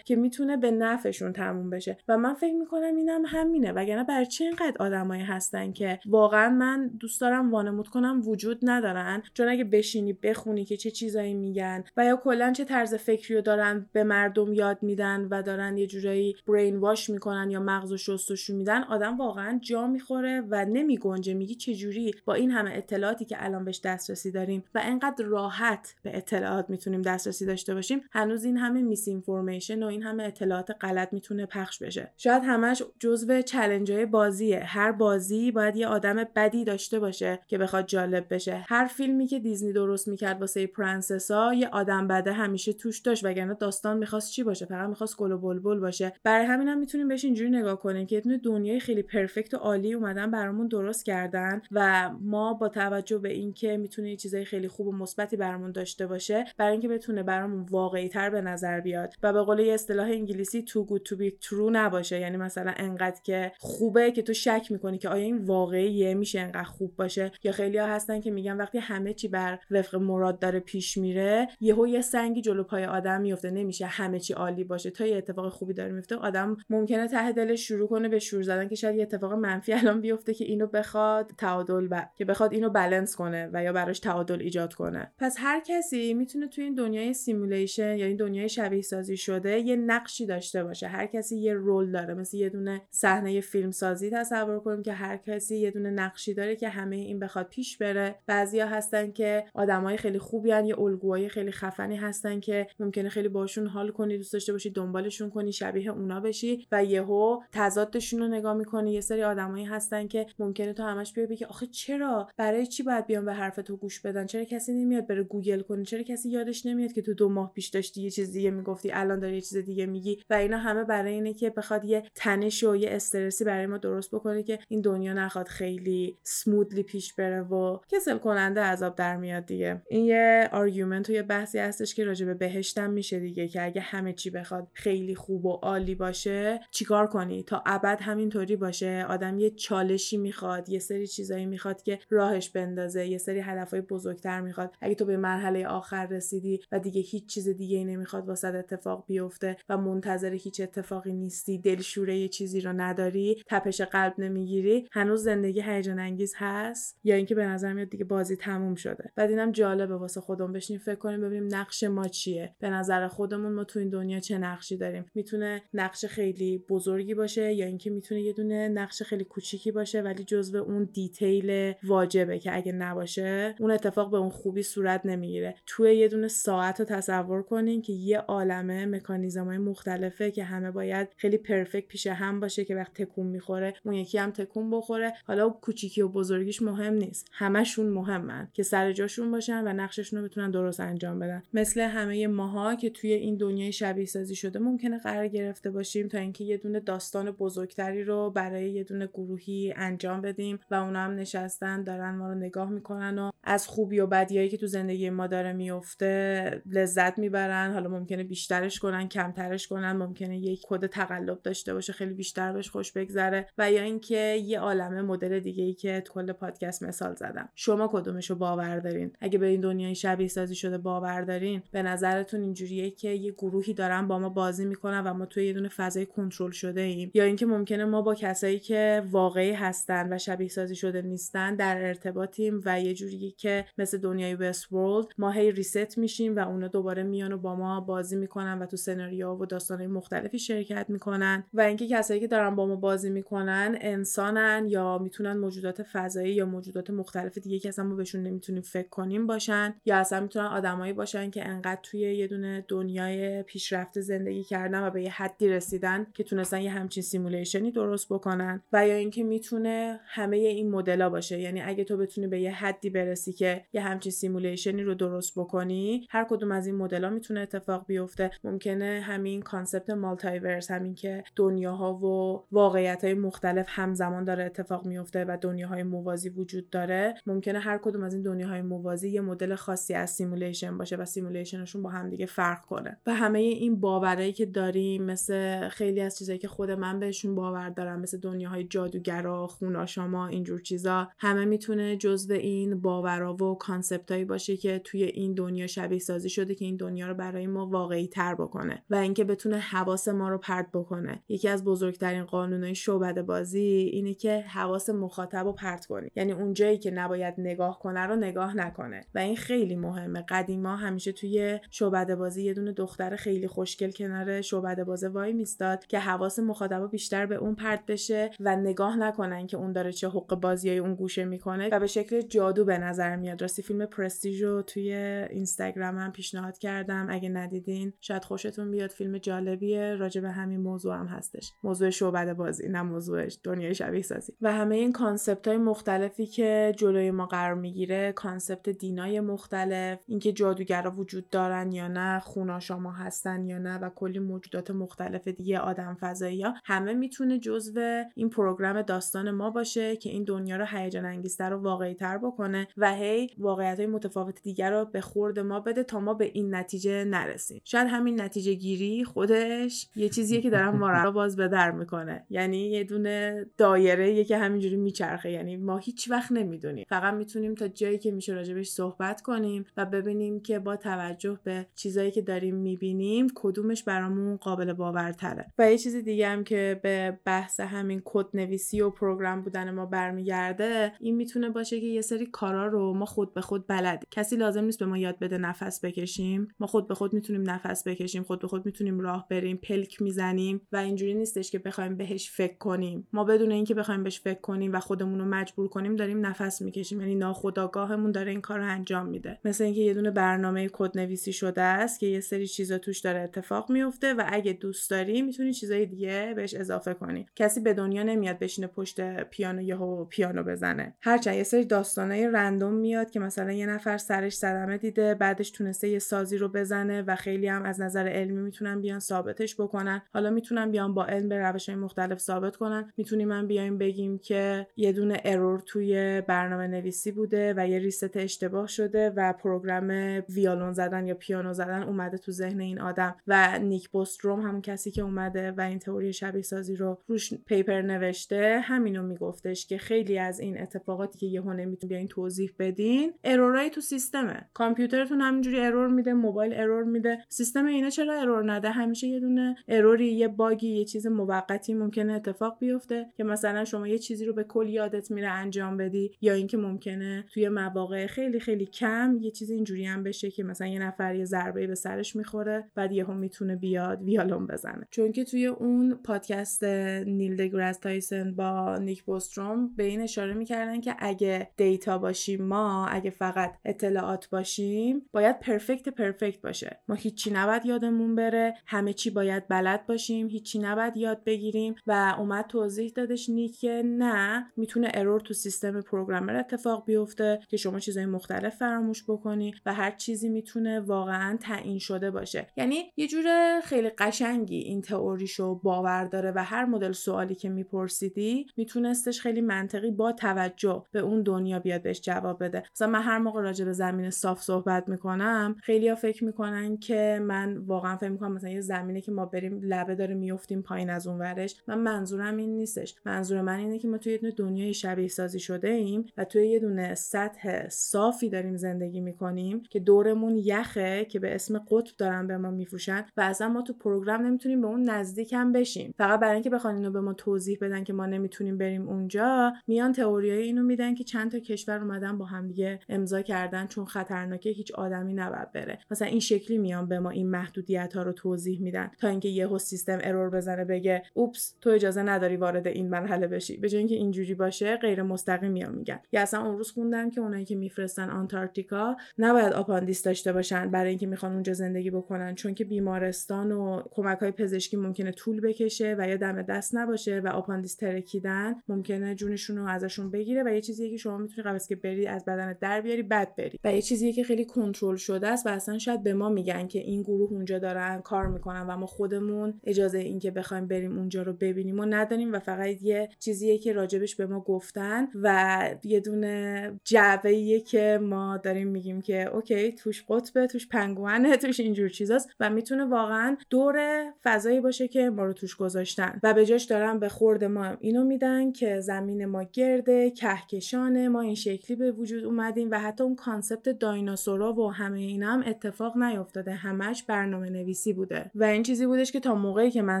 که می‌تونه به نفعشون تموم بشه. و من فکر می‌کنم اینم همینه. وگرنه بر چه اینقدر آدمایی هستن که واقعا من دوست دارم وانمود کنم وجود ندارن؟ چون اگه بشینی بخونی که چه چیزایی میگن و یا کلا چه طرز فکری رو دارن به مردم یاد میدن و دارن یه جورایی brainwash می‌کنن یا مغزو شستشو میدن آدم واقعا جا می‌خوره و نمیگنجه. میگی چجوری با این همه اطلاعاتی که الان بهش دسترسی داریم و انقدر راحت به اطلاعات می‌تونیم دسترسی داشته باشیم هنوز این همه misinformation و این همه اطلاعات غلط می‌تونه پخش بشه. شاید همش جزو challenge های بازیه. هر بازی باید یه آدم بدی داشته باشه که بخواد جالب بشه. هر فیلمی که دیزنی درست می‌کرد واسه پرنسسا یه آدم بده همیشه توش داشت وگرنه داستان می‌خواست چی باشه؟ فقط می‌خواست گل و بلبل باشه. برای همین هم می‌تونیم بهش اینجوری نگاه کنیم که یه دنیای خیلی perfect و عالی اومدن برامون درست کردن و ما با توجه به اینکه می‌تونه یه چیزای خیلی خوب و مثبتی برامون داشته باشه برای اینکه بتونه برامون واقعی تر به نظر بیاد و به قول یه اصطلاح انگلیسی too good to be true نباشه. یعنی مثلا انقدر که خوبه که تو شک می‌کنی که آیا این واقعیه میشه انقدر خوب باشه؟ یا خیلی ها هستن که میگن وقتی همه چی بر وفق مراد داره پیش میره یهو یه سنگی جلو پای آدم میفته نمیشه همه چی عالی باشه. تا یه اتفاق خوبی داره میفته آدم ممکنه ته دلش شروع کنه به شور زدن که شاید یه اتفاق منفی الان بیفته که اینو بخواد تعادل و که بخواد اینو بالانس کنه و یا براش تعادل ایجاد کنه. پس هر کسی می‌تونه تو این دنیای simulation یا این دنیای شبیه سازی شده یه نقشی داشته باشه. هر کسی یه role داره. مثل یه دونه صحنه فیلم سازی تصور کنیم که هر کسی یه دونه نقشی داره که همه این بخواد پیش بره. بعضیا هستن که آدمای خیلی خوبی هن. یه الگوهای خیلی خفنی هستن که ممکنه خیلی باشون حال کنی دوست داشته باشی دنبالشون کنی شبیه اونا بشی و یهو تضادشون رو نگاه می‌کنی. یه سری آدمایی هستن که ممکنه تو همش بیای بگی آخه چرا؟ برای چی باید بیان به حرف تو گوش بدن؟ چرا کسی نمیاد بره گوگل کنه؟ چرا کسی یادش نمیاد که تو دو ماه پیش داشتی یه چیز دیگه می‌گفتی؟ الان داری چیز دیگه میگی و اینا همه برای اینه که بخواد یه تنش و یه استرسی برای ما درست بکنه که این دنیا نخواد خیلی سمودلی پیش بره و کسل کننده عذاب در میاد دیگه. این یه argument و یه بحثی هستش که راجع به بهشتم میشه دیگه که اگه همه چی بخواد خیلی خوب و عالی باشه چیکار کنی؟ تا ابد همینطوری باشه. آدم یه چالشی می‌خواد یه سری چیزایی می‌خواد که راهش بندازه یه سری هدفهای بزرگتر می‌خواد. اگه تو به مرحله آخر رسیدی و دیگه هیچ چیز دیگه ای نمی‌خواد واسه اتفاق بیفته و منتظر هیچ اتفاقی نیستی دلشوره یه چیزی رو نداری تپش قلب نمی‌گیری هنوز زندگی هیجان انگیز هست؟ یا اینکه به نظر میاد دیگه بازی تموم شده. بعد اینم جالبه واسه خودمون بشینیم فکر کنیم ببینیم نقش ما چیه. به نظر خودمون ما تو این دنیا چه نقشی داریم؟ می‌تونه نقش خیلی بزرگی باشه یا اینکه می‌تونه یه دونه نقش خیلی کوچیکی باشه ولی جزو اون دیتیل واجبه که اگه نباشه اون اتفاق به اون خوبی صورت نمی‌گیره. توی یه دونه ساعت رو تصور کنین که یه عالمه مکانیزم های مختلفه که همه باید خیلی پرفکت پیش هم باشه که وقت تکون می‌خوره اون یکی هم تکون بخوره. حالا کوچیکی و بزرگیش مهم نیست. همشون مهمن که سر جاشون باشن و نقششون رو بتونن درست انجام بدن. مثل همه ماها که توی این دنیای شبیه سازی شده ممکنه قرار گرفته باشیم تا اینکه یه دونه داستان بزرگتری رو برای یه دونه گروهی انجام بدیم و اونا هم نشستن دارن ما رو نگاه می‌کنن و از خوبی و بدیایی که تو زندگی ما داره میفته لذت می‌برن. حالا ممکنه بیشترش کنن کمترش کنن ممکنه یک کد تقلب داشته باشه خیلی بیشتر بهش خوش بگذره و یا اینکه یه عالمه مدل دیگه ای که کل پادکست مثال زدم. شما کدومش رو باور دارین؟ اگه به این دنیای شبیه سازی شده باور دارین؟ به نظرتون اینجوریه که یه گروهی دارن با ما بازی می‌کنن و ما توی یه دونه فضای کنترل شده ایم؟ یا اینکه ممکنه ما با کسایی که واقعی هستن و شبیه سازی شده نیستن در ارتباطیم و یه جوری که مثل دنیای West ما هی reset میشیم و اونا دوباره میان و با ما بازی می‌کنن و تو سناریو و داستانهای مختلفی شرکت می‌کنن و اینکه کسایی که دارن با ما بازی می‌کنن انسانن یا می‌تونن موجودات فضایی یا موجودات مختلف دیگه که اصلا ما بهشون نمی‌تونیم فکر کنیم باشن یا اصلا می‌تونن آدمایی باشن که انقدر توی یه دونه دنیای پیشرفته زندگی کردن و به یه حدی رسیدن که تونستن یه همچین simulation ی درست بکنن و یا اینکه می‌تونه همه این مدلا باشه. یعنی اگه تو بتونی به یه حدی برسی که یه همچین simulation ی رو درست بکنی هر کدوم از این مدل می‌تونه اتفاق بیفته. ممکنه همین concept multiverse همین که دنیاها و واقعیت های مختلف همزمان داره اتفاق میفته و دنیاهای موازی وجود داره ممکنه هر کدوم از این دنیاهای موازی یه مدل خاصی از simulation باشه و simulation شون با همدیگه فرق کنه. و همه این باورایی که داریم مثل خیلی از چیزایی که خود من بهشون باور دارم مثل دنیاهای جادوگرا خوناشاما اینجور چیزا همه می‌تونه جزو این باورا و concept ایی باشه که توی این دنیا شبیه سازی شده که این دنیا رو برای ما واقعی تر بکنه. و اینکه بتونه حواس ما رو پرت بکنه. یکی از بزرگترین قانونهای شعبده بازی اینه که حواس مخاطب رو پرت کنی. یعنی اونجایی که نباید نگاه کنه رو نگاه نکنه. و این خیلی مهمه. قدیما همیشه توی شعبده بازی یه دونه دختر خیلی خوشگل کنار شعبده بازه وای میستاد که حواس مخاطبا بیشتر به اون پرت بشه و نگاه نکنن که اون داره چه حق بازیای اون گوشه می‌کنه. و به شکل جادو به نظر میاد. راستی فیلم پرستیژ رو توی اینستاگرامم پیشنهاد کردم. اگه ندیدین شاید خوشتون بیاد فیلم جالبیه راجع به همین موضوع هم هستش. موضوع شعبده بازی نه موضوعش دنیای شبیه سازی. و همه این concept های مختلفی که جلوی ما قرار می‌گیره concept دنیای مختلف اینکه جادوگرا وجود دارن یا نه خوناشاما هستن یا نه و کلی موجودات مختلف دیگه آدم فضایی ها همه می‌تونه جزو این program داستان ما باشه که این دنیا رو هیجان انگیزتر و واقعی تر بکنه و هی واقعیت های متفاوت دیگر رو به خورد ما بده تا ما به این نتیجه نرسیم. شاید همین نتیجه گیری خودش یه چیزیه که داره ما رو باز به در می‌کنه. یعنی یه دونه دایره که همینجوری میچرخه. یعنی ما هیچ وقت نمی‌دونیم. فقط می‌تونیم تا جایی که میشه راجبش صحبت کنیم و ببینیم که با توجه به چیزایی که داریم می‌بینیم کدومش برامون قابل باورتره. و یه چیز دیگه هم که به بحث همین کد نویسی و program بودن ما برمیگرده این می‌تونه باشه که یه سری کارا رو ما خود به خود بلدیم. کسی لازم نیست به ما یاد بده نفس بکشیم. ما خود به خود می‌تونیم نفس بکشیم. خود به خود می‌تونیم راه بریم پلک می‌زنیم و اینجوری نیستش که بخوایم بهش فکر کنیم. ما بدون اینکه بخوایم بهش فکر کنیم و خودمون رو مجبور کنیم داریم نفس می‌کشیم. یعنی ناخودآگاهمون داره این کار رو انجام میده. مثل اینکه یه دونه برنامه کد نویسی شده است که یه سری چیزا توش داره اتفاق میفته و اگه دوست داری می‌تونی چیزای دیگه بهش اضافه کنی. کسی به دنیا نمیاد بشینه پشت پیانو یهو پیانو بزنه. هرچند یه سری داستانای random میاد که مثلا یه نفر سرش صدمه دیده بعدش تونسته یه سازی رو بزنه و خیلی هم از نظر علمی می‌تونن بیان ثابتش بکنن. حالا می‌تونن بیان با علم به روش مختلف ثابت کنن. می‌تونیم من بیایم بگیم که یه دونه error توی برنامه نویسی بوده و یه reset اشتباه شده و program ویالون زدن یا پیانو زدن اومده تو ذهن این آدم. و نیک بوستروم همون کسی که اومده و این تئوری شبیه سازی رو روش paper نوشته همینو میگفتش که خیلی از این اتفاقاتی که یهو نمی‌تونن بیان توضیح بدین error ای تو سیستمه. کامپیوترتون همینجوری error میده موبایل error میده. سیستم اینا چرا error نده؟ همیشه یه دونه error ی یه bug ی یه چیز موقتی ممکنه اتفاق بیفته که مثلا شما یه چیزی رو به کل یادت میره انجام بدی یا اینکه ممکنه توی مواقع خیلی خیلی کم یه چیز اینجوری هم بشه که مثلا یه نفر یه ضربه به سرش می‌خوره بعد یهو می‌تونه بیاد ویالون بزنه. چون که توی اون پادکست نیل دگراس تایسن با نیک بوستروم به این اشاره می‌کردن که اگه data باشیم ما اگه فقط اطلاعات باشیم باید perfect perfect باشه. ما هیچی نباید یادمون بره. همه چی باید بلد باشیم. هیچی نباید یاد بگیریم. و اومد توضیح دادش نیک نه می‌تونه error تو سیستم programmer اتفاق بیفته که شما چیزهای مختلف فراموش بکنی و هر چیزی می‌تونه واقعا تعیین شده باشه. یعنی یه جور خیلی قشنگی این تئوریشو باور داره و هر مدل سوالی که میپرسیدی میتونستش خیلی منطقی با توجه به اون دنیا بیاد بهش جواب بده. مثلا من هر موقع راجع به زمین صاف صحبت می‌کنم خیلیا فکر می‌کنن که من واقعا فکر می‌کنم مثلا یه زمینه که ما بریم لبه داره میفتیم پایین از اون ورش. من منظورم این نیستش. منظور من اینه که ما توی یه دنیای شبیه سازی شده ایم و توی یه دونه سطح صافی داریم زندگی می‌کنیم که دورمون یخه که به اسم قطب دارن به ما میفروشن و اصلا ما تو پروگرام نمی‌تونیم به اون نزدیک هم بشیم. فقط برای اینکه بخوان اینو به ما توضیح بدن که ما نمی‌تونیم بریم اونجا میان تئوریای اینو میدن که چند تا کشور اومدن با همدیگه امضا کردن چون خطرناکه هیچ آدمی نباید بره. مثلا این شکلی میان به ما این محدودیت ها رو توضیح میدن تا اینکه یهو سیستم error بزنه بگه oops تو اجازه نداری وارد این مرحله بشی. به جای اینکه اینجوری باشه غیر مستقیم میگن. یا اصلا اون روز خوندم که اونایی که میفرستن آنتارکتیکا نباید آپاندیس داشته باشن برای اینکه می‌خوان اونجا زندگی بکنن چون که بیمارستان و کمک های پزشکی ممکنه طول بکشه و یا دم دست نباشه و آپاندیس ترکیدن ممکنه جونشون رو ازشون بگیره و یه چیزیه که شما می‌تونی قبل که بری از بدن در بیاری بعد بری. و یه چیزیه که خیلی کنترل شده است و اصلا شاید به ما میگن که این گروه اونجا دارن کار می‌کنن و ما خودمون اجازه اینکه بخوایم بریم اونجا رو ببینیم و نداریم و فقط یه چیزیه که راجبش به ما گفتن و یه دونه جعبه که ما داریم میگیم که okay توش قطبه توش پنگوئنه توش اینجور چیزاست و می‌تونه واقعا دور فضایی باشه که ما رو توش گذاشتن. و به جاش دارن به خورد ما اینو میدن که زمین ما گرده کهکشانه ما این شکلی به وجود اومدیم و حتی اون concept دایناسورا و همه اینا هم اتفاق نیافتاده همش برنامه نویسی بوده. و این چیزی بودش که تا موقعی که من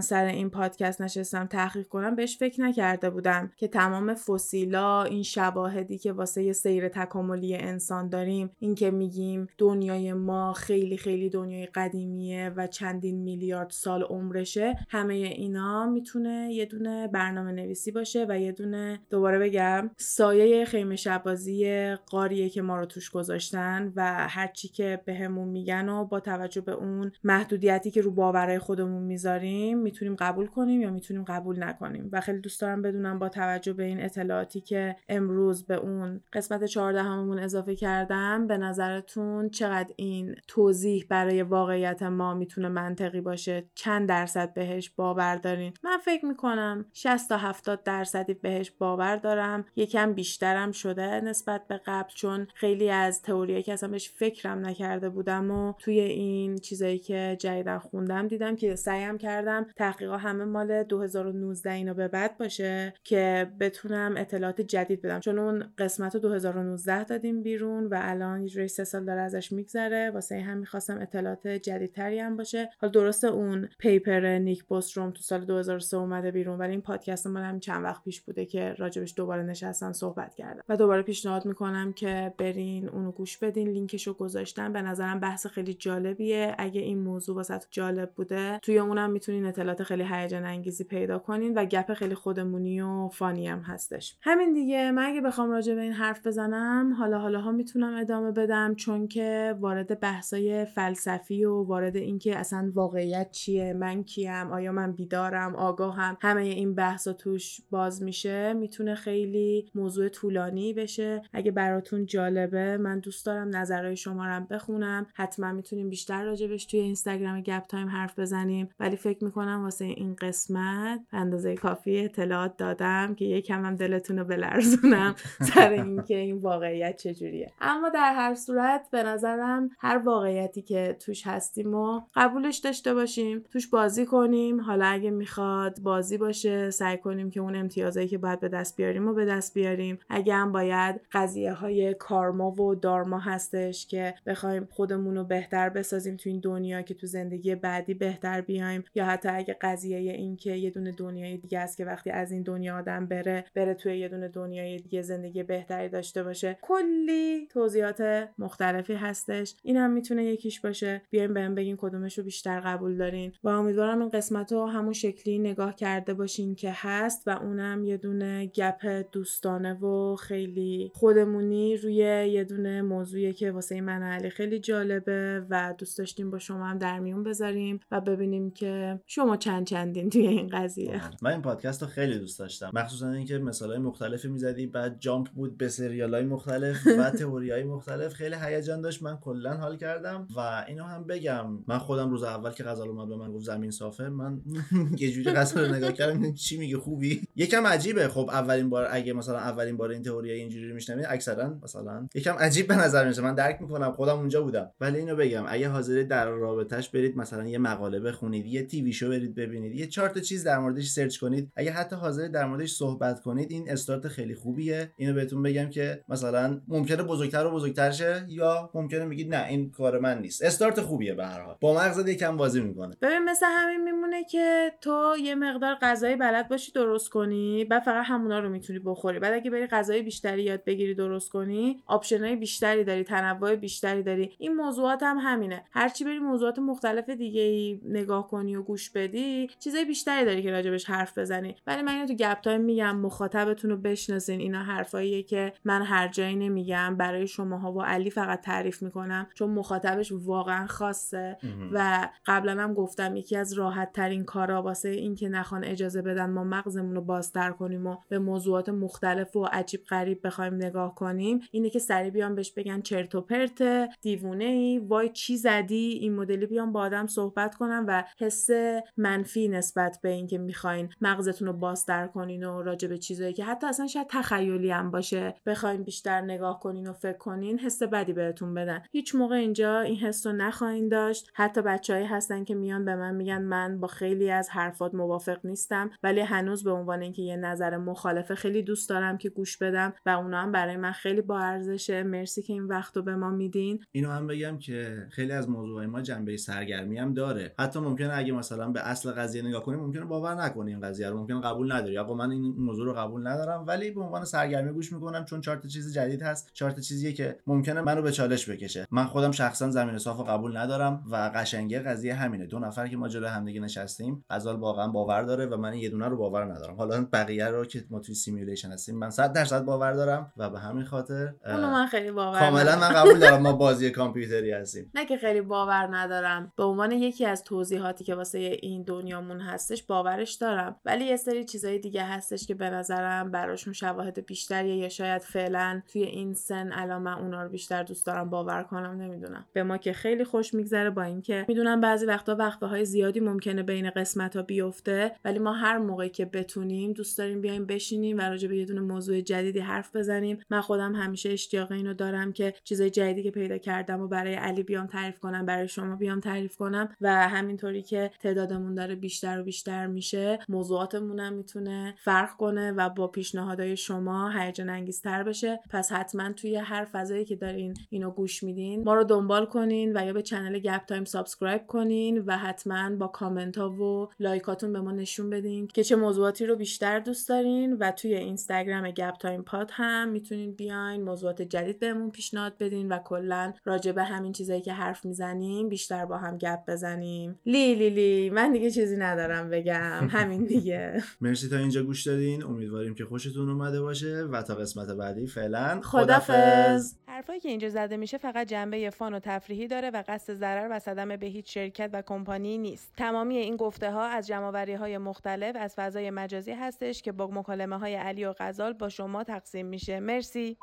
سر این پادکست نشستم تحقیق کنم بهش فکر نکرده بودم که تمام فسیلا این شواهدی که واسه سیر تکاملی انسان داریم این که میگیم دنیای ما خیلی خیلی دنیای قدیمیه و چندین میلیارد سال عمرشه همه اینا می‌تونه یه دونه برنامه نویسی باشه و یه دونه دوباره بگم سایه خیمه شبازی قاریه که ما رو توش گذاشتن و هرچی که بهمون میگن و با توجه به اون محدودیتی که رو باورهای خودمون می‌ذاریم می‌تونیم قبول کنیم یا می‌تونیم قبول نکنیم. و خیلی دوست دارم بدونم با توجه به این اطلاعاتی که امروز به اون قسمت 14 هممون اضافه کردم به نظرتون چقدر این توضیح برای واقعیت ما می‌تونه منطقی باشه؟ چند درصد بهش باور دارین؟ من فکر می‌کنم 60 تا 70 درصدی بهش باور دارم. یکم بیشترم شده نسبت به قبل چون خیلی از تئوریایی که اصلا بهش فکرم نکرده بودم و توی این چیزایی که جدیدا خوندم دیدم که سعیم کردم. تحقیقا همه مال 2019 اینو به بعد باشه که بتونم اطلاعات جدید بدم. چون اون قسمت 2019 دادیم بیرون و الان یه سه سال داره ازش میگذره. واسه هم می‌خواستم اطلاعات جدیدتری هم باشه. حالا درسته اون پیپر نیک بوستروم تو سال 2003 اومده بیرون ولی این پادکست من هم چند وقت پیش بوده که راجبش دوباره نشستن صحبت کردم. و دوباره پیشنهاد می‌کنم که برین اونو گوش بدین. لینکشو گذاشتم. به نظرم بحث خیلی جالبیه. اگه این موضوع واسه جالب بوده توی اونم می‌تونین اطلاعات خیلی هیجان انگیزی پیدا کنین و گپ خیلی خودمونی و fun ی هم هستش. همین دیگه من اگه بخوام راجع به این حرف بزنم حالا حالا ها می‌تونم ادامه بدم چون که وارد بحثای فلسفی و وارد اینکه اصلا واقعیت چیه من کیم آیا من بیدارم آگاهم همه این بحثا توش باز میشه می‌تونه خیلی موضوع طولانی بشه. اگه براتون جالبه من دوست دارم نظرهای شما رو بخونم. حتما می‌تونیم بیشتر راجبش توی اینستاگرام گپ تایم حرف بزنیم. ولی فکر می‌کنم واسه این قسمت اندازه کافی اطلاعات دادم که یکم هم دلتون رو بلرزونم سر اینکه این واقعیت چجوریه. اما در هر صورت به نظرم هر واقعیتی که توش هستیم و قبولش داشته باشیم توش بازی کنیم. حالا اگه می‌خواد بازی باشه سعی کنیم که اون امتیازایی که باید به دست بیاریم و به دست بیاریم. اگه هم باید قضیه های کارما و دارما هستش که بخوایم خودمون رو بهتر بسازیم تو این دنیا که تو زندگی بعدی بهتر بیایم یا حتی اگه قضیه این که یه دونه دنیای دیگه است که وقتی از این دنیا آدم بره بره توی یه دونه دنیای دیگه زندگی بهتری داشته باشه. کلی توضیحات مختلفی هستش. این هم می‌تونه یکیش باشه. بیایم بهم بگین کدومش رو بیشتر قبول دارین. و امیدوارم این قسمت رو همون شکلی نگاه کرده باشین که هست و اونم یه دونه گپ دوستانه و خیلی خودمونی روی یه دونه موضوعی که واسه من علی خیلی جالبه و دوست داشتیم با شما هم در میون بذاریم و ببینیم که شما چند چندین توی این قضیه. من این پادکست رو خیلی دوست داشتم. مخصوصا اینکه مثالهای مختلفی می‌زدی بعد جامپ بود به سریال های مختلف و تئوری های مختلف. خیلی هیجان داشت. من کلا حال کردم. و اینو هم بگم. من خودم روز اول که غزل اومد به من گفت زمین صافه من یه جوری غزل رو نگاه کردم. چی میگه خوبی؟ یکم عجیبه. خب اولین بار اگه مثلا اولین بار این تئوری اینجوری میشنوید اکثرا مثلا یکم عجیب به نظر میاد من درک می‌کنم خودم اونجا بودم. ولی اینو بگم اگه حاضرید در رابطش برید مثلا یه مقاله بخونید یه تیوی شو برید ببینید یه چهار تا چیز در موردش سرچ کنید. اگه حتی حاضرید در موردش صحبت کنید این استارت خیلی خوبیه. اینو بهتون بگم که مثلا ممکنه بزرگتر و بزرگتر شه یا ممکنه میگید نه این کار من نیست. استارت خوبیه به هر حال. با مغزت یکم بازی می‌کنه. ببین مثل همین میمونه که تو یه مقدار غذای بلد باشی درست کنی بعد فقط همونا رو می‌تونی بخوری. بعد اگه بری غذای بیشتری یاد بگیری درست کنی option ای بیشتری داری تنوع بیشتری داری. این موضوعات هم همینه. هرچی بری موضوعات مختلف دیگه ای نگاه کنی و گوش بدی چیزای بیشتری داری که راجبش حرف بزنی. ولی من اینو تو گپ تایم میگم مخاطبتون رو بشناسین. اینا حرفاییه که من هر جایی نمیگم. برای شماها و علی فقط تعریف می‌کنم چون مخاطبش واقعا خاصه و قبلا هم گفتم یکی از راحت ترین کارا واسه اینکه نخوان اجازه بدن ما مغزمون رو بازتر کنیم و به موضوعات مختلف و عجیب غریب بخوایم نگاه کنیم اینه که سری بیان بهش بگن چرت و پرت دیوونه ای وای چی زدی؟ این مدلی خیلی بیام با آدم صحبت کنم و حس منفی نسبت به اینکه می‌خواین مغزتون رو بازتر کنین و راجع به چیزایی که حتی اصلا شاید تخیلی هم باشه بخواین بیشتر نگاه کنین و فکر کنین حس بدی بهتون بدن. هیچ موقع اینجا این حس رو نخواهین داشت. حتی بچههایی هستن که میان به من میگن من با خیلی از حرفات موافق نیستم ولی هنوز به عنوان اینکه یه نظر مخالفه خیلی دوست دارم که گوش بدم و اونا هم برای من خیلی با ارزشه مرسی که این وقت رو به ما میدین. اینو هم بگم که خیلی از موضوعات ما جنبه سرگرمی هم داره. حتی ممکنه اگه مثلا به اصل قضیه نگاه کنیم ممکنه باور نکنیم قضیه رو ممکنه قبول نداری. آقا من این موضوع رو قبول ندارم ولی به عنوان سرگرمی گوش می‌کنم چون چهار تا چیز جدید هست. چهار تا چیزیه که ممکنه منو به چالش بکشه. من خودم شخصا زمین صاف قبول ندارم و قشنگی قضیه همینه. دو نفر که ما جلو همدیگه نشستیم غزال واقعا باور داره و من یه دونه رو باور ندارم. حالا بقیه رو که ما توی simulation هستیم من 100 درصد باور دارم و به همین خاطر من خیلی باور کاملا من قبول دارم ما بازی کامپیوتری هستیم. نه که خیلی باور ندارم. به عنوان یکی از توضیحاتی که واسه این دنیامون هستش باورش دارم. ولی یه سری چیزای دیگه هستش که به نظرم براشون شواهد بیشتریه یا شاید فعلا توی این سن الان من اونا رو بیشتر دوست دارم باور کنم نمی‌دونم. به ما که خیلی خوش میگذره با اینکه می‌دونم بعضی وقتا وقفه های زیادی ممکنه بین قسمت ها بیفته ولی ما هر موقعی که بتونیم دوست داریم بیایم بشینیم و راجع به یه دونه موضوع جدیدی حرف بزنیم. من خودم همیشه اشتیاق اینو دارم که چیزای جدیدی که پیدا کردم و برای علی بیام تعریف کنم برای شما بیام تعریف کنم و همینطوری که تعدادمون داره بیشتر و بیشتر میشه موضوعاتمون هم می‌تونه فرق کنه و با پیشنهادهای شما هیجان انگیزتر بشه. پس حتما توی هر فضایی که دارین اینو گوش میدین ما رو دنبال کنین و یا به channel گپ تایم subscribe کنین و حتما با کامنت ها و لایکاتون به ما نشون بدین که چه موضوعاتی رو بیشتر دوست دارین. و توی اینستاگرام گپ تایم پاد هم می‌تونین بیاین موضوعات جدید بهمون پیشنهاد بدین و کلا راجع به همین چیزایی که حرف می‌زنیم بیشتر با هم گپ بزنیم. لی لی لی من دیگه چیزی ندارم بگم. همین دیگه. مرسی تا اینجا گوش دادین. امیدواریم که خوشتون اومده باشه و تا قسمت بعدی فعلا خدافظ. حرفایی که اینجا زده میشه فقط جنبه فان و تفریحی داره و قصد ضرر و صدمه به هیچ شرکت و کمپانی نیست. تمامی این گفته ها از جمعآوری های مختلف از فضای مجازی هستش که با مکالمه های علی و غزال با شما تقسیم میشه. مرسی.